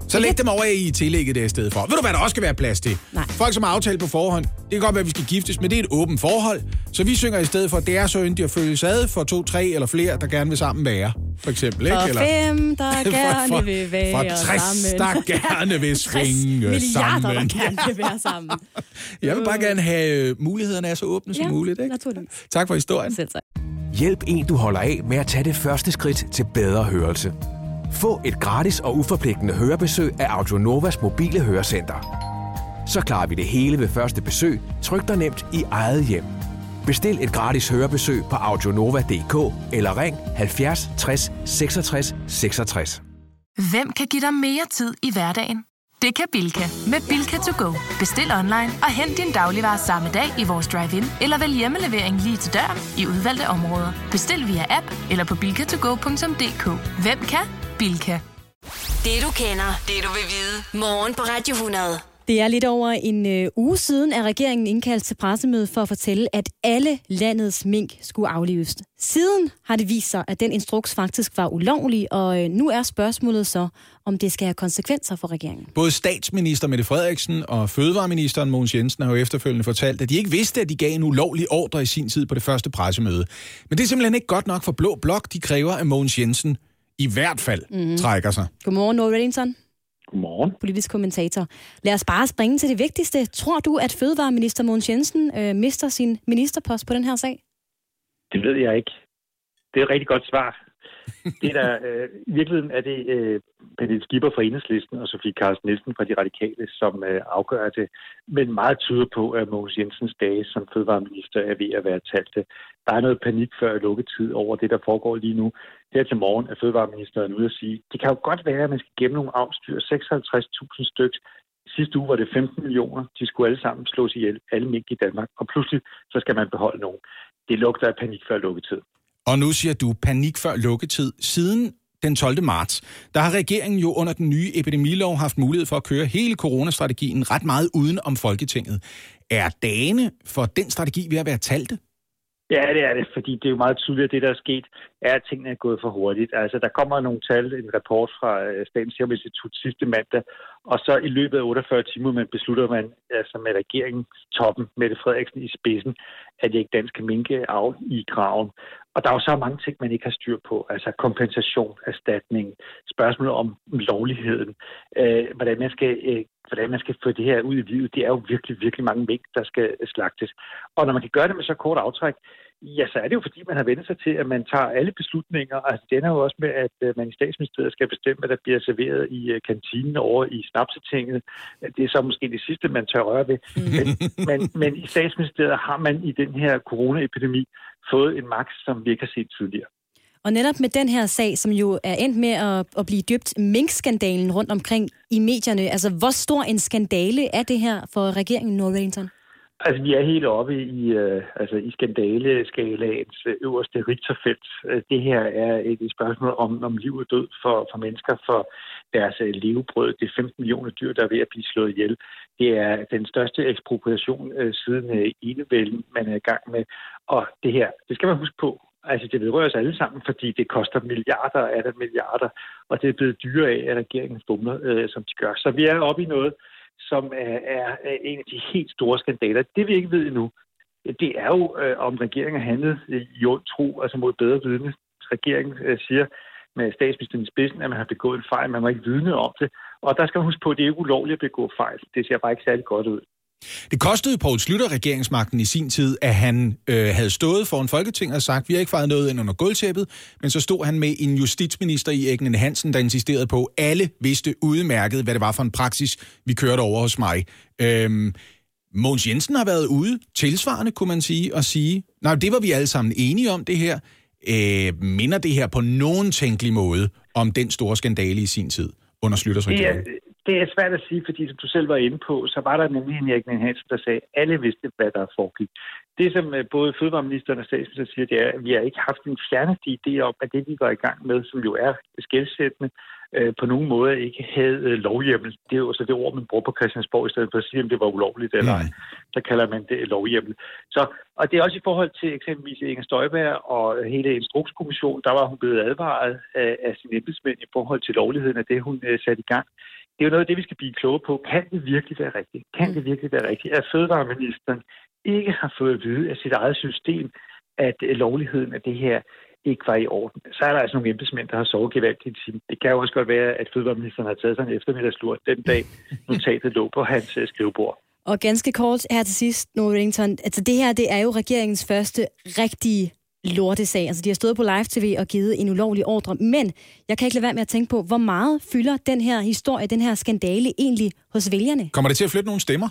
Speaker 2: Så læg dem over i tillægget der i stedet for. Ved du, hvad der også skal være plads til?
Speaker 3: Nej.
Speaker 2: Folk, som har aftalt på forhånd, det kan godt være, at vi skal giftes, men det er et åbent forhold. Så vi synger i stedet for, at det er så yndigt at følges ad for to, tre eller flere, der gerne vil sammen være. For eksempel, ikke?
Speaker 3: Og fem, der
Speaker 2: For-
Speaker 3: gerne
Speaker 2: for-
Speaker 3: vil være
Speaker 2: for 60,
Speaker 3: sammen.
Speaker 2: der gerne vil
Speaker 3: 60
Speaker 2: svinge
Speaker 3: milliarder,
Speaker 2: sammen.
Speaker 3: der gerne vil være sammen.
Speaker 2: Jeg vil bare gerne have øh, mulighederne er så åbne som
Speaker 3: Ja,
Speaker 2: muligt. Ikke?
Speaker 3: naturligvis.
Speaker 2: Tak for historien.
Speaker 3: Selv tak.
Speaker 9: Hjælp en, du holder af med at tage det første skridt til bedre hørelse. Få et gratis og uforpligtende hørebesøg af Audionovas mobile hørecenter. Så klarer vi det hele ved første besøg, tryk dig nemt i eget hjem. Bestil et gratis hørebesøg på audionova.dk eller ring 70 60 66 66.
Speaker 16: Hvem kan give dig mere tid i hverdagen? Det kan Bilka. Med Bilka to go. Bestil online og hent din dagligvarer samme dag i vores drive-in, eller vælg hjemmelevering lige til døren i udvalgte områder. Bestil via app eller på bilkatogo.dk. Hvem kan? Bilka.
Speaker 1: Det du kender, det du vil vide. Morgen på Radio 100.
Speaker 3: Det er lidt over en øh, uge siden, at regeringen indkaldt til pressemøde for at fortælle, at alle landets mink skulle aflives. Siden har det vist sig, at den instruks faktisk var ulovlig, og øh, nu er spørgsmålet så, om det skal have konsekvenser for regeringen.
Speaker 2: Både statsminister Mette Frederiksen og fødevareministeren Mogens Jensen har jo efterfølgende fortalt, at de ikke vidste, at de gav en ulovlig ordre i sin tid på det første pressemøde. Men det er simpelthen ikke godt nok for Blå Blok. De kræver, at Mogens Jensen i hvert fald mm. trækker sig.
Speaker 3: Godmorgen, Noah Reddington.
Speaker 17: Godmorgen.
Speaker 3: Politisk kommentator. Lad os bare springe til det vigtigste. Tror du, at fødevareminister Mogens Jensen øh, mister sin ministerpost på den her sag?
Speaker 17: Det ved jeg ikke. Det er et rigtig godt svar. Det er der, øh, I virkeligheden er det øh, Pernille Skipper fra Enhedslisten og Sofie Carsten Nielsen fra De Radikale, som øh, afgør det. Men meget tyder på, at Mogens Jensens dage som fødevareminister er ved at være talte. Der er noget panik før lukketid over det, der foregår lige nu. Her til morgen er fødevareministeren ude at sige, det kan jo godt være, at man skal gemme nogle afstyr. 56.000 stykker. Sidste uge var det 15 millioner. De skulle alle sammen slås ihjel, alle mink i Danmark. Og pludselig så skal man beholde nogen. Det lugter af panik før lukketid.
Speaker 2: Og nu siger du panik før lukketid. Siden den 12. marts, der har regeringen jo under den nye epidemilov haft mulighed for at køre hele coronastrategien ret meget uden om Folketinget. Er dagene for den strategi ved at være talte?
Speaker 17: Ja, det er det, fordi det er jo meget tydeligt, at det, der er sket, er, at tingene er gået for hurtigt. Altså, der kommer nogle tal, en rapport fra øh, Statens Serum Institut sidste mandag, og så i løbet af 48 timer man beslutter man, altså med regeringen, toppen, Mette Frederiksen i spidsen, at det ikke danske minke af i graven. Og der er jo så mange ting, man ikke har styr på. Altså kompensation, erstatning, spørgsmålet om lovligheden, øh, hvordan, man skal, øh, hvordan man skal få det her ud i livet. Det er jo virkelig, virkelig mange mængder, der skal slagtes. Og når man kan gøre det med så kort aftræk, ja, så er det jo fordi, man har vendt sig til, at man tager alle beslutninger. Altså, det er jo også med, at øh, man i statsministeriet skal bestemme, hvad der bliver serveret i øh, kantinen over i snapsetinget. Det er så måske det sidste, man tør røre ved. Men, men, men i statsministeriet har man i den her coronaepidemi fået en magt, som vi ikke har set tidligere.
Speaker 3: Og netop med den her sag, som jo er endt med at, at blive døbt minkskandalen rundt omkring i medierne, altså hvor stor en skandale er det her for regeringen Norrington?
Speaker 17: Altså, vi er helt oppe i, øh, altså, i skandaleskalaens øh, øverste rigterfelt. Øh, det her er et, spørgsmål om, om liv og død for, for mennesker, for deres øh, levebrød. Det er 15 millioner dyr, der er ved at blive slået ihjel. Det er den største ekspropriation øh, siden øh, enevælden, man er i gang med. Og det her, det skal man huske på. Altså, det vedrører os alle sammen, fordi det koster milliarder af det milliarder, og det er blevet dyre af, at regeringen fumler, øh, som de gør. Så vi er oppe i noget, som øh, er, er en af de helt store skandaler. Det vi ikke ved endnu, det er jo, øh, om regeringen har handlet øh, i ond tro, altså mod bedre vidne. Regeringen øh, siger, med statsministeren i spidsen, at man har begået en fejl. Man må ikke vidne om det. Og der skal man huske på, at det er ikke ulovligt at begå fejl. Det ser bare ikke særlig godt ud.
Speaker 2: Det kostede Poul Slytter regeringsmagten i sin tid, at han øh, havde stået foran Folketinget og sagt, vi har ikke fejret noget ind under gulvtæppet, men så stod han med en justitsminister i Egnen Hansen, der insisterede på, at alle vidste udmærket, hvad det var for en praksis, vi kørte over hos mig. Øhm, Mogens Jensen har været ude, tilsvarende kunne man sige, og sige, nej, det var vi alle sammen enige om det her. Øh, minder det her på nogen tænkelig måde om den store skandale i sin tid under Slytters
Speaker 17: er,
Speaker 2: regering?
Speaker 17: Det er svært at sige, fordi som du selv var inde på, så var der nemlig en Erik Hansen, der sagde, at alle vidste, hvad der foregik. Det, som øh, både fødevareministeren og statsministeren siger, det er, at vi har ikke haft en fjerneste idé om, at det, vi går i gang med, som jo er skældsættende, øh, på nogen måde ikke havde øh, lovhjemmel. Det er jo så det ord, man bruger på Christiansborg, i stedet for at sige, om det var ulovligt eller ej. Så kalder man det lovhjemmel. Så, og det er også i forhold til eksempelvis Inger Støjberg og hele Instrukskommissionen, der var hun blevet advaret af, af sine embedsmænd i forhold til lovligheden af det, hun satte i gang. Det er jo noget af det, vi skal blive kloge på. Kan det virkelig være rigtigt? Kan det virkelig være rigtigt, at fødevareministeren ikke har fået at vide af sit eget system, at øh, lovligheden af det her ikke var i orden. Så er der altså nogle embedsmænd, der har sovet gevaldigt i timen. Det kan jo også godt være, at fødevareministeren har taget sig en eftermiddagslur den dag, notatet lå på hans øh, skrivebord.
Speaker 3: Og ganske kort her til sidst, Noel Rington. Altså det her, det er jo regeringens første rigtige lortesag. Altså de har stået på live-tv og givet en ulovlig ordre. Men jeg kan ikke lade være med at tænke på, hvor meget fylder den her historie, den her skandale egentlig hos vælgerne?
Speaker 2: Kommer det til at flytte nogle stemmer?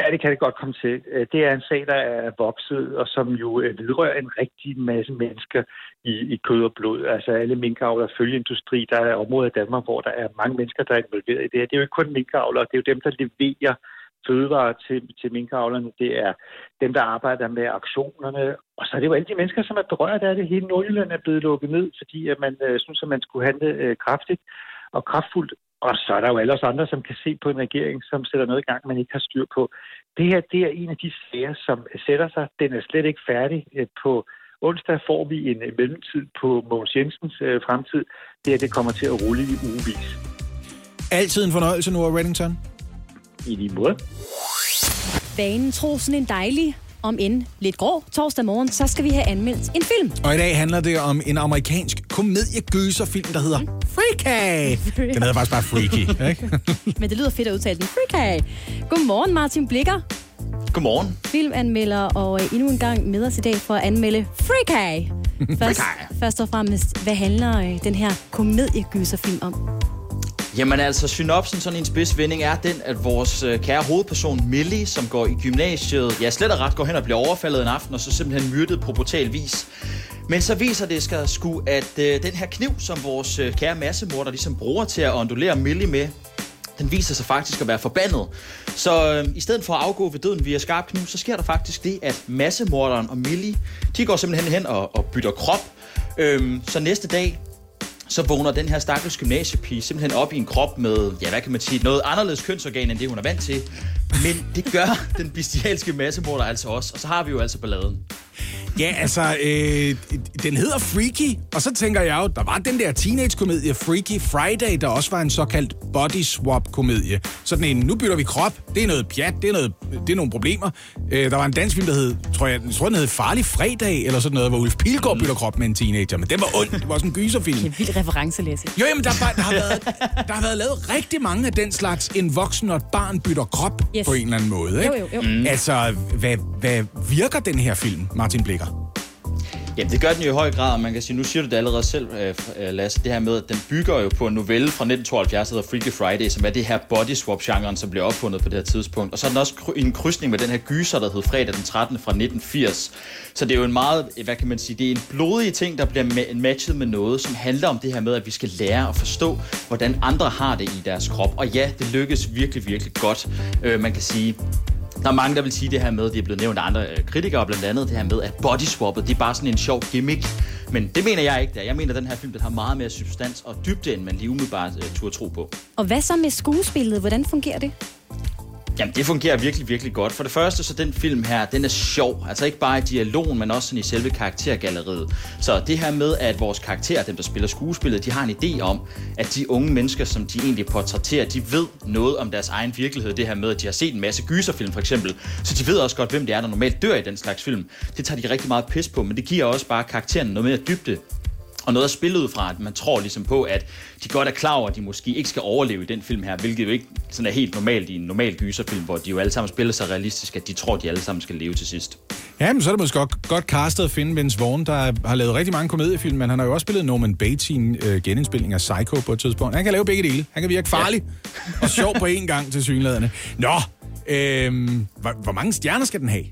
Speaker 17: Ja, det kan det godt komme til. Øh, Det er en sag, der er vokset, og som jo øh, vedrører en rigtig masse mennesker i, i kød og blod. Altså alle minkavlere, følgeindustri, der er områder i Danmark, hvor der er mange mennesker, der er involveret i det her. Det er jo ikke kun minkavlere, det er jo dem, der leverer fødevarer til, til minkavlerne. Det er dem, der arbejder med aktionerne. Og så er det jo alle de mennesker, som er berørt af det. Hele Nordjylland er blevet lukket ned, fordi at man øh, synes, at man skulle handle øh, kraftigt og kraftfuldt. Og så er der jo alle os andre, som kan se på en regering, som sætter noget i gang, man ikke har styr på. Det her, det er en af de sager, som sætter sig. Den er slet ikke færdig. Øh, på onsdag får vi en øh, mellemtid på Mogens Jensens øh, fremtid. Det her, det kommer til at rulle i ugevis.
Speaker 2: Altid en fornøjelse nu, Reddington.
Speaker 17: I lige måde.
Speaker 3: Vanen tro sådan en dejlig, om end lidt grå torsdag morgen, så skal vi have anmeldt en film.
Speaker 2: Og i dag handler det om en amerikansk komediegøserfilm, der hedder Freaky. Den hedder faktisk bare Freaky, ikke?
Speaker 3: Men det lyder fedt at udtale den. Freaky! Godmorgen, Martin Blikker.
Speaker 18: Godmorgen.
Speaker 3: Filmanmelder og øh, endnu en gang med os i dag for at anmelde Freaky. Først, først og fremmest, hvad handler øh, den her komediegøserfilm om?
Speaker 18: Jamen altså, synopsen sådan en spidsvending er den, at vores øh, kære hovedperson Millie, som går i gymnasiet, ja slet og ret går hen og bliver overfaldet en aften, og så simpelthen myrdet på brutal vis. Men så viser det sig sgu, at øh, den her kniv, som vores øh, kære massemorder ligesom bruger til at ondulere Millie med, den viser sig faktisk at være forbandet. Så øh, i stedet for at afgå ved døden via skarp kniv, så sker der faktisk det, at massemorderen og Millie, de går simpelthen hen og, og bytter krop. Øhm, så næste dag, så vågner den her stakkels gymnasiepige simpelthen op i en krop med, ja hvad kan man sige, noget anderledes kønsorgan end det, hun er vant til. Men det gør den bestialske massemorder altså også, og så har vi jo altså balladen.
Speaker 2: Ja, altså, øh, den hedder Freaky, og så tænker jeg jo, der var den der teenage-komedie Freaky Friday, der også var en såkaldt body swap-komedie. Sådan en, nu bytter vi krop, det er noget pjat, det er, noget, det er nogle problemer. Øh, der var en dansk film, der hed, tror jeg, jeg tror, den hed Farlig Fredag, eller sådan noget, hvor Ulf Pilgaard bytter krop med en teenager, men det var ondt, det var sådan en gyserfilm.
Speaker 3: En vild reference, Lasse.
Speaker 2: Jo, jamen, der, var, der, har været, der har været lavet rigtig mange af den slags, en voksen og et barn bytter krop
Speaker 3: yes.
Speaker 2: på en eller anden måde. Ikke?
Speaker 3: Jo, jo, jo. Mm.
Speaker 2: Altså, hvad, hvad virker den her film, Martin Blikker?
Speaker 18: Jamen, det gør den jo i høj grad, og man kan sige, nu siger du det allerede selv, øh, øh, Lasse, det her med, at den bygger jo på en novelle fra 1972, der hedder Freaky Friday, som er det her body swap-genren, som blev opfundet på det her tidspunkt. Og så er den også en krydsning med den her gyser, der hed Fredag den 13. fra 1980. Så det er jo en meget, hvad kan man sige, det er en blodig ting, der bliver matchet med noget, som handler om det her med, at vi skal lære at forstå, hvordan andre har det i deres krop. Og ja, det lykkes virkelig, virkelig godt. Øh, man kan sige, der er mange, der vil sige det her med, det er blevet nævnt af andre øh, kritikere, blandt andet det her med, at body swappet, det er bare sådan en sjov gimmick. Men det mener jeg ikke, der. Jeg mener, at den her film den har meget mere substans og dybde, end man lige umiddelbart uh, turde tro på.
Speaker 3: Og hvad så med skuespillet? Hvordan fungerer det?
Speaker 18: Jamen, det fungerer virkelig, virkelig godt. For det første, så den film her, den er sjov. Altså ikke bare i dialogen, men også sådan i selve karaktergalleriet. Så det her med, at vores karakterer, dem der spiller skuespillet, de har en idé om, at de unge mennesker, som de egentlig portrætterer, de ved noget om deres egen virkelighed. Det her med, at de har set en masse gyserfilm for eksempel. Så de ved også godt, hvem det er, der normalt dør i den slags film. Det tager de rigtig meget pis på, men det giver også bare karakteren noget mere dybde. Og noget er spillet ud fra, at man tror ligesom på, at de godt er klar over, at de måske ikke skal overleve i den film her, hvilket jo ikke sådan er helt normalt i en normal gyserfilm, hvor de jo alle sammen spiller så realistisk, at de tror, at de alle sammen skal leve til sidst.
Speaker 2: Ja, men så er det måske godt, godt castet at finde Vince Vaughn, der har lavet rigtig mange komediefilm, men han har jo også spillet Norman Bates i en øh, genindspilning af Psycho på et tidspunkt. Han kan lave begge dele. Han kan virke farlig ja. og sjov på én gang til synlædende. Nå, øh, hvor, hvor mange stjerner skal den have?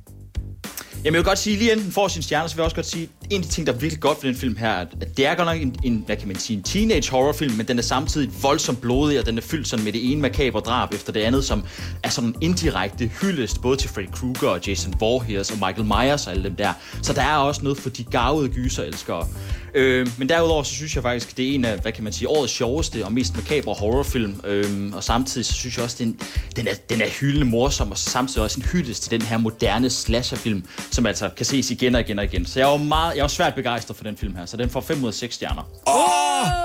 Speaker 18: Jamen, jeg vil godt sige, lige inden den får sin stjerne, så vil jeg også godt sige, en af de ting, der er virkelig godt for den film her, at det er godt nok en, en hvad kan man sige, en teenage horrorfilm, men den er samtidig voldsomt blodig, og den er fyldt sådan med det ene makabre drab efter det andet, som er sådan en indirekte hyldest, både til Freddy Krueger og Jason Voorhees og Michael Myers og alle dem der. Så der er også noget for de gavede gyserelskere. Øh, men derudover så synes jeg faktisk, det er en af, hvad kan man sige, årets sjoveste og mest makabre horrorfilm. Øh, og samtidig så synes jeg også, den, den, er, den er hyldende morsom, og samtidig også en hyldest til den her moderne slasherfilm, som altså kan ses igen og igen og igen. Så jeg er jo meget, jeg er svært begejstret for den film her, så den får 5 ud af 6 stjerner.
Speaker 2: Oh!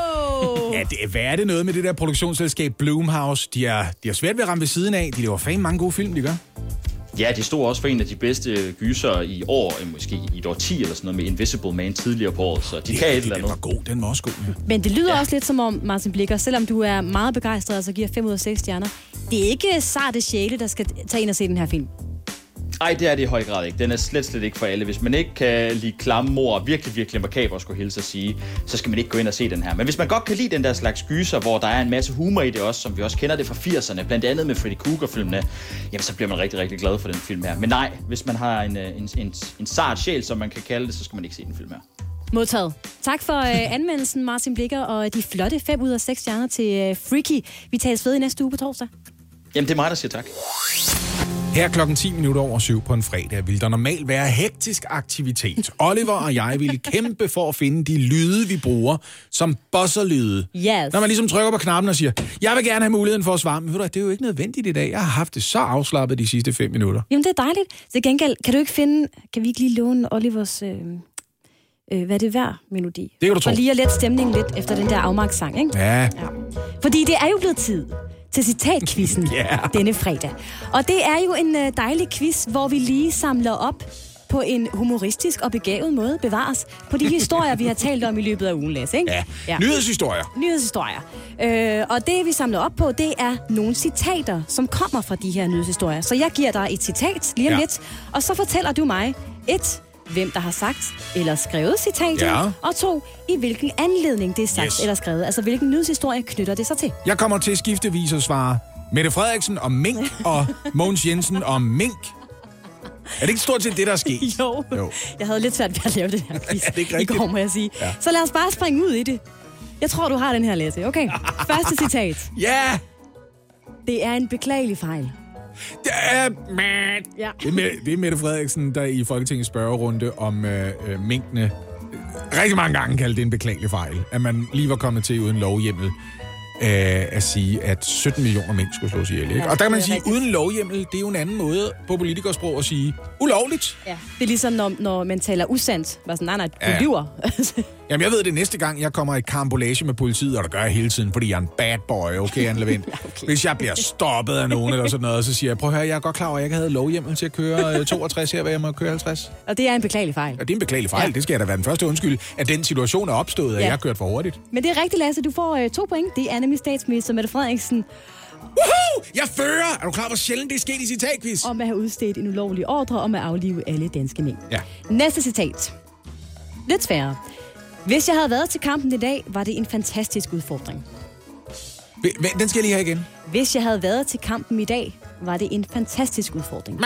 Speaker 2: Ja, det, hvad er det noget med det der produktionsselskab Bloomhouse? De er, de er svært ved at ramme ved siden af. De laver fandme mange gode film, de gør.
Speaker 18: Ja, de stod også for en af de bedste gyser i år, øh, måske i et år 10 eller sådan noget, med Invisible Man tidligere på året, så de
Speaker 2: ja,
Speaker 18: kan et eller andet.
Speaker 2: Den var god, den var også god. Ja.
Speaker 3: Men det lyder ja. også lidt som om, Martin Blikker, selvom du er meget begejstret og så giver 5 ud af 6 stjerner, det er ikke sarte sjæle, der skal tage ind og se den her film.
Speaker 18: Ej, det er det i høj grad ikke. Den er slet, slet ikke for alle. Hvis man ikke kan lide klamme mor, virkelig, virkelig makaber, skulle hilse at sige, så skal man ikke gå ind og se den her. Men hvis man godt kan lide den der slags gyser, hvor der er en masse humor i det også, som vi også kender det fra 80'erne, blandt andet med Freddy Krueger-filmene, jamen så bliver man rigtig, rigtig glad for den film her. Men nej, hvis man har en, øh, en, en, en sart sjæl, som man kan kalde det, så skal man ikke se den film her.
Speaker 3: Modtaget. Tak for øh, anmeldelsen, Martin Blikker, og de flotte 5 ud af 6 stjerner til øh, Freaky. Vi tales ved i næste uge på torsdag.
Speaker 18: Jamen, det er mig, der siger tak.
Speaker 2: Her klokken 10 minutter over syv på en fredag vil der normalt være hektisk aktivitet. Oliver og jeg vil kæmpe for at finde de lyde, vi bruger som buzzer-lyde.
Speaker 3: Yes.
Speaker 2: Når man ligesom trykker på knappen og siger, jeg vil gerne have muligheden for at svare, men ved du, det er jo ikke nødvendigt i dag. Jeg har haft det så afslappet de sidste fem minutter.
Speaker 3: Jamen, det er dejligt. Til gengæld, kan du ikke finde... Kan vi ikke lige låne Olivers... Øh, øh, hvad er det værd melodi?
Speaker 2: Det kan du tro.
Speaker 3: Og lige at lette stemningen lidt efter den der afmagtssang, ikke?
Speaker 2: Ja.
Speaker 3: ja. Fordi det er jo blevet tid til citatkvisten
Speaker 2: Ja.
Speaker 3: denne fredag. Og det er jo en øh, dejlig quiz, hvor vi lige samler op på en humoristisk og begavet måde bevares på de historier, vi har talt om i løbet af ugen, Lasse, ikke?
Speaker 2: Ja. ja. Nyhedshistorier.
Speaker 3: Nyhedshistorier. Øh, og det, vi samler op på, det er nogle citater, som kommer fra de her nyhedshistorier. Så jeg giver dig et citat lige om
Speaker 2: Ja.
Speaker 3: lidt, og så fortæller du mig et, hvem der har sagt eller skrevet citatet,
Speaker 2: Ja.
Speaker 3: og to, i hvilken anledning det er sagt
Speaker 2: Yes.
Speaker 3: eller skrevet. Altså, hvilken nyhedshistorie knytter det sig til.
Speaker 2: Jeg kommer til skiftevis at svare Mette Frederiksen om mink og Mogens Jensen om mink. Er det ikke stort set det, der er sket?
Speaker 3: Jo.
Speaker 2: Jo.
Speaker 3: Jeg havde lidt svært ved at lave det her quiz
Speaker 2: Er det ikke
Speaker 3: i
Speaker 2: rigtigt?
Speaker 3: går, må jeg sige.
Speaker 2: Ja.
Speaker 3: Så lad os bare springe ud i det. Jeg tror, du har den her, Lasse. Okay. Første citat.
Speaker 2: Ja!
Speaker 3: Det er en beklagelig fejl.
Speaker 2: Det er,
Speaker 3: Ja.
Speaker 2: det er, Mette- det er Mette Frederiksen, der i Folketingets spørgerunde om øh, øh, minkene øh, rigtig mange gange kaldte det en beklagelig fejl. At man lige var kommet til uden lovhjemmel øh, at sige, at 17 millioner mink skulle slås ihjel. Ikke?
Speaker 3: Ja,
Speaker 2: og der kan man sige,
Speaker 3: rigtigt.
Speaker 2: uden lovhjemmel, det er jo en anden måde på politikersprog at sige ulovligt.
Speaker 3: Ja. Det er ligesom, når, når man taler usandt. Bare sådan, nej, nej, du
Speaker 2: Ja.
Speaker 3: lyver.
Speaker 2: Jamen, jeg ved det næste gang, jeg kommer i karambolage med politiet, og det gør jeg hele tiden, fordi jeg er en bad boy, okay, Anne Levent? okay. Hvis jeg bliver stoppet af nogen eller sådan noget, så siger jeg, prøv at høre, jeg er godt klar over, at jeg ikke havde lovhjemmel til at køre øh, 62 her, hvad jeg må køre 50.
Speaker 3: og det er en beklagelig fejl.
Speaker 2: Og det er en beklagelig fejl, ja. det skal jeg da være den første undskyld, at den situation er opstået, at
Speaker 3: Ja.
Speaker 2: jeg har kørt for hurtigt.
Speaker 3: Men det er rigtigt, Lasse. Du får øh, to point. Det er nemlig statsminister Mette Frederiksen
Speaker 2: Woohoo! Jeg fører! Er du klar, hvor sjældent det er sket i citatquiz?
Speaker 3: om at have udstedt en ulovlig ordre om at aflive alle danske mænd.
Speaker 2: Ja.
Speaker 3: Næste citat. Lidt sværere. Hvis jeg havde været til kampen i dag, var det en fantastisk udfordring.
Speaker 2: Den skal jeg lige have igen.
Speaker 3: Hvis jeg havde været til kampen i dag, var det en fantastisk udfordring.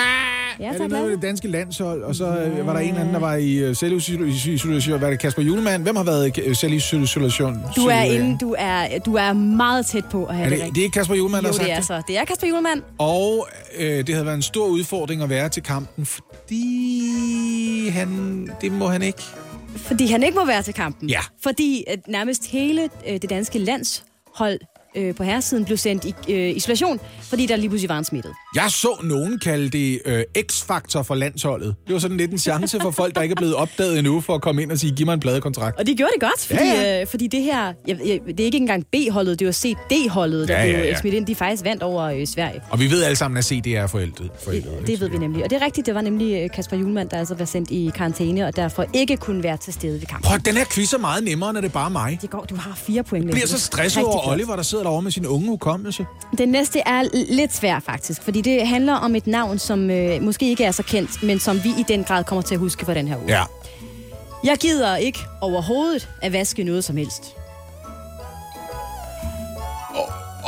Speaker 3: Ja,
Speaker 2: er det noget med det danske landshold, og så øh, var der en eller anden, der var i uh, selvisolation. Var det Kasper Julemand? Hvem har været i uh, selvisolation?
Speaker 3: Du er, inde, du, er, du er meget tæt på at have
Speaker 2: Er
Speaker 3: det,
Speaker 2: det,
Speaker 3: rigtigt.
Speaker 2: det er ikke Kasper Julemand, der har sagt
Speaker 3: det er så. Det er Kasper Julemand.
Speaker 2: Og øh, det havde været en stor udfordring at være til kampen, fordi han... Det må han ikke.
Speaker 3: Fordi han ikke må være til kampen.
Speaker 2: Ja.
Speaker 3: Fordi at nærmest hele øh, det danske landshold øh, på herresiden blev sendt i øh, isolation, fordi der lige pludselig var en smittet.
Speaker 2: Jeg så nogen kalde det øh, X-faktor for landsholdet. Det var sådan lidt en chance for folk, der ikke er blevet opdaget endnu, for at komme ind og sige, giv mig en pladekontrakt.
Speaker 3: Og de gjorde det godt, fordi,
Speaker 2: Ja,
Speaker 3: ja. Øh, fordi det her, jeg, jeg, det er ikke engang B-holdet, det var CD-holdet, der
Speaker 2: Ja,
Speaker 3: ja,
Speaker 2: ja,
Speaker 3: blev
Speaker 2: ja.
Speaker 3: smidt ind. De faktisk vandt over øh, Sverige.
Speaker 2: Og vi ved alle sammen, at CD er forældet. forældet
Speaker 3: Det ved vi nemlig. Og det er rigtigt, det var nemlig øh, Kasper Julemand, der altså var sendt i karantæne, og derfor ikke kunne være til stede ved kampen.
Speaker 2: Prøv, den her quiz er meget nemmere, når det er bare mig.
Speaker 3: Det går, du har fire point.
Speaker 2: Jeg bliver så stresset over. Oliver, der sidder derovre med sin unge hukommelse.
Speaker 3: Den næste er lidt svær faktisk, fordi det handler om et navn, som øh, måske ikke er så kendt, men som vi i den grad kommer til at huske for den her uge.
Speaker 2: Ja.
Speaker 3: Jeg gider ikke overhovedet at vaske noget som helst.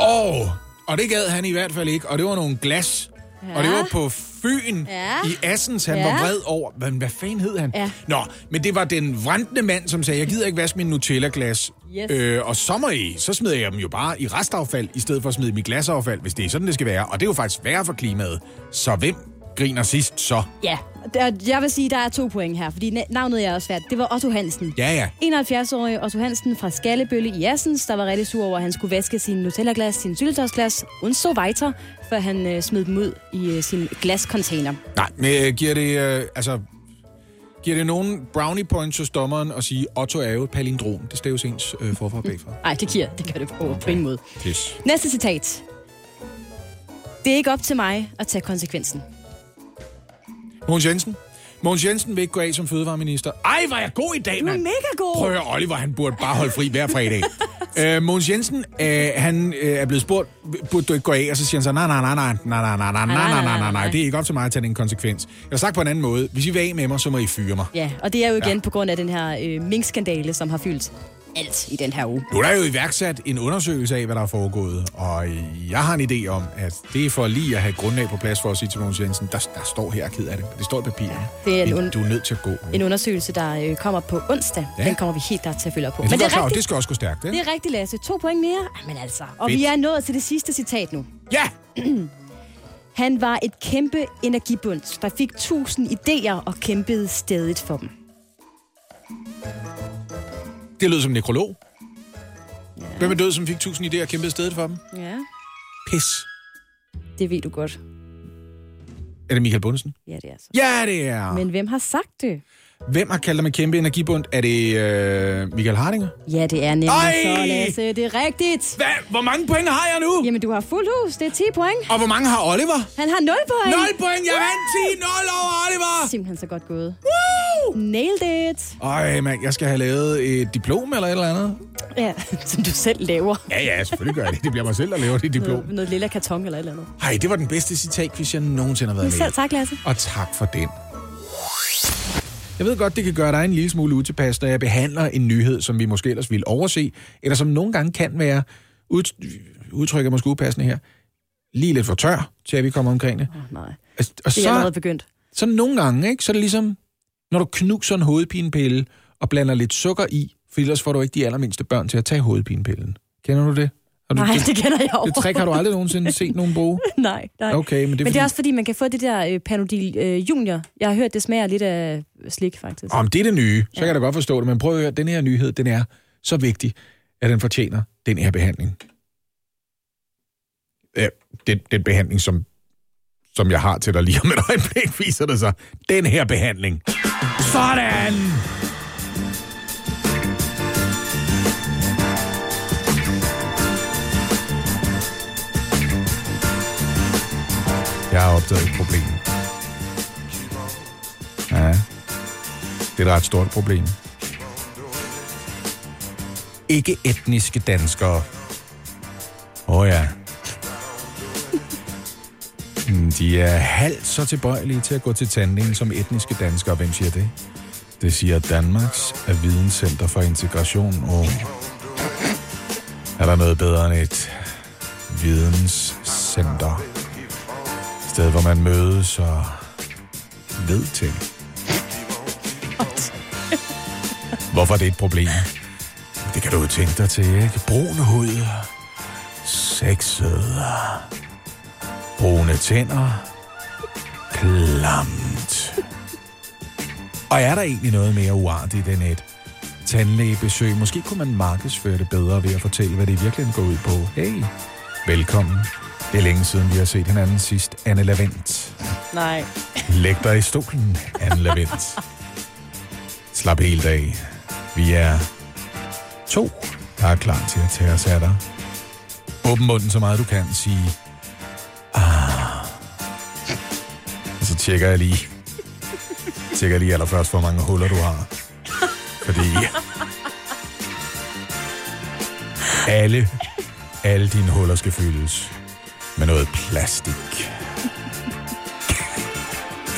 Speaker 2: Åh, oh, og det gad han i hvert fald ikke. Og det var nogle glas. Ja. Og det var på Fyn
Speaker 3: Ja.
Speaker 2: i Assens, han
Speaker 3: Ja.
Speaker 2: var vred over. Men hvad fanden hed han?
Speaker 3: Ja.
Speaker 2: Nå, men det var den vrantende mand, som sagde, jeg gider ikke vaske min Nutella-glas.
Speaker 3: Yes.
Speaker 2: Øh, og må I, så smider jeg dem jo bare i restaffald, i stedet for at smide dem i glasaffald, hvis det er sådan, det skal være. Og det er jo faktisk værre for klimaet. Så hvem griner sidst så?
Speaker 3: Ja, jeg vil sige, der er to point her, fordi na- navnet er også svært. Det var Otto Hansen.
Speaker 2: Ja, ja.
Speaker 3: 71-årig Otto Hansen fra Skallebølle i Assens, der var rigtig sur over, at han skulle vaske sin Nutella-glas, sin syltetøjsglas, und so weiter, før han øh, smed dem ud i øh, sin glascontainer.
Speaker 2: Nej, men øh, giver det, øh, altså, giver det nogen brownie points hos dommeren at sige, Otto er jo et palindrom. Det staves ens øh, forfra og bagfra.
Speaker 3: Nej, det giver det gør det på, på ingen måde.
Speaker 2: Pis.
Speaker 3: Næste citat. Det er ikke op til mig at tage konsekvensen.
Speaker 2: Mogens Jensen. Mogens Jensen vil ikke gå af som fødevareminister. Ej, var jeg god i dag,
Speaker 3: Du er
Speaker 2: mand.
Speaker 3: mega god.
Speaker 2: Prøv at høre, Oliver, han burde bare holde fri hver fredag. øh, Mogens Jensen, øh, han øh, er blevet spurgt, burde du ikke gå af? Og så siger han så, nej, nej, nej, nej, nej, nej, nej, nej, nej, nej, nej, nej, nej, det er ikke op til mig at tage den konsekvens. Jeg har sagt på en anden måde, hvis I vil af med mig, så må I fyre mig.
Speaker 3: Ja, og det er jo igen ja. på grund af den her øh, minkskandale, som har fyldt alt i den her uge.
Speaker 2: Nu er der jo iværksat en undersøgelse af, hvad der er foregået, og jeg har en idé om, at det er for lige at have grundlag på plads for at sige til Mogens Jensen, der, der står her, ked af det. Det står i papiret.
Speaker 3: Det er en
Speaker 2: Men Du er nødt til at gå.
Speaker 3: En undersøgelse, der øh, kommer på onsdag.
Speaker 2: Ja.
Speaker 3: Ja. Den kommer vi helt der til at følge op på.
Speaker 2: Men det,
Speaker 3: det
Speaker 2: er klar, det skal også gå stærkt, ikke?
Speaker 3: Det er rigtigt, Lasse. To point mere. Men altså. Og
Speaker 2: Fedt.
Speaker 3: vi er nået til det sidste citat nu.
Speaker 2: Ja!
Speaker 3: Han var et kæmpe energibund, der fik tusind idéer og kæmpede stedigt for dem.
Speaker 2: Det lød som en nekrolog. Ja. Hvem er død, som fik tusind idéer og kæmpede stedet for dem?
Speaker 3: Ja.
Speaker 2: Pis.
Speaker 3: Det ved du godt.
Speaker 2: Er det Michael Bundesen?
Speaker 3: Ja, det er så.
Speaker 2: Ja, det er.
Speaker 3: Men hvem har sagt det?
Speaker 2: Hvem har kaldt ham en kæmpe energibund? Er det øh, Michael Hardinger?
Speaker 3: Ja, det er nemlig
Speaker 2: Ej!
Speaker 3: så, Lasse. Det er rigtigt.
Speaker 2: Hvad? Hvor mange point har jeg nu?
Speaker 3: Jamen, du har fuld hus. Det er 10 point.
Speaker 2: Og hvor mange har Oliver?
Speaker 3: Han har 0 point.
Speaker 2: 0 point! Jeg vandt 10-0 over Oliver!
Speaker 3: Simpelthen så godt gået. Woo! Nailed it.
Speaker 2: Ej, mand, jeg skal have lavet et diplom eller et eller andet.
Speaker 3: Ja, som du selv laver.
Speaker 2: Ja, ja, selvfølgelig gør jeg det. Det bliver mig selv, der laver det diplom.
Speaker 3: Noget, noget lille karton eller et eller andet.
Speaker 2: Ej, det var den bedste citatquiz, jeg nogensinde har været med
Speaker 3: Selv tak, Lasse.
Speaker 2: Og tak for den. Jeg ved godt, det kan gøre dig en lille smule utilpas, når jeg behandler en nyhed, som vi måske ellers ville overse, eller som nogle gange kan være, ud, udtrykker måske upassende her, lige lidt for tør, til at vi kommer omkring det.
Speaker 3: Oh, nej.
Speaker 2: Altså, og
Speaker 3: Det er allerede begyndt.
Speaker 2: så nogle gange, ikke, så er det ligesom, når du knuser en hovedpinepille og blander lidt sukker i, for ellers får du ikke de allermindste børn til at tage hovedpinepillen. Kender du det? Har du,
Speaker 3: Nej, det kender jeg
Speaker 2: Det
Speaker 3: overhovedet.
Speaker 2: trick har du aldrig nogensinde set nogen bruge?
Speaker 3: nej, nej.
Speaker 2: Okay, men det er
Speaker 3: men det
Speaker 2: fordi-
Speaker 3: er også fordi, man kan få det der øh, Panodil øh, Junior. Jeg har hørt, det smager lidt af slik, faktisk.
Speaker 2: Om det er det nye, så kan jeg da godt forstå det. Men prøv at høre, den her nyhed, den er så vigtig, at den fortjener den her behandling. Ja, den, den behandling, som, som jeg har til dig lige om et øjeblik, viser det sig. Den her behandling. Sådan! Jeg har opdaget et problem. Ja, det er et ret stort problem. Ikke etniske danskere. Åh oh ja. Hmm, de er halvt så tilbøjelige til at gå til tandlægen som etniske danskere. Hvem siger det? Det siger Danmarks af Videnscenter for Integration. Og er der noget bedre end et videnscenter? Sted, hvor man mødes og ved ting. Hvorfor er det et problem? Det kan du jo tænke dig til, ikke? Brune hud, sexet, brune tænder, klamt. Og er der egentlig noget mere uartigt end et tandlægebesøg. Måske kunne man markedsføre det bedre ved at fortælle, hvad det virkelig går ud på. Hey, velkommen. Det er længe siden, vi har set hinanden sidst. Anne Lavendt.
Speaker 3: Nej.
Speaker 2: Læg dig i stolen, Anne Lavendt. Slap helt af. Vi er to, der er klar til at tage os af dig. Åbn munden så meget du kan. Sige, ah. Og så tjekker jeg lige, tjekker lige allerførst, hvor mange huller du har. Fordi alle, alle dine huller skal fyldes med noget plastik.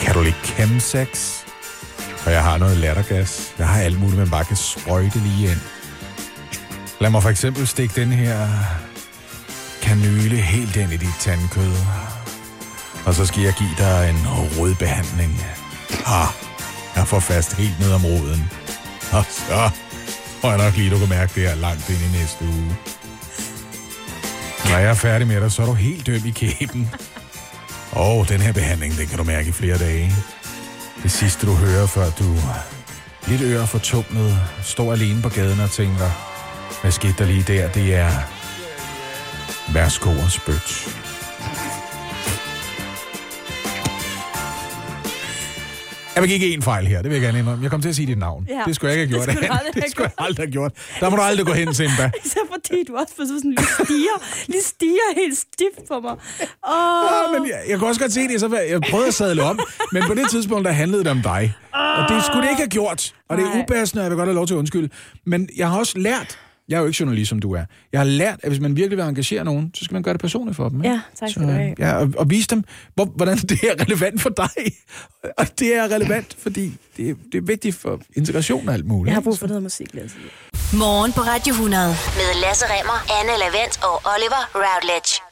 Speaker 2: Kan du lide chemsex? Og jeg har noget lattergas. Jeg har alt muligt, man bare kan sprøjte lige ind. Lad mig for eksempel stikke den her kanyle helt ind i dit tandkød. Og så skal jeg give dig en rodbehandling. Ah, jeg får fast helt ned om roden. Og så tror jeg nok lige, du kan mærke det her langt ind i næste uge. Når jeg er færdig med dig, så er du helt døm i kæben. Og den her behandling, den kan du mærke i flere dage. Det sidste, du hører, før du lidt øre fortumlet, står alene på gaden og tænker, hvad skete der lige der? Det er værsgo og spyt. Jeg begik en fejl her, det vil jeg gerne indrømme. Jeg kom til at sige dit navn.
Speaker 3: Ja.
Speaker 2: Det skulle jeg ikke have gjort.
Speaker 3: Det skulle aldrig
Speaker 2: det skulle jeg aldrig have gjort. Der må du aldrig gå hen, Simba.
Speaker 3: Især fordi du også får sådan lige stiger, lige stiger helt stift på mig. Oh.
Speaker 2: Ja, men jeg, jeg kunne også godt se det, så jeg prøvede at sadle om, men på det tidspunkt, der handlede det om dig. Og det skulle det ikke have gjort. Og det er
Speaker 3: Nej.
Speaker 2: upassende, og jeg vil godt have lov til at undskylde. Men jeg har også lært, jeg er jo ikke journalist, som du er. Jeg har lært, at hvis man virkelig vil engagere nogen, så skal man gøre det personligt for dem. ikke?
Speaker 3: Ja, tak skal du have.
Speaker 2: Ja, og, og vise dem, hvor, hvordan det er relevant for dig. Og det er relevant, fordi det er, det er vigtigt for integration og alt muligt.
Speaker 3: Jeg har brug for noget musik, Lasse.
Speaker 1: Morgen på Radio 100 med Lasse Remmer, Anne Lavendt og Oliver Routledge.